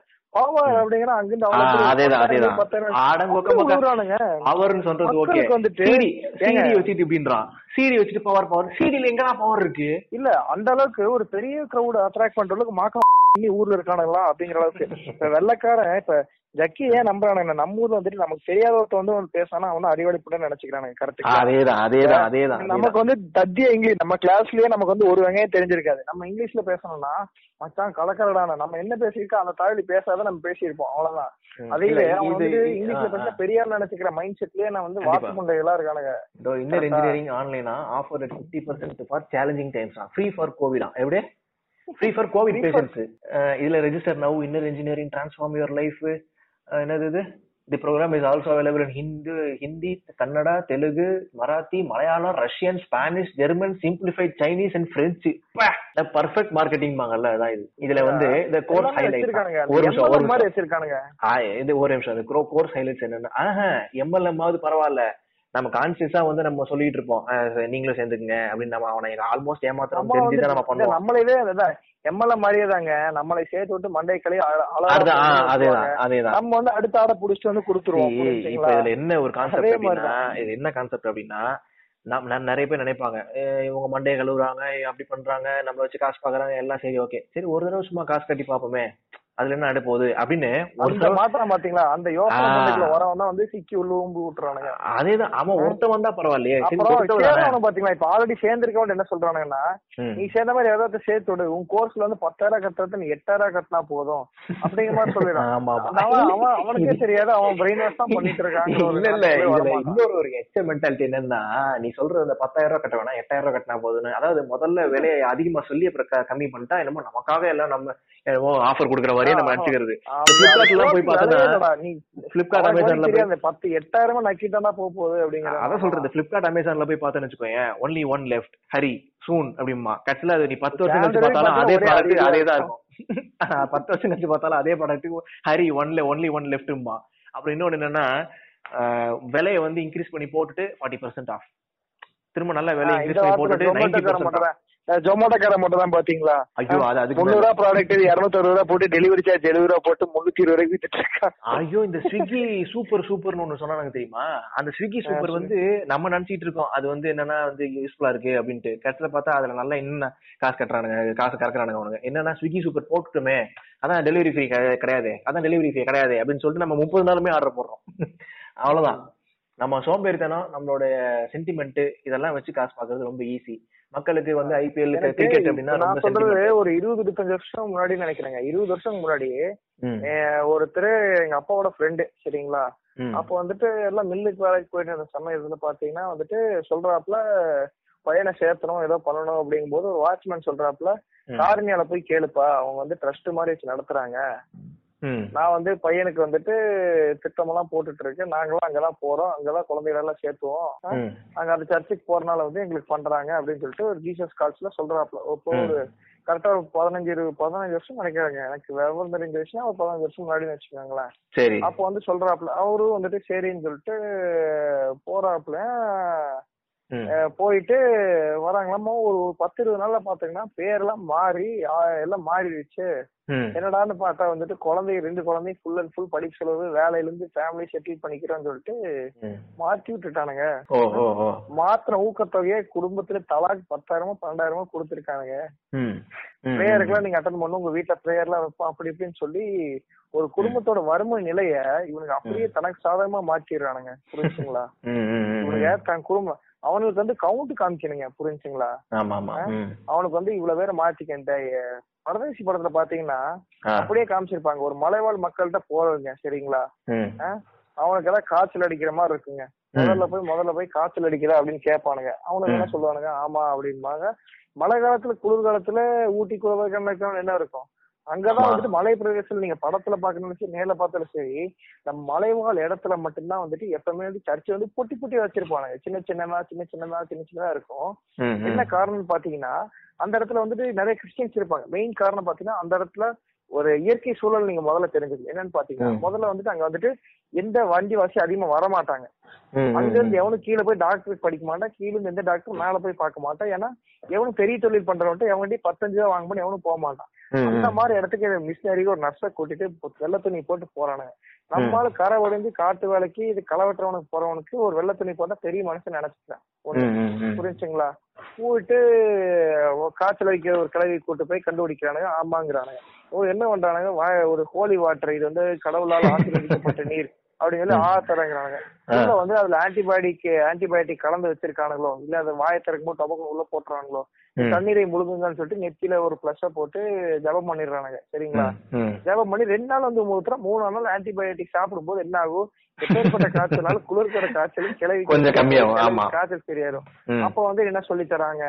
அவர்னு சொல்றது ஓகே. சிடி சிடி வச்சுட்டு இப்படின்றான் சிடி வச்சுட்டு பவர் பவர் சிடில எங்கடா பவர் இருக்கு? இல்ல அந்த அளவுக்கு ஒரு பெரிய கிரௌட் அட்ராக்ட் பண்ற அளவுக்கு மாக்க ஊர்ல இருக்கானுங்களா அப்படிங்கிற அளவுக்கு. வெள்ளக்காரன் இப்ப ஜக்கி ஏன் நம்புறானுங்க நம்ம ஊர்ல வந்துட்டு நமக்கு தெரியாத ஒருத்த வந்து வந்து பேசானா அவன் அறிவாளிப்பட நினைச்சுக்கிறானுங்க கரெக்ட் அதேதான் அதேதான் அதேதான் நமக்கு வந்து தத்திய இங்கிலீஷ் நம்ம கிளாஸ்லயே நமக்கு வந்து ஒரு வெங்காயம் தெரிஞ்சிருக்காது. நம்ம இங்கிலீஷ்ல பேசணும்னா மச்சான் கலக்கலடான நம்ம என்ன பேசியிருக்கோம் அந்த தாழி பேசாத நம்ம பேசியிருப்போம் அவ்வளவுதான். அதே அவன் வந்து இங்கிலீஷ்ல. பேச பெரியார் நினைச்சுக்கிற மைண்ட் செட்லயே நான் வந்து. வாக்கு முண்டைகளா இருக்கானுங்க. Inner engineering ஆன்லைனா offer at fifty percent for challenging times free for covid எப்படி? ஃப்ரீ ஃபார் கோவிட் பேஷன்ஸ் இதுல register now inner engineering transform your life என்னது இது? The program is also available in Hindu Hindi Kannada Telugu Marathi Malayalam Russian Spanish German simplified Chinese and French perfect marketing பாங்கல்ல அதான் இது இதுல வந்து இந்த கோர்ஸ் ஹைலைட் ஒரு நிமிஷம் ஒரு மாதிரி வச்சிருக்கானுங்க. இது ஒரு நிமிஷம். இந்த கோர்ஸ் ஹைலைட்ஸ் என்னன்னா? ஆஹா எம்எல்எம் ஆவது பரவாயில்ல. நம்ம கான்சியஸா வந்து நம்ம சொல்லிட்டு இருப்போம். நீங்களும் சேர்ந்துக்குங்க அப்படின்னு நம்ம அவனை ஆல்மோஸ்ட் ஏமாத்துறோம். தெரிஞ்சுதான் நம்ம பண்ணுவோம். நம்மளவே அதான் எம்எல்ஏ மாதிரியே தாங்க. நம்மளை சேர்த்து விட்டு மண்டை களி அதுதான் நம்ம வந்து அடுத்த ஆட புடிச்சிட்டு வந்து கொடுத்துருவோம். இப்ப? இதுல என்ன ஒரு கான்செப்ட் அப்படின்னா. இது என்ன கான்செப்ட் அப்படின்னா நான் நிறைய பேர் நினைப்பாங்க இவங்க மண்டையை கழுவுறாங்க அப்படி பண்றாங்க நம்மள வச்சு காசு பாக்குறாங்க எல்லாம் சரி ஓகே சரி ஒரு தடவை சும்மா காசு கட்டி பாப்போமே அதுல என்ன நட போகுது அப்படின்னு மாத்திரம் பாத்தீங்களா அந்த யோசனை வரவன் தான் வந்து சிக்கி உள்ள ஊம்பு விட்டுறானுங்க அதேதான். அவன் ஒருத்தன் வந்தா பரவாயில்லையே. பாத்தீங்களா? இப்ப ஆல்ரெடி சேர்ந்திருக்கவன் என்ன சொல்றானுங்கன்னா. நீ சேர்ந்த மாதிரி ஏதாவது சேர்த்து விடு. உன் கோர்ஸ்ல வந்து பத்தாயிரம் கட்டுறது நீ எட்டாயிரம் கட்டினா போதும். அப்படிங்கிற மாதிரி சொல்லிடுறான். அவன் அவன் அவனுக்கே தெரியாது. அவன் பிரெயின் வாஷ் தான் பண்ணிட்டு இருக்காங்க இல்ல இல்ல. இதுல இன்னொரு ஒரு எச்ச மென்டாலிட்டி என்னன்னா நீ சொல்றது அந்த பத்தாயிரம் ரூபாய் கட்ட வேணாம் எட்டாயிரம் ரூபாய் கட்டினா போதுன்னு அதாவது முதல்ல விலையை அதிகமா சொல்லி அப்புறம் கம்மி பண்ணிட்டா என்னமோ நமக்காக எல்லாம் நம்ம என்னமோ ஆஃபர் கொடுக்குற மாதிரியே நம்ம எல்லாம் போய் நீ Flipkart, Amazonல போய் அந்த பத்து எட்டாயிரமா நக்கிட்டானா போக போகுது அப்படிங்கிற அதான் சொல்றது பிளிப்கார்ட் அமேசான்ல போய் பார்த்தேன்னு வச்சுக்கோங்க only one left hurry soon அப்படிமா கட்சியில அது நீ பத்து வருஷம் கழிச்சு பார்த்தாலும் அதே ப்ராடக்ட் அதே தான். இருக்கும். பத்து வருஷம் கழிச்சு பார்த்தாலும் அதே ப்ராடக்ட் ஹரி ஒன்ல ஒன்லி ஒன் லெஃப்ட்மா அப்புறம் இன்னொன்னு என்னன்னா விலையை வந்து இன்க்ரீஸ் பண்ணி போட்டுட்டு ஃபார்ட்டி பர்சன்ட் ஆஃப் திரும்ப நல்லா விலை இன்க்ரீஸ் பண்ணி போட்டுட்டு நைன்டி தான் ஜொமேட்டோக்கார மட்டும் தான் பாத்தீங்களா? ஐயோ அது அதுக்கு முந்நூறு ரூபா ப்ராடக்ட் இருநூத்தி அறுபது ரூபா போட்டு டெலிவரி சார்ஜ் எழுபது ரூபா போட்டு முன்னூத்தி இருபது ரூபாய்க்கு வித்துட்டு இருக்கான் ஐயோ இந்த ஸ்விக்கி சூப்பர் சூப்பர்னு ஒண்ணு சொன்னாங்க தெரியுமா? அந்த ஸ்விக்கி சூப்பர் வந்து நம்ம நினைச்சிட்டு இருக்கோம். அது வந்து என்னன்னா வந்து யூஸ்ஃபுல்லா இருக்கு அப்படின்ட்டு. கடைசியில பார்த்தா அதுல நல்லா என்ன காசு கட்டுறானுங்க காசு கறக்குறானுங்க அவனுங்க. என்னன்னா ஸ்விக்கி சூப்பர் போட்டுட்டுமே அதான் டெலிவரி ஃப்ரீ கிடையாது அதான் டெலிவரி ஃப்ரீ கிடையாது அப்படின்னு சொல்லிட்டு நம்ம முப்பது நாளுமே ஆர்டர் போடுறோம். அவ்வளவுதான். நம்ம சோம்பேறித்தனம் நம்மளுடைய சென்டிமெண்ட் இதெல்லாம் வச்சு காசு பாக்குறது ரொம்ப ஈஸி மக்களுக்கு வந்து ஐபிஎல் கிரிக்கெட் அப்படின்னா. ஒரு இருபது இருபத்தஞ்சு வருஷம் முன்னாடி நினைக்கிறேங்க. இருபது வருஷம் முன்னாடி ஒருத்தர் எங்க அப்பாவோட ஃப்ரெண்டு சரிங்களா? அப்போ வந்துட்டு எல்லாம் மில்லுக்கு வேலைக்கு போயிட்டு இருந்த சமயத்துல பாத்தீங்கன்னா வந்துட்டு சொல்றாப்புல பையனை சேர்த்தணும் ஏதோ பண்ணணும் அப்படிங்கும்போது ஒரு வாட்ச்மேன் சொல்றாப்புல. காரணியால போய் கேளுப்பா அவங்க வந்து ட்ரஸ்ட் மாதிரி வச்சு நடத்துறாங்க. நான் வந்து பையனுக்கு வந்துட்டு திட்டமெல்லாம் போட்டுட்டு இருக்கேன் நாங்களாம் அங்கதான் போறோம். அங்கதான் குழந்தைகள் எல்லாம் சேர்த்துவோம் அங்க அந்த சர்ச்சுக்கு போறனால வந்து எங்களுக்கு பண்றாங்க அப்படின்னு சொல்லிட்டு ஒரு ஜீசஸ் கால்ஸ்ல சொல்றாப்புல இப்போ ஒரு கரெக்டா ஒரு பதினஞ்சு இருபது பதினஞ்சு வருஷம் நினைக்கிறாங்க. எனக்கு விவரம் தெரிஞ்ச விஷயம் ஒரு பதினஞ்சு வருஷம் முன்னாடி வச்சுக்கோங்களேன். சரி. அப்போ வந்து சொல்றாப்புல அவரும் வந்துட்டு சரின்னு சொல்லிட்டு அஹ் போயிட்டு வராங்களாமா? ஒரு பத்து இருபது நாள்ல பாத்தீங்கன்னா பேரெல்லாம் மாறி எல்லாம் மாறிடுச்சு. என்னடான்னு பார்த்தா வந்துட்டு குழந்தை ரெண்டு குழந்தையும் ஃபுல் அண்ட் ஃபுல் படிக்க செலவு வேலையில இருந்து ஃபேமிலி செட்டில் பண்ணிக்கிறோம்னு சொல்லிட்டு. மாத்தி விட்டுட்டானுங்க. மாத்திர ஊக்கத்தொகையை குடும்பத்துல தலாக்கு பத்தாயிரமோ பன்னெண்டாயிரமோ கொடுத்துருக்கானுங்க. பிரேயருக்குலாம் நீங்க அட்டன் பண்ணு உங்க வீட்டுல பிரேயர்லாம் வைப்போம் அப்படி இப்படின்னு சொல்லி ஒரு குடும்பத்தோட வறுமை நிலைய இவனுக்கு அப்படியே தனக்கு சாதகமா மாற்றிடுறானுங்க புரிஞ்சுங்களா ம், ம், ம், இவனுங்க தன் குடும்பம் அவனுக்கு வந்து கவுண்ட் காமிக்கணுங்க புரிஞ்சுங்களா? ஆமா ஆமா ம். அவனுக்கு வந்து இவ்வளவு பேரை மாத்திக்க இந்த அஹ், பரதேசி படத்துல பாத்தீங்கன்னா அப்படியே காமிச்சிருப்பாங்க. ஒரு மலைவாழ் மக்கள்கிட்ட போறதுங்க சரிங்களா? அவனுக்கு ஏதாவது காய்ச்சல் அடிக்கிற மாதிரி இருக்குங்க. முதல்ல போய் முதல்ல போய் காய்ச்சல் அடிக்குதா அப்படின்னு கேட்பானுங்க. அவனுக்கு என்ன சொல்லுவானுங்க? ஆமா அப்படின்பாங்க மழை காலத்துல குளிர் காலத்துல ஊட்டி குளிர் என்ன இருக்கும்? அங்கதான். வந்துட்டு மலை பிரதேசத்துல நீங்க படத்துல பாக்கணும்னு சரி நேர்ல பார்த்தாலும் சரி நம்ம மலைவாழ் இடத்துல மட்டும்தான் வந்துட்டு எப்பவுமே வந்து சர்ச்சை வந்து பொட்டி பொட்டி வச்சிருப்பானுங்க சின்ன சின்னதா சின்ன சின்னதா சின்ன சின்னதா இருக்கும். என்ன காரணம்னு பாத்தீங்கன்னா அந்த இடத்துல வந்துட்டு நிறைய கிறிஸ்டியன்ஸ் இருப்பாங்க மெயின் காரணம் பாத்தீங்கன்னா அந்த இடத்துல ஒரு இயற்கை சூழல் நீங்க முதல்ல தெரிஞ்சுக்கணும். என்னன்னு பாத்தீங்கன்னா. முதல்ல வந்துட்டு அங்க வந்துட்டு எந்த வண்டி வாசி அதிகமா வர மாட்டாங்க ம், அங்க இருந்து எவனும் கீழே போய் டாக்டருக்கு படிக்க மாட்டான். கீழ இருந்து எந்த டாக்டரும் மேல போய் பார்க்க மாட்டான். ஏன்னா எவனும் பெரிய தொழில் பண்றவன்ட்டு எவன்கிட்ட பத்தஞ்சு ரூபா வாங்க எவனும் போக மாட்டான். அந்த. மாதிரி இடத்துக்கு மிஷினரிக்கு ஒரு நர்ஸை கூட்டிட்டு வெள்ளை துணி போட்டு போறானுங்க. நம்மளால கரை உடைஞ்சு காட்டு வேலைக்கு இது களை வெட்டுறவனுக்கு போறவனுக்கு ஒரு வெள்ளை துணி போட்டா பெரிய மனுஷன் நினைச்சுக்கிறேன். புரிஞ்சுங்களா? போயிட்டு காய்ச்சல் வைக்கிற ஒரு கிளவி கூட்டு போய் கண்டுபிடிக்கிறானுங்க. ஆமாங்கிறானுங்க. ஓ என்ன பண்றானுங்க? ஒரு ஹோலி வாட்டர் இது வந்து கடவுளால் ஆசீர்வதிக்கப்பட்ட நீர் அப்படின்னு சொல்லி ஆ. தரங்கிறானுங்க உள்ள வந்து அதுல ஆன்டிபயோட்டிக் ஆன்டிபயோட்டிக் கலந்து வச்சிருக்கானுங்களோ? இல்ல அதை வாயை திறக்கும் போது டபக்குன்னு உள்ள போட்டுறானுங்களோ. தண்ணீரை முழுங்குங்கன்னு சொல்லிட்டு நெத்தியில ஒரு பிளஸ போட்டு ஜபம் பண்ணிடுறானுங்க. சரிங்களா. ஜபம் பண்ணி ரெண்டு நாள் வந்து ஊத்துறா மூணாம் நாள் ஆன்டிபயோட்டிக் சாப்பிடும்போது என்ன ஆகும்? எப்பேற்பட்ட காய்ச்சல்னாலும் குளிர்கிற காய்ச்சல் கிளவி கொஞ்சம் கம்மியாகும். காய்ச்சல் சரியாயிரும். அப்ப வந்து என்ன சொல்லி தராங்க?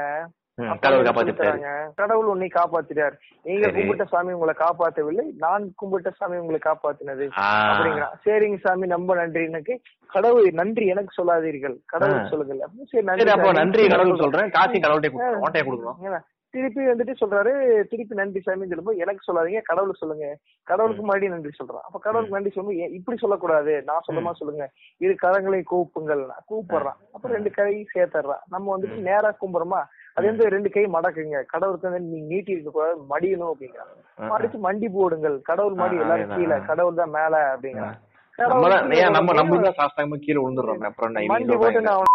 கடவுள் காப்பாத்திட்டாரு? கடவுள் உன்னை காப்பாத்திட்டார். நீங்க. கும்பிட்ட சாமி உங்களை காப்பாத்தவில்லை நான் கும்பிட்ட சாமி உங்களை காப்பாத்தினது ஆ. அப்படிங்கிறான் சரிங்க சாமி ரொம்ப நன்றி. எனக்கு கடவுள் நன்றி எனக்கு சொல்லாதீர்கள். கடவுள். சொல்லுங்கள். நன்றி கடவுள் சொல்றேன். காசி கடவுள்கிட்ட கொடுக்கணும் திருப்பி வந்துட்டு சொல்றாரு திருப்பி நன்றி சாமின்னு சொல்லும்போது எனக்கு சொல்லாதீங்க கடவுளுக்கு சொல்லுங்க. கடவுளுக்கு மறுபடியும் நன்றி சொல்றான். அப்ப கடவுளுக்கு நன்றி சொல்லும்போது இப்படி சொல்லக்கூடாது. நான் சொல்லமா சொல்லுங்க. இரு கரங்களை கூப்புங்கள். கூப்பிடுறான். அப்ப ரெண்டு கை சேர்த்துறான். நம்ம வந்துட்டு நேரா கும்புறோமா? அது வந்து ரெண்டு கை மடக்குங்க. கடவுளுக்கு வந்து நீங்க நீட்டி இருக்க கூடாது மடியணும் அப்படிங்கிறான். மடிச்சு மண்டி போடுங்கள். கடவுள் மாடி எல்லாரும். கீழே கடவுள் தான் மேல அப்படிங்கிறான். நம்ம கடவுள் தான் கீழே விழுந்துடுறோம். அப்புறம் மண்டி போட்டு. நான்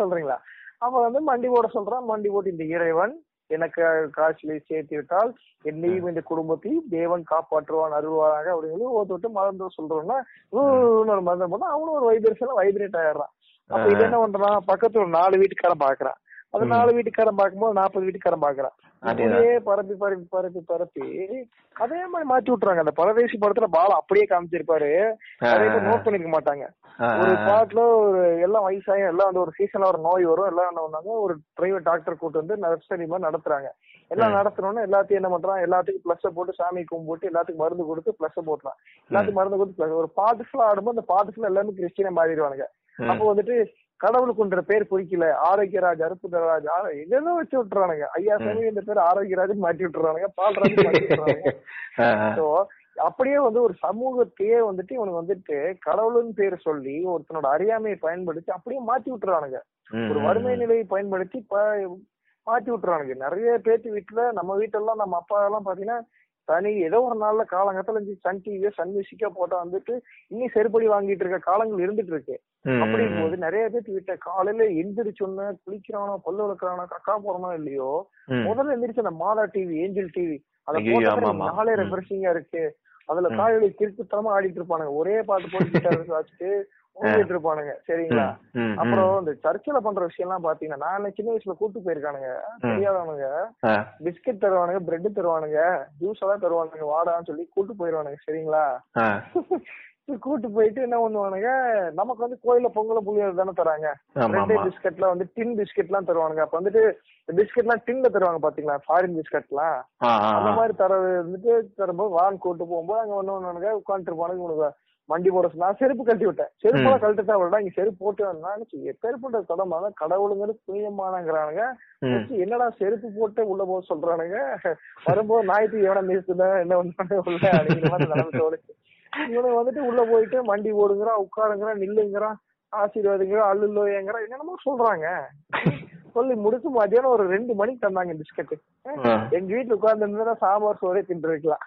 சொல்றீங்களா? அப்ப வந்து மண்டி போட சொல்றான் மண்டி போட்டு இந்த இறைவன் எனக்கு காய்ச்சலை சேர்த்து விட்டால் என்னையும் இந்த குடும்பத்தையும் தேவன் காப்பாற்றுவான் அருள்வாராங்க அப்படின்னு சொல்லி ஓத்து விட்டு மறந்து சொல்றோம்னா ஒரு மருந்து போனா அவனும் ஒரு வைப்ரேஷன் வைப்ரேட் ஆயிடுறான். அப்ப இது என்ன பண்றான்? பக்கத்துல ஒரு நாலு வீட்டுக்காரன் பாக்குறான். அது நாலு வீட்டுக்காரன் பார்க்கும்போது நாற்பது வீட்டுக்காரன் பாக்குறான். அப்படியே? பரப்பி பரப்பி பரப்பி பரப்பி. அதே மாதிரி மாத்தி விட்டுறாங்க. அந்த பரதேசி படத்துல பாலம் அப்படியே காமிச்சிருப்பாரு. அதே நோட் பண்ணிருக்க மாட்டாங்க. ஒரு பாட்டுல ஒரு எல்லாம் வயசாயும் எல்லாம் வந்து ஒரு சீசன்ல ஒரு நோய் வரும். எல்லாம் என்ன பண்ணாங்க? ஒரு பிரைவேட் டாக்டர் கூட்டு வந்து நர்சரி மாதிரி நடத்துறாங்க. எல்லாம் நடத்துறோம்னு எல்லாத்தையும் என்ன பண்றான்? எல்லாத்துக்கும் பிளஸ் போட்டு சாமி கும்பிட்டு எல்லாத்துக்கும் மருந்து கொடுத்து பிளஸ் போட்டுறான். எல்லாத்துக்கும் மருந்து கொடுத்து ஒரு பாட்டு ஃபுல்லா ஆடும்போது அந்த பாட்டு ஃபுல்லா எல்லாமே கிறிஸ்டியனா மாறிடுவானுங்க. ம். அப்போ வந்துட்டு கடவுளுக்குன்ற பேர் குறிக்கல. ஆரோக்கியராஜ் ஆரோ- இதெல்லாம் வச்சு விட்டுறானுங்க. ஐயா சாமி இந்த பேர் ஆரோக்கியராஜ் மாட்டி விட்டுறானுங்க. பால்ராஜ் மாட்டி விட்டுறானுங்க. So, அப்படியே வந்து ஒரு சமூகத்தையே வந்துட்டு இவனுக்கு வந்துட்டு கடவுளுன்னு பேர் சொல்லி ஒருத்தனோட அறியாமையை பயன்படுத்தி அப்படியே மாத்தி விட்டுறானுங்க. ஒரு வறுமை. நிலையை பயன்படுத்தி ப- மாத்தி விட்டுறானுங்க. நிறைய பேத்து வீட்டுல நம்ம வீட்டுல எல்லாம் நம்ம அப்பா எல்லாம் பாத்தீங்கன்னா தனி ஏதோ ஒரு நாள்ல காலங்கத்துல இருந்து சன் டிவியோ சன் மியூசிக்கோ போட்டா வந்துட்டு இன்னும் செருப்படி வாங்கிட்டு இருக்க காலங்கள் இருந்துட்டு இருக்கு ம், அப்படி ம், போது நிறைய பேர் வீட்டை காலையில எந்திரிச்சோன்னு குளிக்கிறானோ பல்லு விளக்குறானோ கக்கா போறானோ இல்லையோ. முதல்ல எந்திரிச்சு அந்த மாதா டிவி ஏஞ்சல் டிவி அத. நாளே. ரெஃப்ரெஷிங்கா இருக்கு அதுல. காலையில கிறுக்குத்தனமா ஆடிட்டு இருப்பானுங்க ஒரே பாட்டு போட்டு வச்சுட்டு ஓடிட்டு இருப்பானுங்க சரிங்களா? அப்புறம். இந்த சர்ச்சில் பண்ற விஷயம் எல்லாம் பாத்தீங்கன்னா நான் சின்ன வயசுல கூட்டு போயிருக்கானுங்க. தெரியாதவனுங்க. பிஸ்கட் தருவானுங்க பிரெட் தருவானுங்க ஜூஸ் எல்லாம் தருவானுங்க வாடான்னு சொல்லி கூட்டு போயிருவானுங்க சரிங்களா. கூட்டு போயிட்டு என்ன பண்ணுவானுங்க நமக்கு வந்து கோயில்ல பொங்கல புளியோர் தானே தராங்க. ரெண்டே. பிஸ்கட்ல வந்து டின் பிஸ்கட் எல்லாம் தருவானுங்க. அப்ப வந்துட்டு பிஸ்கட் எல்லாம் டின்ல தருவாங்க பாத்தீங்களா ஃபாரின் பிஸ்கட் எல்லாம் அந்த. மாதிரி தர வந்துட்டு தரும்போது வான் கூட்டு போகும்போது அங்க ஒண்ணு ஒண்ணுங்க உட்காந்துட்டு இருப்பானுங்க உனக்கு வண்டி போட சொன்னா நான் செருப்பு கழட்டி விட்டேன். செருப்பெல்லாம் கழட்டு தான் இங்க செருப்பு போட்டு எப்பேற்பட்ட கடமை அதான் கடவுளுங்கிறது. வச்சு என்னடா செருப்பு போட்டு உள்ள போக சொல்றானுங்க. வரும்போது ஞாயிற்று எவன மிதிச்சுதா என்ன பண்ணாங்க உள்ள அப்படிங்கிற மாதிரி நிலைமை இவனுக்கு வந்துட்டு உள்ள போயிட்டு வண்டி போடுங்கிறான் உட்காருங்கிறான் நில்லுங்கிறான் ஆசீர்வாதங்கிறான் அல்லுலோயங்கிறான் என்னென்னமோ சொல்றாங்க. சொல்லி முடிச்சு மதியானம் ஒரு ரெண்டு மணிக்கு தந்தாங்க பிஸ்கட். எங்க வீட்டுல உட்கார்ந்து இருந்தா சாம்பார் சோறே தின்று இருக்கலாம்.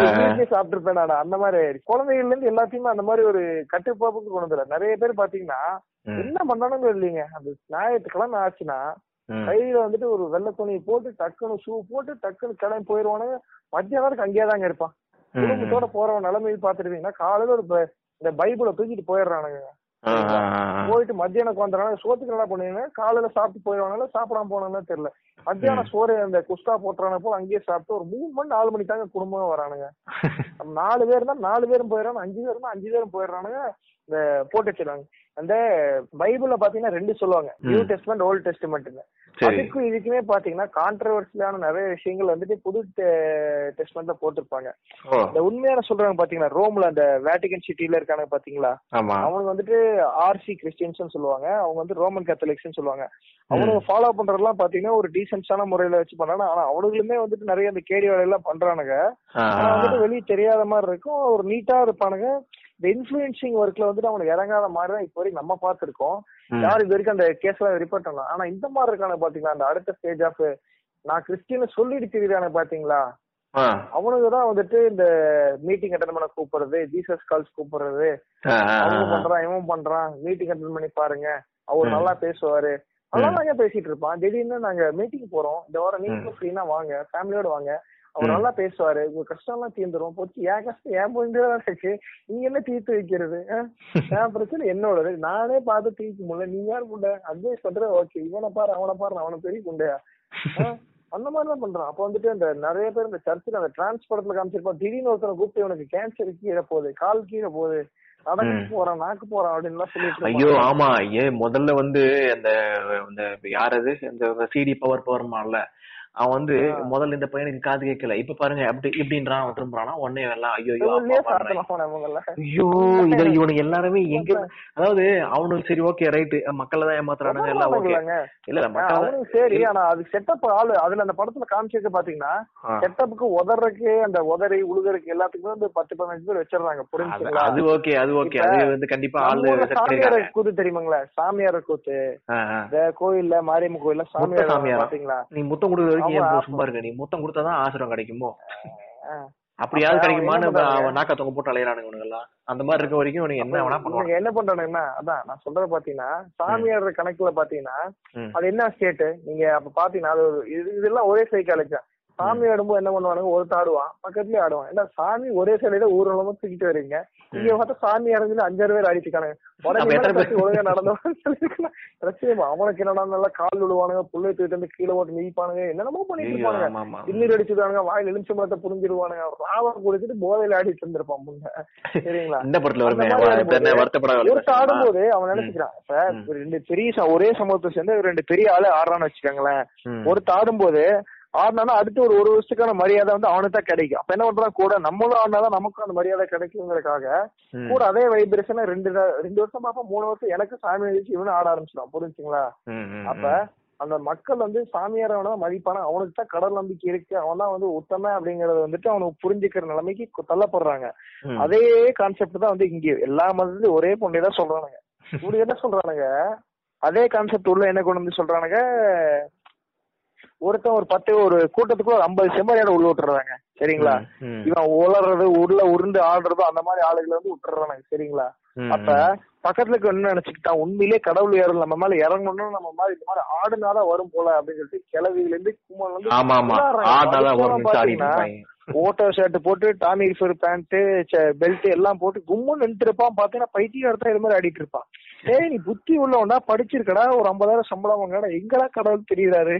வீட்லயே சாப்பிட்டுருப்பேன் நான் அந்த மாதிரி ஆயிடுச்சு. குழந்தைகள்ல இருந்து எல்லாத்தையுமே அந்த மாதிரி ஒரு கட்டுப்பாப்புக்கு கொண்டு வந்துடுற நிறைய பேர் பாத்தீங்கன்னா. என்ன பண்ணானுங்க இல்லைங்க அந்த ஞாயிற்றுக்கிழமை ஆச்சுன்னா. கையில வந்துட்டு ஒரு வெள்ளை துணி போட்டு டக்குன்னு ஷூ போட்டு டக்குன்னு கிளம்பி போயிருவானுங்க மத்தியானம் அங்கேயே தாங்க இருப்பான். குடும்பத்தோட போறவன் நிலைமையை பாத்துருவீங்கன்னா காலையில ஒரு இந்த பைபிளை தூக்கிட்டு போயிடுறானுங்க. போயிட்டு மத்தியானம் உட்காந்துறாங்க சோத்துக்கு என்ன பண்ணுவீங்க? காலையில சாப்பிட்டு போயிடுவாங்களா சாப்பிடாம போனாங்கன்னு தெரியல. மத்தியானம் சோறு அந்த குஸ்கா போட்டுறான போல அங்கேயே சாப்பிட்டு ஒரு மூணு மணி நாலு மணி தாங்க குடும்பம் வரானுங்க. நாலு பேர் தான் நாலு பேரும் போயிடறாங்க அஞ்சு பேர் தான் அஞ்சு பேரும் போயிடுறானுங்க. இந்த போட்டு வச்சிருவாங்க அந்த பைபிள்ல பாத்தீங்கன்னா ரெண்டு சொல்லுவாங்க. நியூ டெஸ்ட்மெண்ட் ஓல்ட் டெஸ்ட்மெண்ட்னு. அதுக்கும் இதுக்குமே பாத்தீங்கன்னா கான்ட்ரவர்சியலான நிறைய விஷயங்கள் வந்துட்டு புது டெஸ்ட்மெண்ட்ல போட்டிருப்பாங்க. இந்த உண்மையான சொல்றாங்க பாத்தீங்களா ரோம்ல அந்த வேட்டிகன் சிட்டில இருக்காங்க பாத்தீங்களா? அவங்க வந்துட்டு ஆர்சி கிறிஸ்டியன்ஸ் சொல்லுவாங்க. அவங்க வந்து ரோமன் கத்தலிக்ஸ் சொல்லுவாங்க. அவனுங்க ஃபாலோ பண்றதெல்லாம் பாத்தீங்கன்னா ஒரு டீசென்ஸான முறையில வச்சு பண்றாங்க ஆனா அவனுங்களுமே வந்துட்டு நிறைய அந்த கேடி வேலையெல்லாம் பண்றானுங்க. ஆ, ஆனா வந்துட்டு வெளியே தெரியாத மாதிரி இருக்கும். ஒரு நீட்டா இருப்பானுங்க. இந்த இன்ஃபுளுன்சிங் ஒர்க்ல வந்துட்டு அவனுக்கு இறங்காத மாதிரி தான் இப்போ வரைக்கும் நம்ம பார்த்திருக்கோம். ம். யார் இது வரைக்கும் அந்த கேஸ்ல ரிப்போர்ட் பண்ணலாம் ஆனா இந்த மாதிரி இருக்கானு பாத்தீங்களா அந்த அடுத்த ஸ்டேஜ் ஆஃப் நான் கிறிஸ்டியன் சொல்லிட்டு தெரியுறானு பாத்தீங்களா? அவனுக்கு தான் வந்துட்டு இந்த மீட்டிங் அட்டன் பண்ண கூப்பிடுறது ஜீசஸ் கால்ஸ் கூப்பிடுறது. அவங்க. பண்றான் இவன் பண்றான். மீட்டிங் அட்டன் பண்ணி பாருங்க. அவர் நல்லா பேசுவாரு. நல்லா நாங்க பேசிட்டு இருப்பான் திடீர்னு நாங்க மீட்டிங் போறோம். இந்த வாரம் நீங்களும் ஃப்ரீனா வாங்க. ஃபேமிலியோட வாங்க. அவர் நல்லா பேசுவாரு. உங்க கஷ்டம் எல்லாம் தீர்ந்துரும். போச்சு என் கஷ்டம் என் போயிட்டு இருக்கு. நீங்க என்ன தீர்த்து வைக்கிறது? என் பிரச்சனை என்னோடது. நானே பார்த்து தீர்க்க முடியல. நீ யார் புண்ட அட்வைஸ் பண்றது ஓகே. இவனை பாரு அவனை பாரு அவனை பெரிய குண்டையா? ஆ? அந்த மாதிரி தான் பண்றான். அப்ப வந்துட்டு அந்த நிறைய பேர் இந்த சர்ச்சில் அந்த டிரான்ஸ் படத்துல காமிச்சிருப்பான். திடீர்னு ஒருத்தனை கூப்பிட்டு இவனுக்கு கேன்சர் கீழே போகுது கால் கீழே போகுது. நடக்கு போறான் நாக்கு போறான் அப்படின்னு சொல்லிட்டு ஐயோ. ஆமா. ஏன் முதல்ல வந்து அந்த யார் அது? அந்த சிடி பவர் பவர்மான்ல அவன் வந்து முதல்ல இந்த பையனுக்கு காது கேட்கல. இப்ப பாருங்க அப்படி இப்படின்றான் அவன் திரும்புறானா? உடனே எல்லாம் ஐயோ ஐயோ இதுல இவனுக்கு எல்லாருமே எங்க அதாவது அவனுக்கு சரி ஓகே ரைட் மக்களை தான் ஏமாத்துறானுங்க எல்லாம் ஓகே. இல்ல இல்ல சரி ஆனா அது செட்டப் ஆளு. அதுல அந்த படத்துல காமிச்சிருக்க பாத்தீங்கன்னா. செட்டப்புக்கு உதறக்கு அந்த உதறி உழுகறக்கு எல்லாத்துக்குமே வந்து பத்து பதினஞ்சு பேர் வச்சிடுறாங்க புரிஞ்சுங்களா? அது ஓகே அது ஓகே அது வந்து கண்டிப்பா ஆளு சாமியார். கூத்து தெரியுமாங்களா? சாமியார் கூத்து. இந்த கோயில்ல மாரியம்மன் கோயில்ல சாமியாரா? பாத்தீங்களா? நீ முத்தம் கொடுக்குற ஆமா, ஏன். சும்மா இருக்க நீ முத்தம் கொடுத்தாதான் ஆசிரம் கிடைக்குமோ. அப்படியாவது அப்ப கிடைக்குமான்னு அவன் என்ன பண்றாங்க? நாக்க தொங்க போட்டு அலையறானுங்க இவனுங்கெல்லாம். அந்த மாதிரி இருக்க வரைக்கும் நீ என்ன வேணா பண்ணுவான் இவனுங்க என்ன பண்றானுங்கன்னா அதான் நான் சொல்றது பாத்தீங்கன்னா சாமியார் கணக்குல பாத்தீங்கன்னா. அது என்ன ஸ்டேட் நீங்க அப்ப பாத்தீங்கன்னா அது இதெல்லாம் ஒரே சைக்காலஜி தான். சாமி ஆடும்போது என்ன பண்ணுவானுங்க? ஒருத்தன் ஆடுவான் பக்கத்துலயே ஆடுவான். ஏன்னா சாமி ஒரே சைடுல ஊர்வலமா தூக்கிட்டு வரீங்க இங்க பார்த்தா சாமி இறங்குல அஞ்சாறு பேர் அடிச்சுக்கானுங்க உடனே ஒழுங்கா நடந்தவன் அவனுக்கு என்னடா நல்லா கால் விழுவானுங்க புள்ளை தூக்கிட்டு வந்து கீழே போட்டு மிதிப்பானுங்க என்னென்னமோ பண்ணிட்டு இருப்பானுங்க. திண்ணீர் அடிச்சுடுவானுங்க வாயில் எலுமிச்சை மரத்தை புரிஞ்சிருவானுங்க ராவம் குடிச்சிட்டு போதையில ஆடிட்டு இருந்திருப்பான் முன்ன சரிங்களா? இந்த படத்துல என்ன ஆடும்போது அவன் நினைச்சுக்கிறான் சார் ஒரு ரெண்டு பெரிய ஒரே சமூகத்தை சேர்ந்து ரெண்டு பெரிய ஆளு ஆடுறான்னு வச்சுக்கோங்களேன். ஒருத்த ஆடும்போது ஆடினானா அடுத்து ஒரு ஒரு வருஷத்துக்கான மரியாதை வந்து அவனுக்கு தான் கிடைக்கும். அப்ப என்ன பண்றான் கூட நம்மளும் ஆடினாதான் நமக்கும் அந்த மரியாதை கிடைக்குங்கிறதுக்காக கூட அதே வைப்ரேஷன் ரெண்டு ரெண்டு வருஷம் பார்ப்போம் மூணு வருஷம் எனக்கு சாமி வச்சு இவனும் ஆட ஆரம்பிச்சிடும் புரிஞ்சுங்களா? அப்ப அந்த மக்கள் வந்து சாமியாரவன மதிப்பான? அவனுக்கு தான் கடவுள் நம்பிக்கை இருக்கு. அவன் தான் வந்து உத்தம அப்படிங்கறத வந்துட்டு அவனுக்கு புரிஞ்சுக்கிற நிலைமைக்கு தள்ளப்படுறாங்க. அதே கான்செப்ட் தான் வந்து இங்க. எல்லா மதத்துலயும் ஒரே பொண்ணே தான் சொல்றானுங்க. இப்படி என்ன சொல்றானுங்க? அதே கான்செப்ட் உள்ள என்ன கொண்டு வந்து சொல்றானுங்க? ஒருத்தன் ஒரு பத்து ஒரு கூட்டத்துக்கு ஒரு ஐம்பது செம்மறியாட உள்ள விட்டுறாங்க. சரிங்களா? இவன் உளறது உள்ள உருண்டு ஆடுறதோ அந்த மாதிரி ஆளுகளை வந்து விட்டுறானுங்க. சரிங்களா? அப்ப பக்கத்துல இருக்க என்ன நினைச்சுக்கிட்டான்? உண்மையிலே கடவுள் ஏறல நம்ம மேல இறங்கணும்னு நம்ம மாதிரி இந்த மாதிரி ஆடுனாதான் வரும் போல அப்படின்னு சொல்லிட்டு கிளவியில இருந்து கும்பல் வந்து ஓட்டோ ஷர்ட் போட்டு டாமி பேண்ட் பெல்ட் எல்லாம் போட்டு கும்முன்னு நின்று இருப்பான். பாத்தீங்கன்னா பைத்தியம் எடுத்தா இது மாதிரி ஆடிட்டு இருப்பான். டேய் நீ புத்தி உள்ளவனா படிச்சிருக்கடா ஒரு ஐம்பதாயிரம் சம்பளம் வாங்கடா எங்கடா கடவுள் தெரியுறாரு?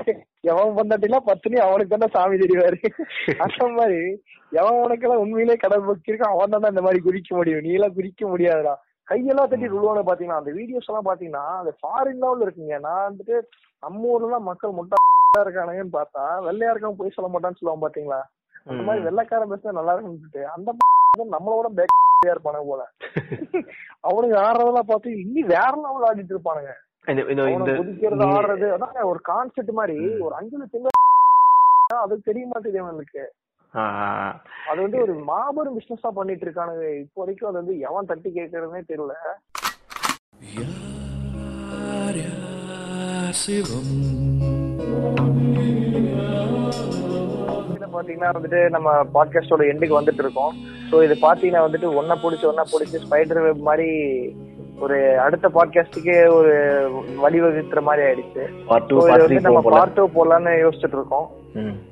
எவன் வந்தாட்டிலாம் பத்துனி அவனுக்கு தானே சாமி தெரியுறாரு அந்த மாதிரி எவன் உனக்கெல்லாம் உண்மையிலே கடவுள் பக்தி இருக்கான் அவன் தானே இந்த மாதிரி குறிக்க முடியும். நீ எல்லாம் குறிக்க முடியாதுடா. கையெல்லாம் தட்டி விழுவானு பாத்தீங்கன்னா அந்த வீடியோஸ் எல்லாம் பாத்தீங்கன்னா அந்த ஃபாரின் லெவல்ல இருக்குங்க. நான் வந்துட்டு நம்ம ஊர்ல எல்லாம் மக்கள் முட்டா இருக்கானுங்கன்னு பார்த்தா வெள்ளையா இருக்கவன் போய் சொல்ல மாட்டான்னு சொல்லுவான் பாத்தீங்களா? அந்த மாதிரி வெள்ளைக்காரன் பேசினா நல்லா இருக்குன்னு அந்த நம்மளோட பேக்கா இருப்பானுங்க போல. அவனுங்க ஆடுறதெல்லாம் பார்த்து இன்னி வேற லெவல் ஆடிட்டு இருப்பானுங்க. குதிக்கிறது ஆடுறது அதான் ஒரு கான்செப்ட் மாதிரி ஒரு அஞ்சு லட்சம் அது தெரிய மாட்டேங்குது அவனுக்கு. அது வந்து ஒரு மாபெரும் பிசினஸா பண்ணிட்டு இருக்கானுங்க. இப்போ வரைக்கும் அது வந்து எவன் தட்டி கேட்கறதுனே தெரியல. இதுல பாத்தீங்கன்னா வந்துட்டு நம்ம பாட்காஸ்டோட எண்டுக்கு வந்துட்டு இருக்கோம் சோ இது பாத்தீங்கன்னா வந்துட்டு ஒன்ன பிடிச்சி ஒன்ன பிடிச்சி ஸ்பைடர் வெப் மாதிரி ஒரு அடுத்த பாட்காஸ்டுக்கே ஒரு வழிவகுக்கிற மாதிரி ஆயிடுச்சு. நம்ம. பார்ட் டூ போடலாம்னு யோசிச்சுட்டு இருக்கோம்.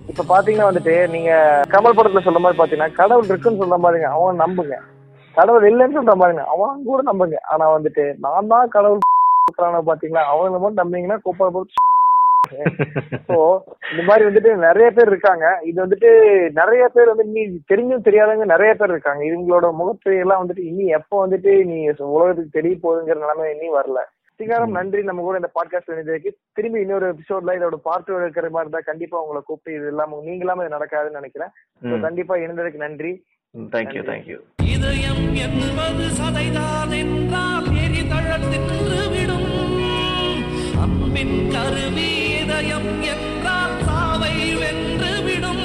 இப்ப பாத்தீங்கன்னா வந்துட்டு நீங்க கமல் படத்துல சொல்ற மாதிரி பாத்தீங்கன்னா கடவுள் இருக்குன்னு சொல்ற மாதிரிங்க அவன் நம்புங்க. கடவுள் இல்லைன்னு சொல்ற மாதிரிங்க அவன் கூட நம்புங்க. ஆனா வந்துட்டு நான் தான் கடவுள் பாத்தீங்களா அவங்களை மட்டும் நம்பிங்கன்னா கூப்பிட ஸோ இந்த மாதிரி வந்துட்டு நிறைய பேர் இருக்காங்க. இது வந்துட்டு நிறைய பேர் வந்து நீ தெரிஞ்சும் தெரியாதவங்க நிறைய பேர் இருக்காங்க. இவங்களோட முகத்தை எல்லாம் வந்துட்டு இனி எப்போ வந்துட்டு நீ உலகத்துக்கு தெரிய போகுதுங்கிற நிலைமை இனி வரல. சிகாரம் நன்றி. நம்ம கூட இந்த பாட்காஸ்ட் இணைந்ததுக்கு திரும்பி இன்னொரு எபிசோட்ல இதோட பார்ட் இருக்கிற மாதிரி இருந்தா கண்டிப்பா உங்களை கூப்பிட்டு இது இல்லாம நீங்க இல்லாம இது நடக்காதுன்னு நினைக்கிறேன். So, கண்டிப்பா இணைந்ததுக்கு நன்றி. தேங்க்யூ தேங்க்யூ இதயம் என்பது சதைதான் என்றால் அன்பின் கருவி இதயம் என்றால் சாவை வென்று விடும்.